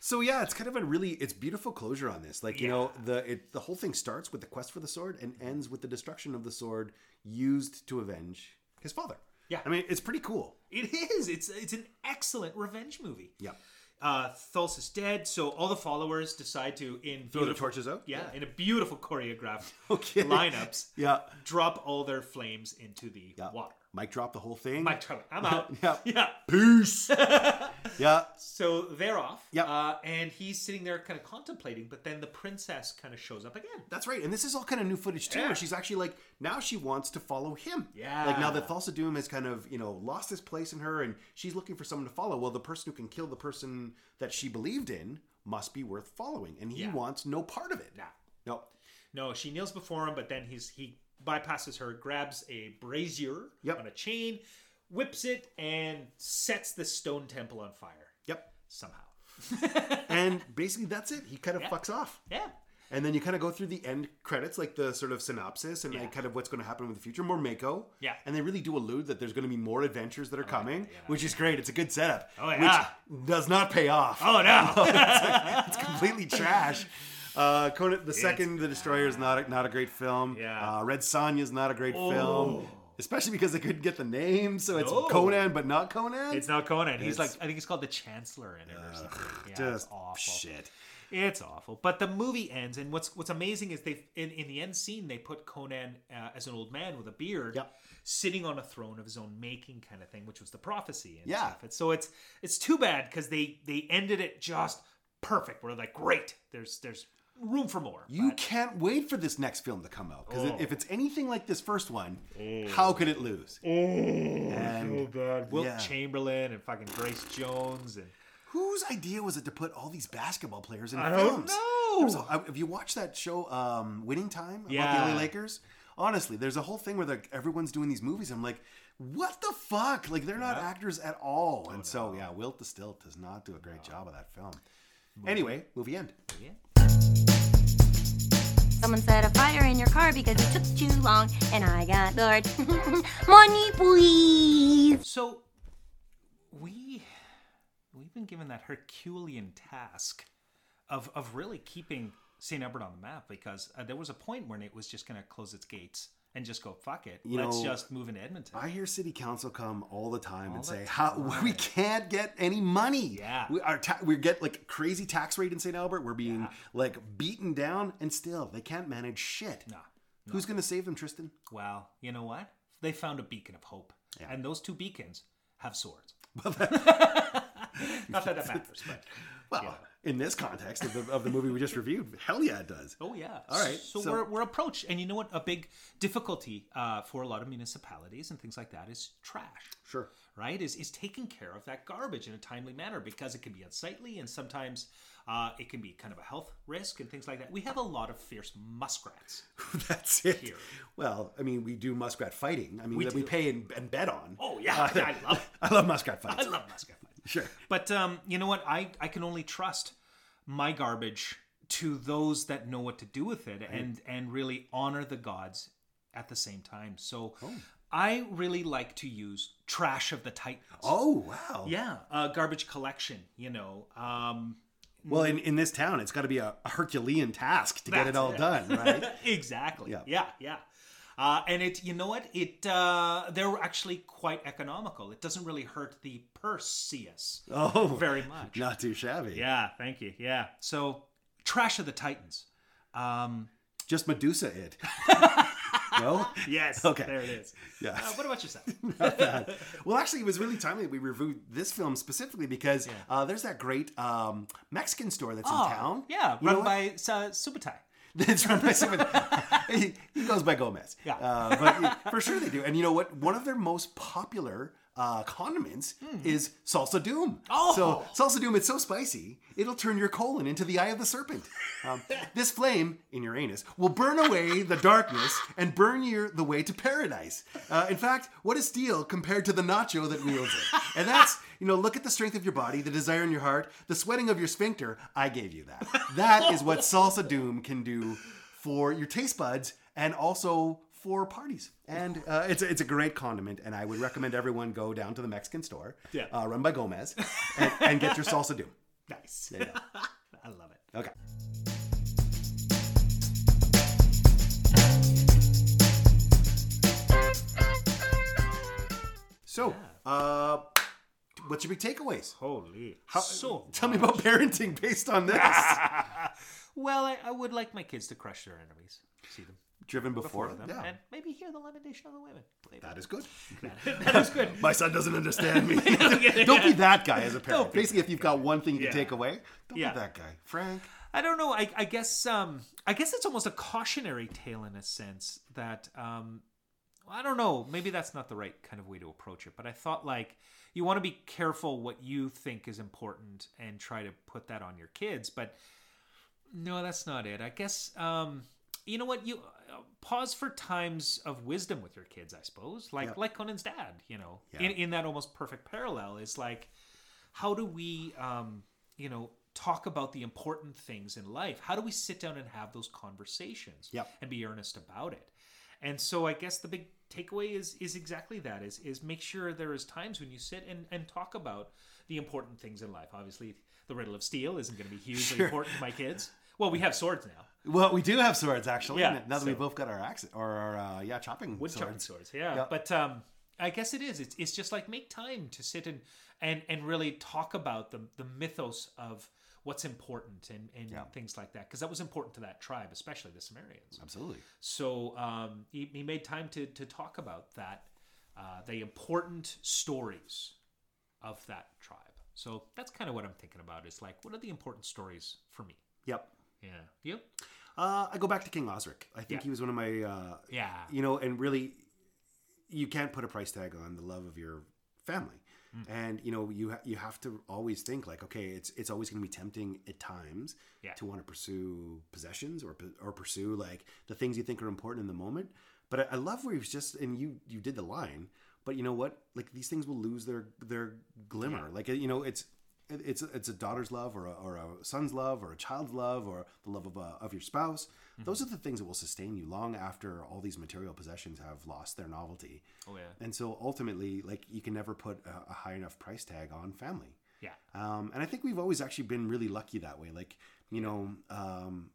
So yeah, it's kind of a really it's beautiful closure on this. Like you know, the it, the whole thing starts with the quest for the sword and ends with the destruction of the sword used to avenge his father. Yeah. I mean, it's pretty cool. It is. It's it's an excellent revenge movie. Yeah. Uh, Thulsa's dead, so all the followers decide to in Throw the torches out? Yeah, in a beautiful choreographed *laughs* Okay. lineups, Yeah. drop all their flames into the Yeah. water. Mic dropped the whole thing. Mike Trout, I'm *laughs* out. Yeah. yeah. Peace. *laughs* yeah. So they're off. Yeah. Uh, and he's sitting there kind of contemplating, but then the princess kind of shows up again. That's right. And this is all kind of new footage too, Yeah. where she's actually like now she wants to follow him. Yeah. Like now that Thulsa Doom has kind of, you know, lost his place in her and she's looking for someone to follow. Well, the person who can kill the person that she believed in must be worth following. And he Yeah. wants no part of it. Nah. No. No, she kneels before him, but then he's he bypasses her, grabs a brazier Yep. on a chain, whips it, and sets the stone temple on fire Yep. somehow. *laughs* And basically that's it. He kind of Yeah. fucks off. yeah. And then you kind of go through the end credits, like the sort of synopsis and Yeah. like kind of what's going to happen with the future. More Mako. Yeah. And they really do allude that there's going to be more adventures that are oh, coming, yeah, which is great. It's a good setup. Oh, yeah. Which does not pay off. Oh no. *laughs* it's completely *laughs* trash. Uh, Conan the Second, The Destroyer is not a, not a great film. Yeah. Uh, Red Sonja is not a great Oh. film, especially because they couldn't get the name, so it's No. Conan but not Conan. it's not Conan. He's It's- like I think he's called the Chancellor in it or something. Yeah, just it's awful. shit. It's awful. But the movie ends, and what's what's amazing is they in in the end scene they put Conan uh, as an old man with a beard, Yep. sitting on a throne of his own making, kind of thing, which was the prophecy. And Yeah. stuff. It's, so it's it's too bad because they they ended it just perfect. We're like, great. There's there's room for more. You but- can't wait for this next film to come out because Oh. if it's anything like this first one, how could it lose? and Wilt yeah. Chamberlain and fucking Grace Jones and whose idea was it to put all these basketball players in I films? don't know. A- Have you watched that show, um, Winning Time, about the LA Lakers? Honestly, there's a whole thing where like everyone's doing these movies. I'm like, what the fuck? Like they're not Yeah. actors at all. Oh, and so yeah, Wilt the Stilt does not do a great job of that film. Anyway, movie end. yeah. Someone set a fire in your car because it took too long, and I got bored. *laughs* Money, please. So we we've been given that Herculean task of of really keeping St. Albert on the map because uh, there was a point when it was just going to close its gates and just go fuck it. You Let's know, just move into Edmonton. I hear city council come all the time and the say how *laughs* we can't get any money. Yeah. we our ta- we get like crazy tax rate in St. Albert. We're being like beaten down, and still they can't manage shit. no. Who's gonna save them, Tristan? Well, you know what? They found a beacon of hope, and those two beacons have swords. *laughs* *laughs* Not that that matters, but Well, in this context of the, of the movie we just reviewed, hell yeah, it does. Oh yeah. All right, So, so- we're we're approached, and you know what? A big difficulty uh, for a lot of municipalities and things like that is trash. Sure. Right? Is is taking care of that garbage in a timely manner because it can be unsightly and sometimes uh, it can be kind of a health risk and things like that. We have a lot of fierce muskrats. *laughs* That's it. Here. Well, I mean, we do muskrat fighting. I mean, We that we pay and, and bet on. Oh yeah, I love. *laughs* I love muskrat fights. I love muskrat. Sure. But um, you know what? I, I can only trust my garbage to those that know what to do with it and and really honor the gods at the same time. So Oh. I really like to use trash of the titans. Oh wow. Yeah, uh, garbage collection. You know, um, Well, in, in this town, it's got to be a, a Herculean task to get it all it. done, right? *laughs* exactly. Yeah. Yeah, yeah. Uh, and it, you know what? It uh, they're actually quite economical. It doesn't really hurt the Perseus oh, very much. Not too shabby. Yeah, thank you. Yeah. So, Trash of the Titans. Um, Just Medusa it. *laughs* no? yes. Okay. There it is. Yeah. Uh, what about yourself? *laughs* Well, actually, it was really timely that we reviewed this film specifically because uh, there's that great um, Mexican store that's in town. Oh, Yeah, run by uh, Subotai. *laughs* It's run by someone. *laughs* he, he goes by Gomez. Yeah. Uh, but for sure they do. And you know what? One of their most popular uh, condiments is salsa doom. Oh. So salsa doom, it's so spicy, it'll turn your colon into the eye of the serpent. Um, *laughs* this flame in your anus will burn away the darkness and burn you the way to paradise. Uh, in fact, what is steel compared to the nacho that wields it? And that's, you know, look at the strength of your body, the desire in your heart, the sweating of your sphincter. I gave you that. That is what *laughs* salsa doom can do for your taste buds and also for parties. And uh, it's, a, it's a great condiment, and I would recommend everyone go down to the Mexican store, Yeah. uh, run by Gomez, and, and get your salsa doom. Nice. You. *laughs* I love it. Okay. So, uh, what's your big takeaways? Holy. How- so tell me about parenting based on this. *laughs* Well, I, I would like my kids to crush their enemies. See them. Driven before, before them, Yeah, and maybe hear the lamentation of the women. Maybe. that is good. that is good. *laughs* My son doesn't understand me. *laughs* don't be that guy as a parent. Basically, if you've got one thing you Yeah. can take away, don't Yeah. be that guy, Frank. I don't know. I, I guess um, I guess it's almost a cautionary tale in a sense that um, I don't know. Maybe that's not the right kind of way to approach it. But I thought like you want to be careful what you think is important and try to put that on your kids. But no, that's not it. I guess um, you know what you pause for times of wisdom with your kids. I suppose like like Conan's dad. You know, Yeah. in in that almost perfect parallel is like how do we um, you know talk about the important things in life how do we sit down and have those conversations Yep. and be earnest about it and so i guess the big takeaway is is exactly that is is make sure there is times when you sit and, and talk about the important things in life obviously the riddle of steel isn't going to be hugely Sure. important to my kids well we have swords now Well, we do have swords actually. Yeah, now that we so- both got our axe or our uh, yeah chopping wood chopping swords. swords yeah Yeah. but um i guess it is it's, it's just like make time to sit and and and really talk about the the mythos of what's important and and Yeah. things like that because that was important to that tribe especially the Cimmerians Absolutely. so um he, he made time to to talk about that uh the important stories of that tribe so that's kind of what i'm thinking about is like what are the important stories for me Yep. Yeah you Uh, I go back to King Osric. I think Yeah. he was one of my, uh, yeah you know, and really, you can't put a price tag on the love of your family. Mm. And you know you ha- you have to always think like okay it's it's always going to be tempting at times Yeah. to want to pursue possessions or or pursue like the things you think are important in the moment but I, I love where he was just and you you did the line but you know what like these things will lose their their glimmer like you know it's it- it's it's a daughter's love or a, or a son's love or a child's love or the love of, a, of your spouse. Those are the things that will sustain you long after all these material possessions have lost their novelty. Oh yeah. And so ultimately like you can never put a, a high enough price tag on family. Yeah. Um, and i think we've always actually been really lucky that way. Like you know um,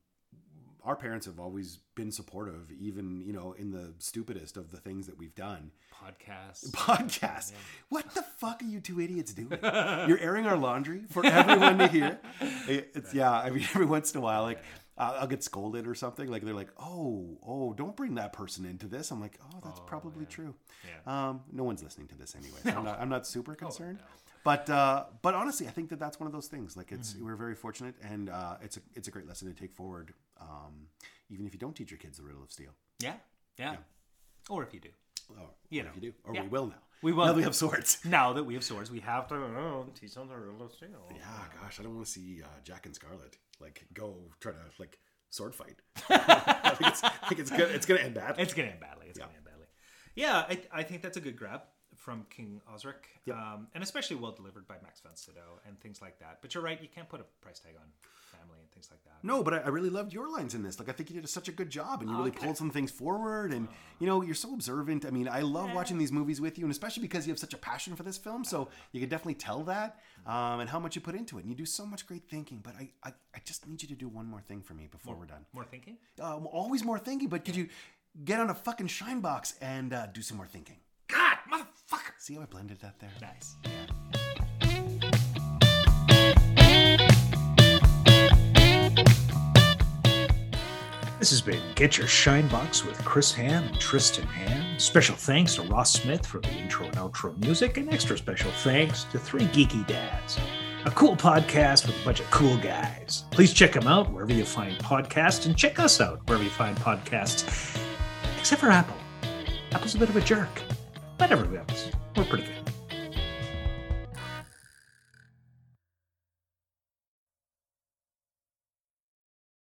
our parents have always been supportive even you know in the stupidest of the things that we've done. Podcasts. *laughs* Podcast what the fuck are you two idiots doing? *laughs* You're airing our laundry for everyone to hear? It- it's yeah i mean every once in a while like uh, i'll get scolded or something. Like they're like oh oh don't bring that person into this. I'm like oh that's probably true. Yeah. um, no one's listening to this anyway so I'm, *laughs* not, I'm not super concerned. no. but uh, but honestly i think that that's one of those things. Like it's Mm-hmm. we're very fortunate and uh, it's a it's a great lesson to take forward um, even if you don't teach your kids the riddle of steel. Yeah, yeah. Or if you do. or, You or know, if you do. Or yeah. we will now We will. now that we have swords *laughs* Now that we have swords, we have to oh, teach them the riddle of steel. Yeah, gosh, I don't want to see uh, Jack and Scarlet like go try to like sword fight. *laughs* I think it's, I think it's good. It's gonna end badly. It's gonna end badly. It's gonna end badly. Yeah, I, I think that's a good grab from King Osric, um, and especially well delivered by Max von Sydow and things like that. But you're right, you can't put a price tag on things like that. no, but I, I really loved your lines in this. Like, I think you did such a good job, and you really Okay. pulled some things forward. And you know, you're so observant. I mean, I love watching these movies with you, and especially because you have such a passion for this film. So you can definitely tell that, um, and how much you put into it. And you do so much great thinking. But I, I, I just need you to do one more thing for me before we're done. More thinking? Uh, always more thinking, but could you get on a fucking shine box and uh, do some more thinking? God, motherfucker! See how I blended that there? Nice. This has been Get Your Shine Box with Chris Ham and Tristan Ham. Special thanks to Ross Smith for the intro and outro music, and extra special thanks to Three Geeky Dads, a cool podcast with a bunch of cool guys. Please check them out wherever you find podcasts, and check us out wherever you find podcasts, except for Apple. Apple's a bit of a jerk, but everybody else, we're pretty good.